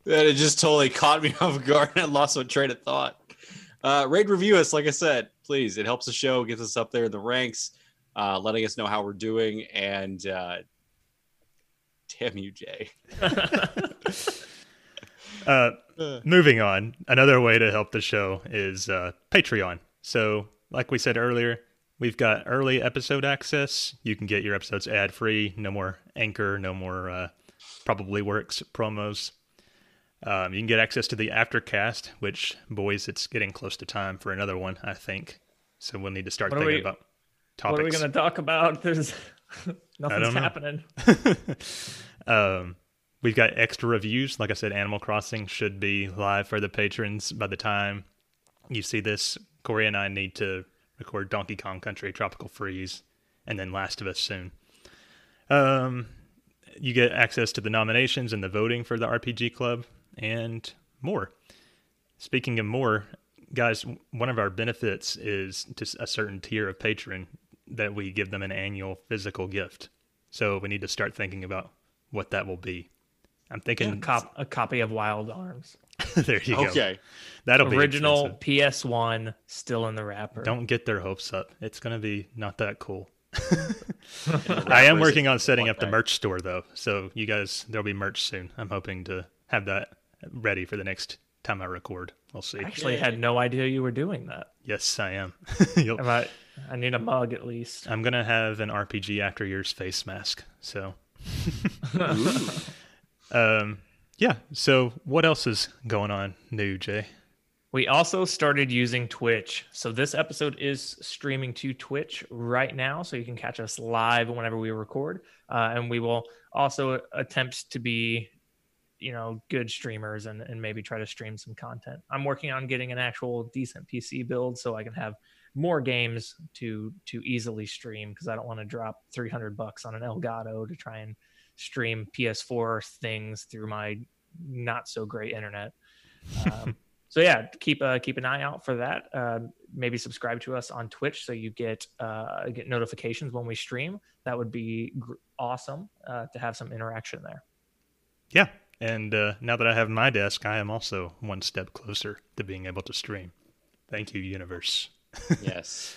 That it just totally caught me <laughs> off guard and I lost my train of thought. Uh, rate review us, like I said, please. It helps the show, gets us up there in the ranks, uh, letting us know how we're doing. And uh, damn you, Jay. <laughs> uh, moving on, another way to help the show is uh, Patreon. So, like we said earlier, We've got early episode access. You can get your episodes ad free. No more anchor. No more uh, probably works promos. Um, you can get access to the aftercast, which boys, it's getting close to time for another one. I think so. We'll need to start thinking we, about. topics. What are we going to talk about? <laughs> There's nothing's happening. <laughs> <laughs> um, we've got extra reviews. Like I said, Animal Crossing should be live for the patrons by the time you see this. Corey and I need to record Donkey Kong Country Tropical Freeze and then Last of Us soon. Um, you get access to the nominations and the voting for the RPG Club and more. Speaking of more, guys, one of our benefits is to a certain tier of patron that we give them an annual physical gift. So we need to start thinking about what that will be. I'm thinking A, cop, a copy of Wild Arms. <laughs> there you go. Okay. That'll be Original. PS1, still in the wrapper. Don't get their hopes up. It's going to be not that cool. <laughs> I am working on setting up the merch store though, so you guys there'll be merch soon. I'm hoping to have that ready for the next time I record. We'll see. I actually had no idea you were doing that. Yes, I am. <laughs> Am I, I need a mug at least. I'm gonna have an RPG after years face mask. So, um, yeah. So, what else is going on new, Jay? We also started using Twitch. So this episode is streaming to Twitch right now. So you can catch us live whenever we record. Uh, and we will also attempt to be, you know, good streamers and, and maybe try to stream some content. I'm working on getting an actual decent PC build so I can have more games to to easily stream because I don't want to drop 300 bucks on an Elgato to try and stream PS4 things through my not so great internet. Um, <laughs> so yeah, keep uh, keep an eye out for that. Uh, maybe subscribe to us on Twitch so you get uh, get notifications when we stream. That would be gr- awesome uh, to have some interaction there. Yeah. And uh, now that I have my desk, I am also one step closer to being able to stream. Thank you, universe. <laughs> yes.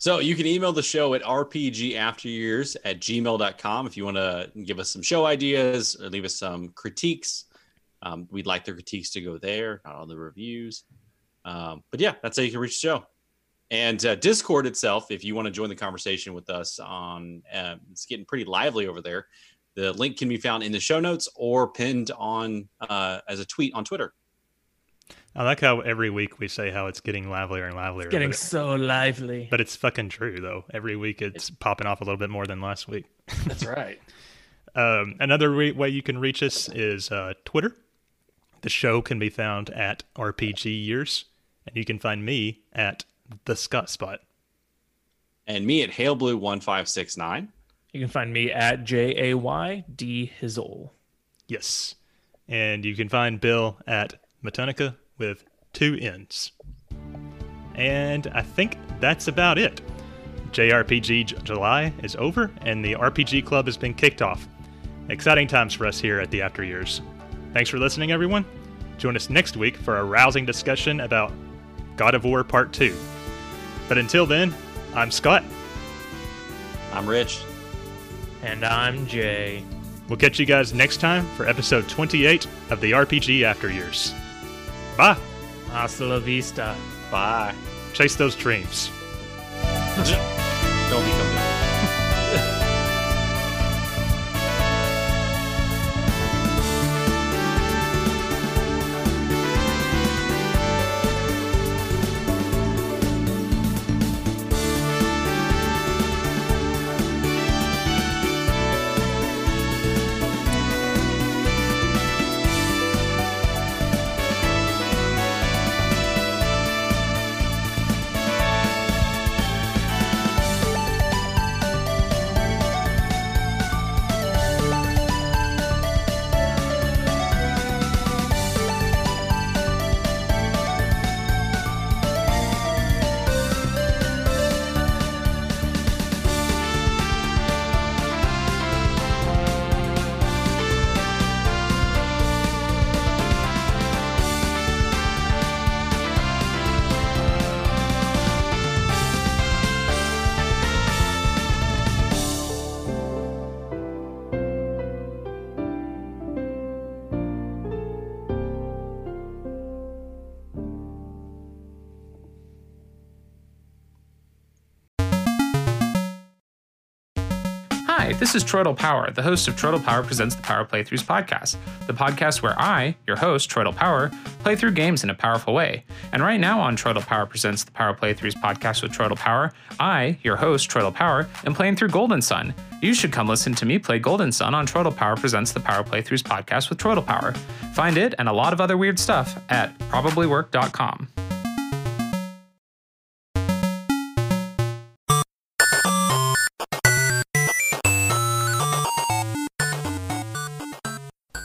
So you can email the show at rpgafteryears at gmail.com if you want to give us some show ideas or leave us some critiques. Um, we'd like the critiques to go there, not all the reviews. Um, but yeah, that's how you can reach the show. And uh, Discord itself, if you want to join the conversation with us on, uh, it's getting pretty lively over there. The link can be found in the show notes or pinned on uh, as a tweet on Twitter. I like how every week we say how it's getting livelier and livelier. Getting so lively. but it's fucking true though. Every week it's, popping off a little bit more than last week. That's <laughs> right. Um, another re- way you can reach us is uh, Twitter. The show can be found at RPG Years, and you can find me at the Scott Spot. And me at HailBlue one five six nine. You can find me at J A Y D Hizzle. Yes, and you can find Bill at Matonica with two N's. And I think that's about it. JRPG J- July is over, and the RPG Club has been kicked off. Exciting times for us here at the After Years. Thanks for listening, everyone. Join us next week for a rousing discussion about God of War Part 2. But until then, I'm Scott. I'm Rich. And I'm Jay. We'll catch you guys next time for episode 28 of the RPG After Years. Bye. Hasta la vista. Bye. Chase those dreams. <laughs> Don't become this is Troidal Power, the host of Troidal Power Presents the Power Playthroughs podcast, the podcast where I, your host, Troidal Power, play through games in a powerful way. And right now on Troidal Power Presents the Power Playthroughs podcast with Troidal Power, I, your host, Troidal Power, am playing through Golden Sun. You should come listen to me play Golden Sun on Troidal Power Presents the Power Playthroughs podcast with Troidal Power. Find it and a lot of other weird stuff at probablywork.com.